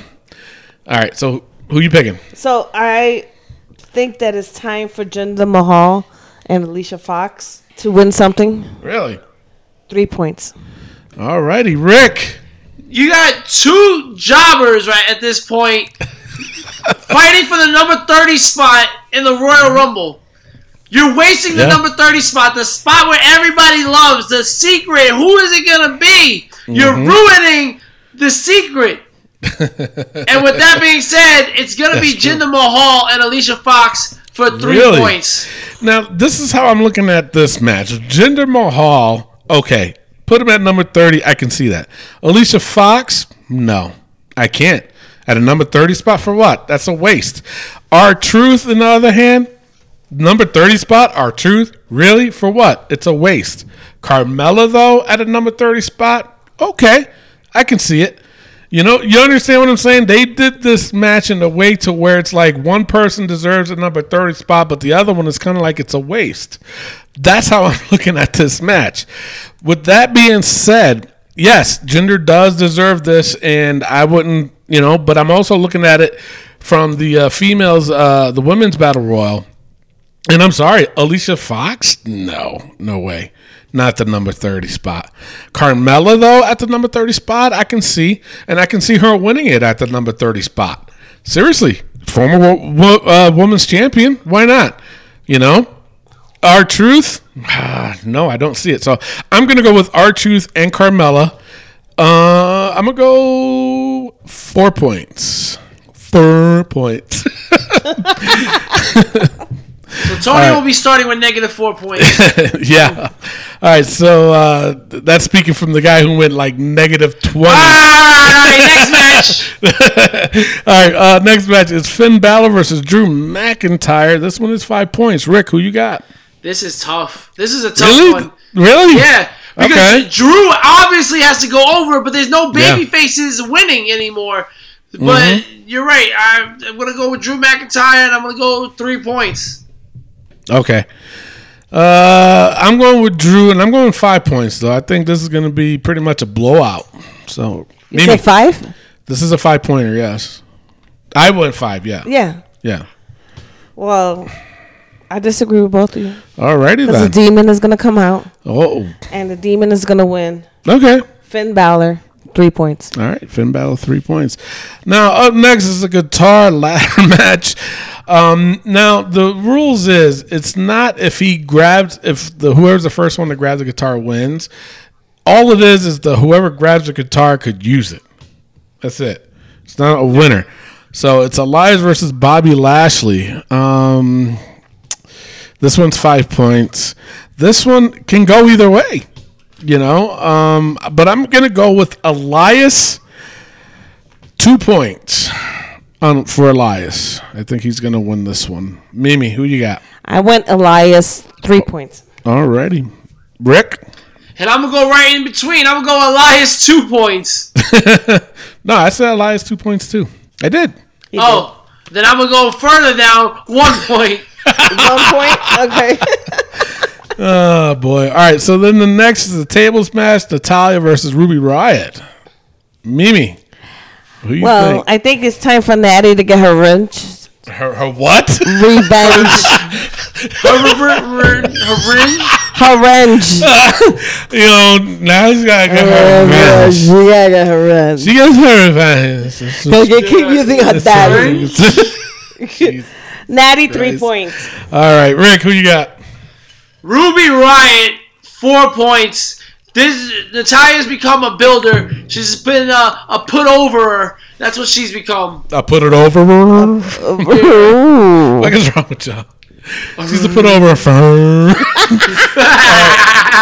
[SPEAKER 1] right. So who you picking?
[SPEAKER 2] So I think that it's time for Jinder Mahal and Alicia Fox to win something.
[SPEAKER 1] Really?
[SPEAKER 2] Three points.
[SPEAKER 1] All righty, Rick.
[SPEAKER 3] You got two jobbers right at this point fighting for the number 30 spot in the Royal Rumble. You're wasting the
[SPEAKER 1] Yeah.
[SPEAKER 3] number 30 spot, the spot where everybody loves, the secret. Who is it going to be? You're
[SPEAKER 1] Mm-hmm.
[SPEAKER 3] ruining the secret. and with that being said, it's going to be. Jinder Mahal and Alicia Fox for three
[SPEAKER 1] Really?
[SPEAKER 3] points.
[SPEAKER 1] Now, this is how I'm looking at this match. Jinder Mahal, okay, put him at number 30. I can see that. Alicia Fox, no, I can't. At a number 30 spot for what? That's a waste. R Truth, on the other hand, number 30 spot, R Truth, really? For what? It's a waste. Carmella, though, at a number 30 spot, okay, I can see it. You know, you understand what I'm saying? They did this match in a way to where it's like one person deserves a number 30 spot, but the other one is kind of like it's a waste. That's how I'm looking at this match. With that being said, yes, Jinder does deserve this, and I wouldn't, you know, but I'm also looking at it from the uh, females, uh, the women's battle royal. And I'm sorry, Alicia Fox? No, no way. not the number 30 spot. Carmella, though, at the number 30 spot, I can see, and I can see her winning it at the number 30 spot. Seriously, former wo- uh, women's champion. Why not? You know? R Truth? no, I don't see it. So I'm going to go with R Truth and Carmella. Uh, I'm going to go four points. Four points.
[SPEAKER 3] So Tony will be starting with negative four points.
[SPEAKER 1] yeah. All right. So uh, that's speaking from the guy who went like negative 20.
[SPEAKER 3] Ah, all right, next match.
[SPEAKER 1] All right. Uh, next match is Finn Balor versus Drew McIntyre. This one is five points. Rick, who you got?
[SPEAKER 3] This is tough. This is a tough
[SPEAKER 1] Really?
[SPEAKER 3] one.
[SPEAKER 1] Really?
[SPEAKER 3] Yeah, because
[SPEAKER 1] Okay.
[SPEAKER 3] Drew obviously has to go over, but there's no baby
[SPEAKER 1] Yeah.
[SPEAKER 3] faces winning anymore. But
[SPEAKER 1] Mm-hmm.
[SPEAKER 3] you're right. I'm, I'm gonna go with Drew McIntyre, and I'm gonna go three points.
[SPEAKER 1] Okay. Uh, I'm going with Drew, and I'm going five points, though. I think this is going to be pretty much a blowout. So,
[SPEAKER 2] You
[SPEAKER 1] Mimi,
[SPEAKER 2] said five?
[SPEAKER 1] this is a five pointer, yes. I went five, yeah.
[SPEAKER 2] Yeah.
[SPEAKER 1] Yeah.
[SPEAKER 2] Well, I disagree with both of you.
[SPEAKER 1] Alrighty
[SPEAKER 2] Because the demon is gonna come out,
[SPEAKER 1] Oh,
[SPEAKER 2] and the demon is gonna win.
[SPEAKER 1] okay.
[SPEAKER 2] Finn Balor, three points.
[SPEAKER 1] All right, Finn Balor, three points. Now, up next is a guitar ladder match. Um, now, the rules is it's not if he grabs, if the whoever's the first one to grab the guitar wins. All it is is the whoever grabs the guitar could use it. That's it. It's not a winner. So it's Elias versus Bobby Lashley. Um, this one's five points. This one can go either way, you know. Um, but I'm gonna go with Elias. Two points on for Elias. I think he's gonna win this one. Mimi, who you got?
[SPEAKER 2] I went Elias, three points.
[SPEAKER 1] Alrighty, Rick.
[SPEAKER 3] And I'm gonna go right in between. I'm gonna go Elias two points.
[SPEAKER 1] No, I said Elias two points too. I did.
[SPEAKER 3] oh, then I'm gonna go further down one point.
[SPEAKER 2] One point? Okay.
[SPEAKER 1] Oh boy! All right, so then the next is the table smash: Natalya versus Ruby Riot. Mimi, who you
[SPEAKER 2] well,
[SPEAKER 1] think?
[SPEAKER 2] I think it's time for Natty to get her wrench.
[SPEAKER 1] her, her what?
[SPEAKER 2] Revenge.
[SPEAKER 3] Her, her, her, her ring.
[SPEAKER 2] revenge.
[SPEAKER 1] you know, now she's gotta get her oh, revenge.
[SPEAKER 2] She gotta get her revenge.
[SPEAKER 1] She gets her revenge.
[SPEAKER 2] They can keep using her daddy. Natty, three
[SPEAKER 1] Christ.
[SPEAKER 2] points.
[SPEAKER 1] All right, Rick, who you got?
[SPEAKER 3] Ruby Riot, four points. This Natalya's become a builder. She's been a, a put overer. That's what she's become.
[SPEAKER 1] I put it over.
[SPEAKER 2] Ooh.
[SPEAKER 1] What is wrong with y'all? She's to put over a firm.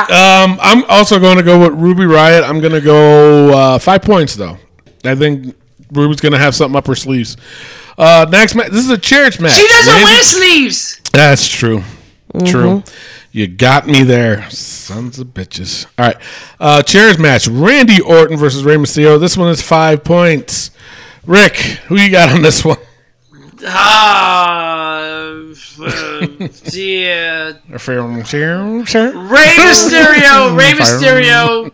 [SPEAKER 1] um, I'm also going to go with Ruby Riot. I'm going to go uh, five points though. I think Ruby's going to have something up her sleeves. Uh, next match. This is a church match.
[SPEAKER 3] She doesn't
[SPEAKER 1] Randy-
[SPEAKER 3] wear sleeves.
[SPEAKER 1] That's true. True. You got me there, sons of bitches. All right. Uh, chairs match: Randy Orton versus Rey Mysterio. This one is five points. Rick, who you got on this one?
[SPEAKER 3] Ah, uh, yeah. Rey Mysterio. Rey Mysterio.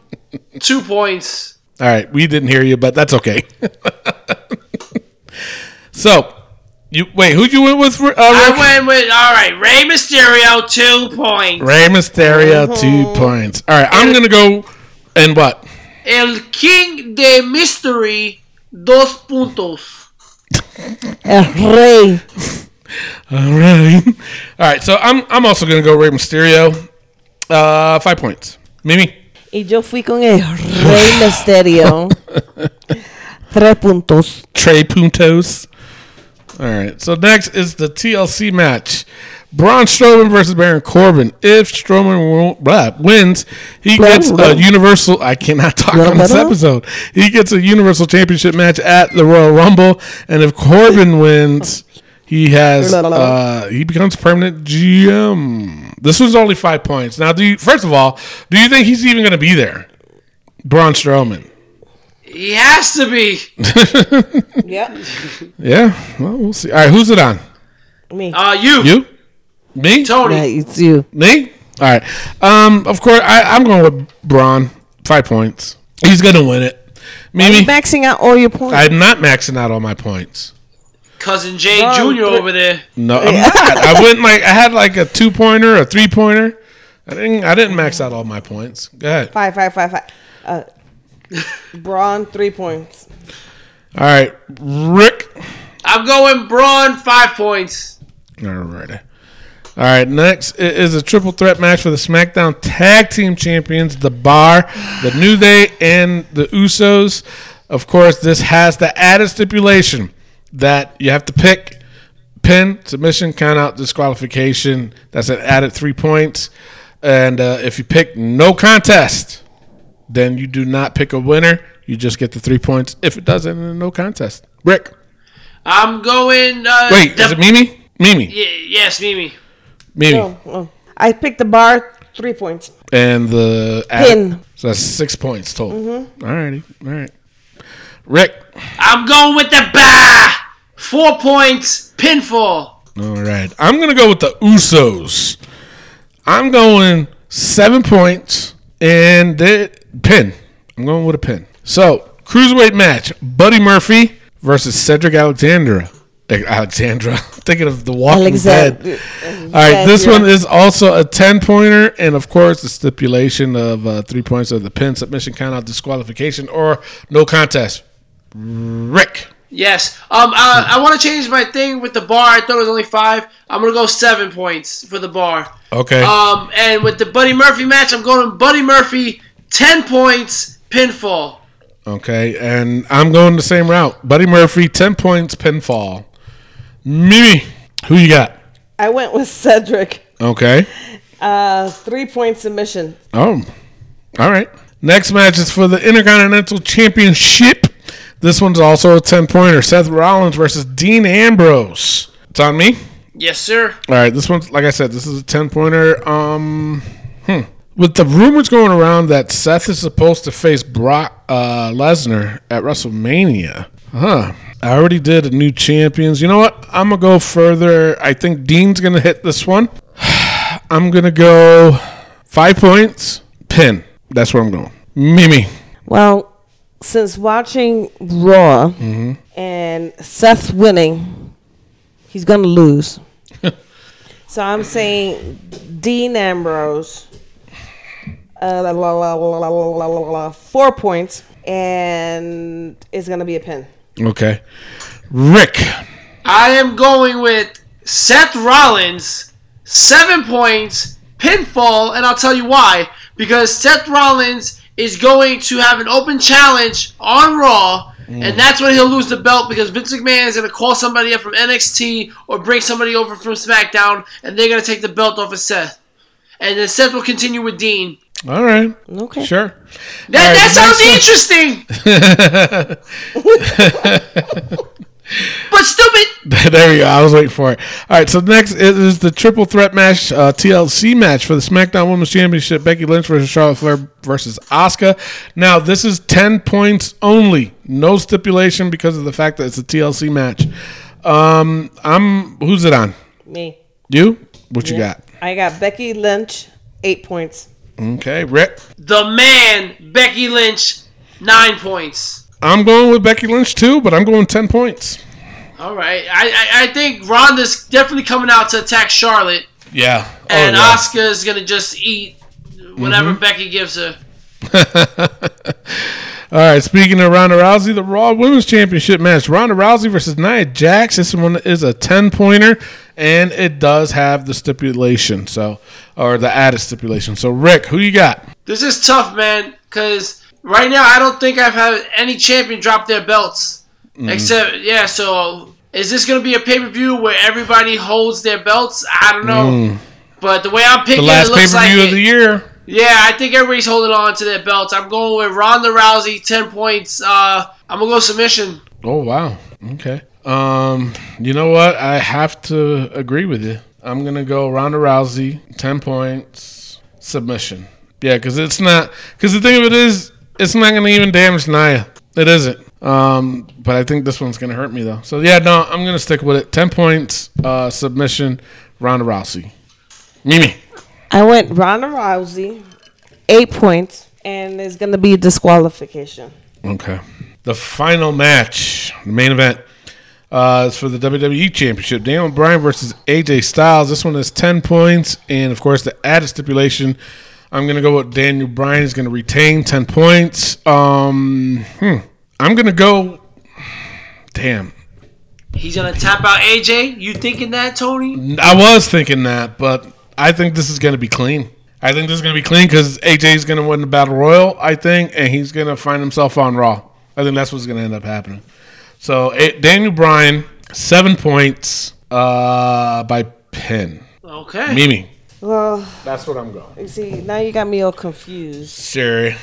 [SPEAKER 3] Two points.
[SPEAKER 1] All right, we didn't hear you, but that's okay. so, you wait. Who'd you went with? Uh,
[SPEAKER 3] I went with all right. Rey Mysterio. Two points.
[SPEAKER 1] Rey Mysterio, two points. All right, I'm gonna go. And what?
[SPEAKER 3] El King de Mystery. Dos puntos.
[SPEAKER 2] El Rey.
[SPEAKER 1] All right. All right. So I'm I'm also gonna go Rey Mysterio. Uh, five points. Mimi.
[SPEAKER 2] Y yo fui con el Rey Misterio. Tres puntos.
[SPEAKER 1] Trey Puntos. All right. So next is the TLC match: Braun Strowman versus Baron Corbin. If Strowman blah, wins, he gets a Universal. I cannot talk on this episode. He gets a Universal Championship match at the Royal Rumble, and if Corbin wins. He has uh, he becomes permanent GM. This was only five points. Now, do you first of all, do you think he's even going to be there? Braun Strowman.
[SPEAKER 3] He has to be.
[SPEAKER 2] Yep.
[SPEAKER 1] Yeah, well, we'll see. All right, who's it on?
[SPEAKER 2] Me.
[SPEAKER 3] Uh, you.
[SPEAKER 1] You, me,
[SPEAKER 3] Tony.
[SPEAKER 2] Yeah, it's you.
[SPEAKER 1] me. All right. Um, of course, I, I'm going with Braun. Five points. He's going to win it.
[SPEAKER 2] You're
[SPEAKER 1] Mimi,
[SPEAKER 2] maxing out all your points.
[SPEAKER 1] I'm not maxing out all my points.
[SPEAKER 3] Cousin Jay
[SPEAKER 2] Bro,
[SPEAKER 3] Jr.
[SPEAKER 2] but-
[SPEAKER 3] over there.
[SPEAKER 1] No, I'm not. I went like I had like a two pointer, a three pointer, I didn't. I didn't max out all my points. Go ahead.
[SPEAKER 2] Five, five, five, five. Uh, Braun, three points.
[SPEAKER 1] All right, Rick.
[SPEAKER 3] I'm going Braun five points.
[SPEAKER 1] All right. All right. Next i- is a triple threat match for the SmackDown Tag Team Champions, The Bar, the New Day, and the Usos. Of course, this has the added stipulation that you have to pick pin, submission, count out, disqualification. That's an added three points. And uh, if you pick no contest, then you do not pick a winner. You just get the three points. If it doesn't, then no contest. Rick.
[SPEAKER 3] I'm going. Uh,
[SPEAKER 1] Wait,
[SPEAKER 3] the-
[SPEAKER 1] is it Mimi? Mimi.
[SPEAKER 3] Ye- yes, Mimi.
[SPEAKER 1] Mimi.
[SPEAKER 2] Oh, oh. I picked the bar, three points.
[SPEAKER 1] And the
[SPEAKER 2] Pin.
[SPEAKER 1] So that's six points total. All righty. All right. Rick.
[SPEAKER 3] I'm going with the bar. Four points. Pinfall.
[SPEAKER 1] All right. I'm going to go with the Usos. I'm going seven points and the pin. I'm going with a pin. So, cruiserweight match Buddy Murphy versus Cedric Alexandra. Eh, Alexandra. Thinking of the Walking
[SPEAKER 2] Alexand-
[SPEAKER 1] Dead. All right. This
[SPEAKER 2] yeah.
[SPEAKER 1] one is also a 10 pointer. And of course, the stipulation of uh, three points of the pin, submission, count out, disqualification, or no contest. Rick.
[SPEAKER 3] Yes. Um. I, I want to change my thing with the bar. I thought it was only five. I'm gonna go seven points for the bar.
[SPEAKER 1] Okay.
[SPEAKER 3] Um. And with the Buddy Murphy match, I'm going Buddy Murphy. Ten points. Pinfall.
[SPEAKER 1] Okay, and I'm going the same route. Buddy Murphy, 10 points, pinfall. Mimi, who you got?
[SPEAKER 2] I went with Cedric.
[SPEAKER 1] Okay.
[SPEAKER 2] Uh, three point submission.
[SPEAKER 1] Oh, all right. Next match is for the Intercontinental Championship. This one's also a 10 pointer. Seth Rollins versus Dean Ambrose. It's on me.
[SPEAKER 3] Yes, sir.
[SPEAKER 1] All right, this one's like I said, this is a ten pointer. Um, hmm. With the rumors going around that Seth is supposed to face Brock uh, Lesnar at WrestleMania, huh? I already did a new champions. You know what? I'm gonna go further. I think Dean's gonna hit this one. I'm gonna go five points, pin. That's where I'm going. Mimi.
[SPEAKER 2] Well, since watching Raw
[SPEAKER 1] mm-hmm.
[SPEAKER 2] and Seth winning, he's going to lose. so I'm saying Dean Ambrose, uh, la, la, la, four points, and it's going to be a pin.
[SPEAKER 1] Okay. Rick.
[SPEAKER 3] I am going with Seth Rollins, seven points, pinfall, and I'll tell you why. Because Seth Rollins is going to have an open challenge on Raw, mm. and that's when he'll lose the belt because Vince McMahon is going to call somebody up from NXT or bring somebody over from SmackDown, and they're going to take the belt off of Seth. And then Seth will continue with Dean.
[SPEAKER 1] All right.
[SPEAKER 2] Okay.
[SPEAKER 1] Sure.
[SPEAKER 3] That,
[SPEAKER 1] All right,
[SPEAKER 3] that sounds interesting, but stupid.
[SPEAKER 1] there you go. I was waiting for it. All right. So next is the triple threat match, uh, TLC match for the SmackDown Women's Championship: Becky Lynch versus Charlotte Flair versus Asuka. Now this is ten points only, no stipulation because of the fact that it's a TLC match. Um, I'm who's it on?
[SPEAKER 2] Me.
[SPEAKER 1] You? What you got?
[SPEAKER 2] I got Becky Lynch, eight points.
[SPEAKER 1] Okay, Rick.
[SPEAKER 3] The man, Becky Lynch, nine points.
[SPEAKER 1] I'm going with Becky Lynch too, but I'm going ten points.
[SPEAKER 3] All right, I, I I think Ronda's definitely coming out to attack Charlotte,
[SPEAKER 1] Yeah.
[SPEAKER 3] and
[SPEAKER 1] oh, yeah.
[SPEAKER 3] Asuka's gonna just eat whatever mm-hmm. Becky gives her.
[SPEAKER 1] All right, speaking of Ronda Rousey, the Raw Women's Championship match: Ronda Rousey versus Nia Jax. This one is a ten pointer, and it does have the stipulation, so or the added stipulation. So, Rick, who you got?
[SPEAKER 3] This is tough, man, because right now I don't think I've had any champion drop their belts, except yeah. So is this gonna be a pay per view where everybody holds their belts? I don't know. But the way I'm
[SPEAKER 1] The
[SPEAKER 3] picking,
[SPEAKER 1] last
[SPEAKER 3] it
[SPEAKER 1] pay
[SPEAKER 3] looks
[SPEAKER 1] per
[SPEAKER 3] like
[SPEAKER 1] view
[SPEAKER 3] it.
[SPEAKER 1] of the year.
[SPEAKER 3] Yeah, I think everybody's holding on to their belts. I'm going with Ronda Rousey, ten points. Uh, I'm gonna go submission.
[SPEAKER 1] Oh wow. Okay. Um, you know what? I have to agree with you. I'm gonna go Ronda Rousey, ten points, submission. Yeah, because it's not. Because the thing of it is, it's not gonna even damage Nia. It isn't. Um, but I think this one's gonna hurt me though. So yeah, no, I'm gonna stick with it. Ten points, uh, submission, Ronda Rousey. Mimi.
[SPEAKER 2] I went Ronda Rousey, eight points, and there's gonna be a disqualification.
[SPEAKER 1] Okay. The final match, the main event. Uh, it's for the WWE Championship. Daniel Bryan versus AJ Styles. This one is 10 points. And of course, the added stipulation I'm going to go with Daniel Bryan is going to retain 10 points. Um, hmm. I'm going to go. Damn.
[SPEAKER 3] He's gonna tap out AJ. You thinking that, Tony?
[SPEAKER 1] I was thinking that, but I think this is going to be clean. I think this is going to be clean because AJ is going to win the Battle Royal, I think, and he's going to find himself on Raw. I think that's what's going to end up happening. So, Daniel Bryan, seven points uh, by pin.
[SPEAKER 3] Okay.
[SPEAKER 1] Mimi.
[SPEAKER 2] Well,
[SPEAKER 1] That's what I'm going.
[SPEAKER 2] you see, now you got me all confused.
[SPEAKER 1] Sherry.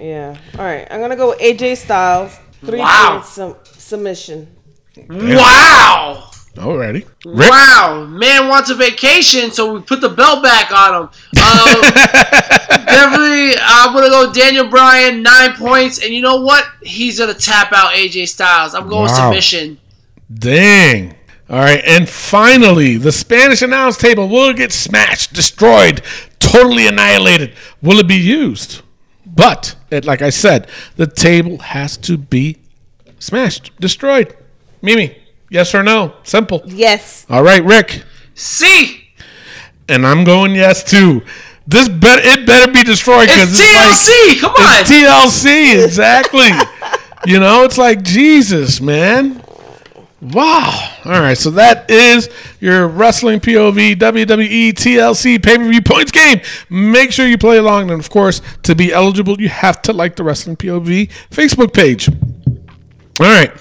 [SPEAKER 2] Yeah. All right. I'm gonna go with AJ Styles. Three
[SPEAKER 3] Wow.
[SPEAKER 2] points sum- submission.
[SPEAKER 3] Wow.
[SPEAKER 1] Alrighty. Rick.
[SPEAKER 3] Wow. Man wants a vacation, so we put the belt back on him. Um, definitely, I'm gonna go Daniel Bryan nine points, and you know what? He's gonna tap out AJ Styles. I'm going
[SPEAKER 1] Wow.
[SPEAKER 3] submission.
[SPEAKER 1] Dang. All right. And finally, the Spanish announce table will it get smashed, destroyed, totally annihilated. Will it be used? But, it, like I said, the table has to be smashed, destroyed. Mimi, yes or no? Simple.
[SPEAKER 2] Yes.
[SPEAKER 1] All right, Rick.
[SPEAKER 3] See,
[SPEAKER 1] And I'm going yes too. This better it better be destroyed because
[SPEAKER 3] it's
[SPEAKER 1] it's, like
[SPEAKER 3] TLC. Come on.
[SPEAKER 1] it's TLC, exactly. you know, it's like Jesus, man. Wow. All right, so that is your wrestling POV WWE TLC pay per view points game. Make sure you play along, and of course, to be eligible, you have to like the Wrestling POV Facebook page. All right.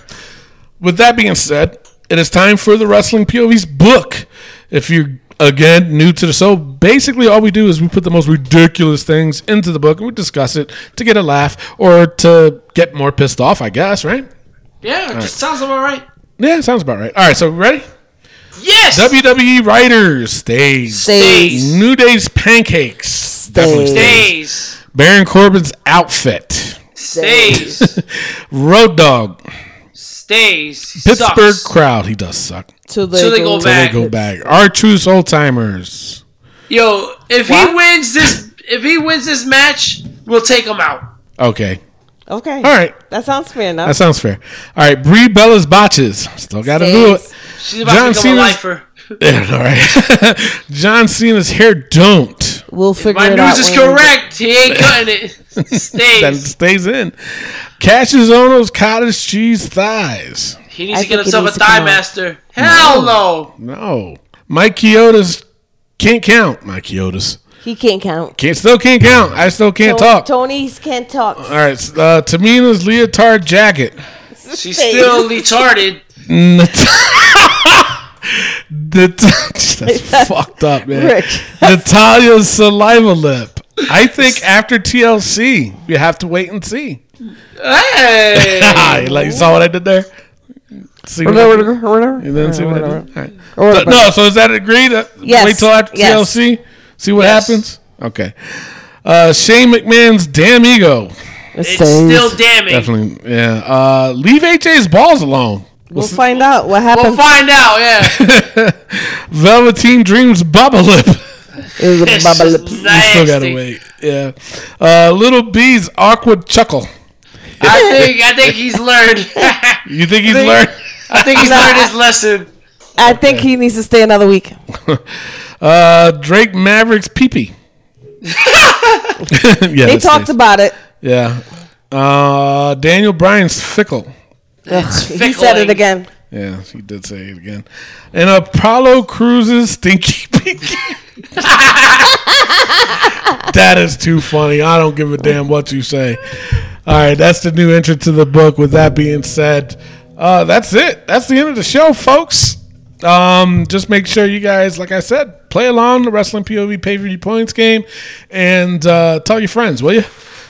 [SPEAKER 1] With that being said, it is time for the Wrestling POV's book. If you're again new to the show, basically all we do is we put the most ridiculous things into the book and we discuss it to get a laugh or to get more pissed off, I guess, right?
[SPEAKER 3] yeah, it just sounds about right.
[SPEAKER 1] Yeah, sounds about right. All right, so ready?
[SPEAKER 3] Yes.
[SPEAKER 1] WWE writers stays.
[SPEAKER 2] Stays.
[SPEAKER 1] New Day's pancakes. Definitely stays.
[SPEAKER 3] Stays.
[SPEAKER 1] Baron Corbin's outfit.
[SPEAKER 3] Stays.
[SPEAKER 1] Road Dog.
[SPEAKER 3] Stays.
[SPEAKER 1] Pittsburgh
[SPEAKER 3] Sucks.
[SPEAKER 1] crowd. He does suck.
[SPEAKER 2] Till they,
[SPEAKER 3] Till they
[SPEAKER 2] go,
[SPEAKER 3] go
[SPEAKER 1] Till
[SPEAKER 3] back.
[SPEAKER 1] they go back. R Truth old timers.
[SPEAKER 3] Yo, if
[SPEAKER 2] What?
[SPEAKER 3] he wins this, if he wins this match, we'll take him out.
[SPEAKER 1] Okay.
[SPEAKER 2] Okay.
[SPEAKER 1] All right.
[SPEAKER 2] That sounds fair enough.
[SPEAKER 1] That sounds fair. All right. Brie Bella's botches. Still got to do it.
[SPEAKER 3] She's about
[SPEAKER 1] John
[SPEAKER 3] to become a
[SPEAKER 1] Cena's-
[SPEAKER 3] lifer.
[SPEAKER 1] Yeah, all right. John Cena's hair don't.
[SPEAKER 2] We'll figure
[SPEAKER 3] My
[SPEAKER 2] it out.
[SPEAKER 3] My news is correct. He ain't cutting it. stays.
[SPEAKER 1] That
[SPEAKER 3] Stays.
[SPEAKER 1] stays in. Kassius Ohno's cottage cheese thighs.
[SPEAKER 3] He needs
[SPEAKER 2] I
[SPEAKER 3] to get himself a thigh master. Hell no.
[SPEAKER 1] No. Mike Chioda's can't count. Mike Chioda's
[SPEAKER 2] He can't count.
[SPEAKER 1] can't still can't count. I still can't
[SPEAKER 2] Tony-
[SPEAKER 1] talk.
[SPEAKER 2] Tony's can't talk.
[SPEAKER 1] All right. Uh, Tamina's leotard jacket.
[SPEAKER 3] She's still retarded.
[SPEAKER 1] Nat- That's fucked up, man.
[SPEAKER 2] Rick.
[SPEAKER 1] Natalya's saliva lip. I think after TLC, you have to wait and see.
[SPEAKER 3] Hey.
[SPEAKER 1] you, like, you saw what I did there? See what I did? You didn't see what I did? All right. So- no, so is that agreed? Uh,
[SPEAKER 2] Yes.
[SPEAKER 1] Wait till after
[SPEAKER 2] Yes.
[SPEAKER 1] TLC? See what
[SPEAKER 3] Yes.
[SPEAKER 1] happens? Okay. Uh, Shane McMahon's damn ego.
[SPEAKER 3] It's still damning.
[SPEAKER 1] Definitely. Yeah. Uh, leave HA's balls alone.
[SPEAKER 2] We'll find out what happens.
[SPEAKER 3] We'll find out. Yeah.
[SPEAKER 1] Velveteen Dreams Bubba Lip.
[SPEAKER 2] It was a bubble
[SPEAKER 3] is
[SPEAKER 2] lips.
[SPEAKER 1] You still gotta wait. Yeah. Uh, Little B's awkward chuckle.
[SPEAKER 3] I think I think he's learned.
[SPEAKER 1] You think he's learned?
[SPEAKER 3] I think he's learned his lesson.
[SPEAKER 2] I think he needs to stay another week.
[SPEAKER 1] Uh, Drake Maverick's peepee. yeah,
[SPEAKER 2] They talked
[SPEAKER 1] stays.
[SPEAKER 2] about it.
[SPEAKER 1] Yeah. Uh, Daniel Bryan's fickle.
[SPEAKER 2] he said it again.
[SPEAKER 1] Yeah, he did say it again. And Apollo Crews's stinky pinky. that is too funny. I don't give a damn what you say. All right, that's the new entrant to the book. With that being said, uh, that's it. That's the end of the show, folks. Um, just make sure you guys, like I said, play along the Wrestling POV pay per view points game, and uh, tell your friends, will you?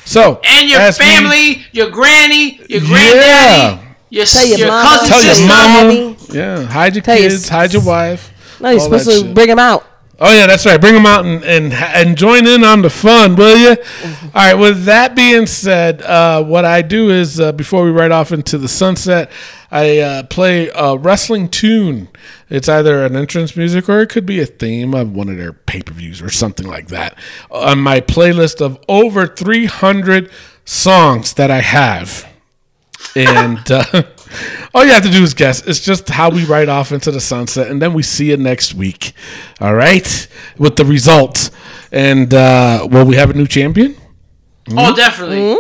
[SPEAKER 1] So
[SPEAKER 3] And your
[SPEAKER 1] as we-
[SPEAKER 3] family, your granny, your
[SPEAKER 1] Yeah.
[SPEAKER 3] granddaddy, your,
[SPEAKER 2] Tell your
[SPEAKER 3] your
[SPEAKER 2] mama.
[SPEAKER 3] cousin,
[SPEAKER 1] Tell your
[SPEAKER 3] sister.
[SPEAKER 1] mama. Yeah, hide your
[SPEAKER 2] Tell your
[SPEAKER 1] kids, hide your wife.
[SPEAKER 2] No, you're supposed to
[SPEAKER 1] shit.
[SPEAKER 2] bring them out.
[SPEAKER 1] Oh yeah, that's right. Bring them out and and, and join in on the fun, will you? All right. With that being said, uh, what I do is uh, before we ride off into the sunset, I uh, play a wrestling tune. It's either an entrance music or it could be a theme of one of their pay per views or something like that. On my playlist of over 300 songs that I have, and uh, All you have to do is guess. It's just how we ride off into the sunset, and then we see it next week. All right, with the results. And uh, will we have a new champion?
[SPEAKER 3] Oh, definitely.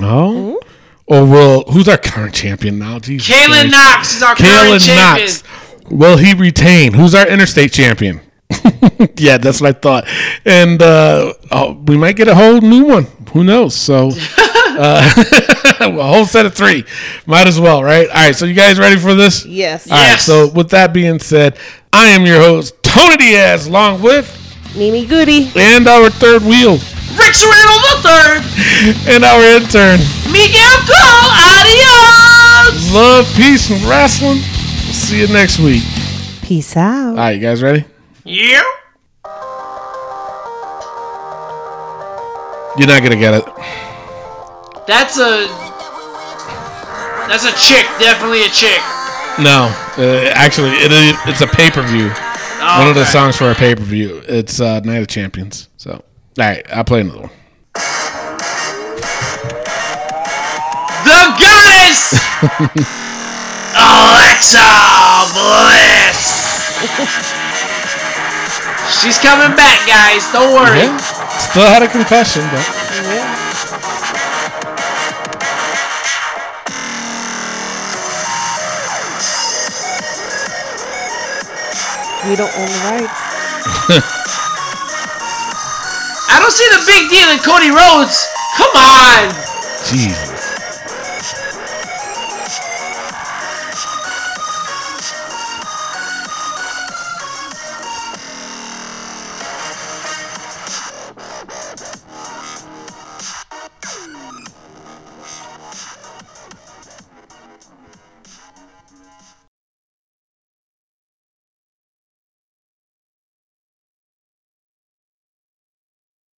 [SPEAKER 1] Oh, or will who's our current champion now? Jesus
[SPEAKER 3] Kalen
[SPEAKER 1] Christ.
[SPEAKER 3] Knox is our current champion.
[SPEAKER 1] Knox. Will he retain? Who's our interstate champion? yeah, that's what I thought. And uh, oh, we might get a whole new one. Who knows? So, uh, a whole set of three. Might as well, right? All right. So, you guys ready for this?
[SPEAKER 2] Yes.
[SPEAKER 1] All right.
[SPEAKER 3] Yes.
[SPEAKER 1] So, with that being said, I am your host, Tony Diaz, along with
[SPEAKER 2] Mimi Goody.
[SPEAKER 1] and our third wheel
[SPEAKER 3] Rick Serrano the third.
[SPEAKER 1] and our intern.
[SPEAKER 3] Miguel Cole. Adios.
[SPEAKER 1] Love, peace, and wrestling. See you next week.
[SPEAKER 2] Peace out.
[SPEAKER 1] All right, you guys ready?
[SPEAKER 3] Yeah.
[SPEAKER 1] You're not gonna get it.
[SPEAKER 3] That's a. That's a chick. Definitely a chick.
[SPEAKER 1] No, uh, actually, it it's a pay per view.
[SPEAKER 3] Oh,
[SPEAKER 1] One of the songs for a pay per view. It's uh, Night of Champions. So, all right, I'll play another one.
[SPEAKER 3] The goddess. Alexa Bliss. She's coming back, guys. Don't worry.
[SPEAKER 1] Yeah, still had a concussion, but
[SPEAKER 2] We don't own the rights.
[SPEAKER 3] I don't see the big deal in Cody Rhodes. Come on.
[SPEAKER 1] jeez,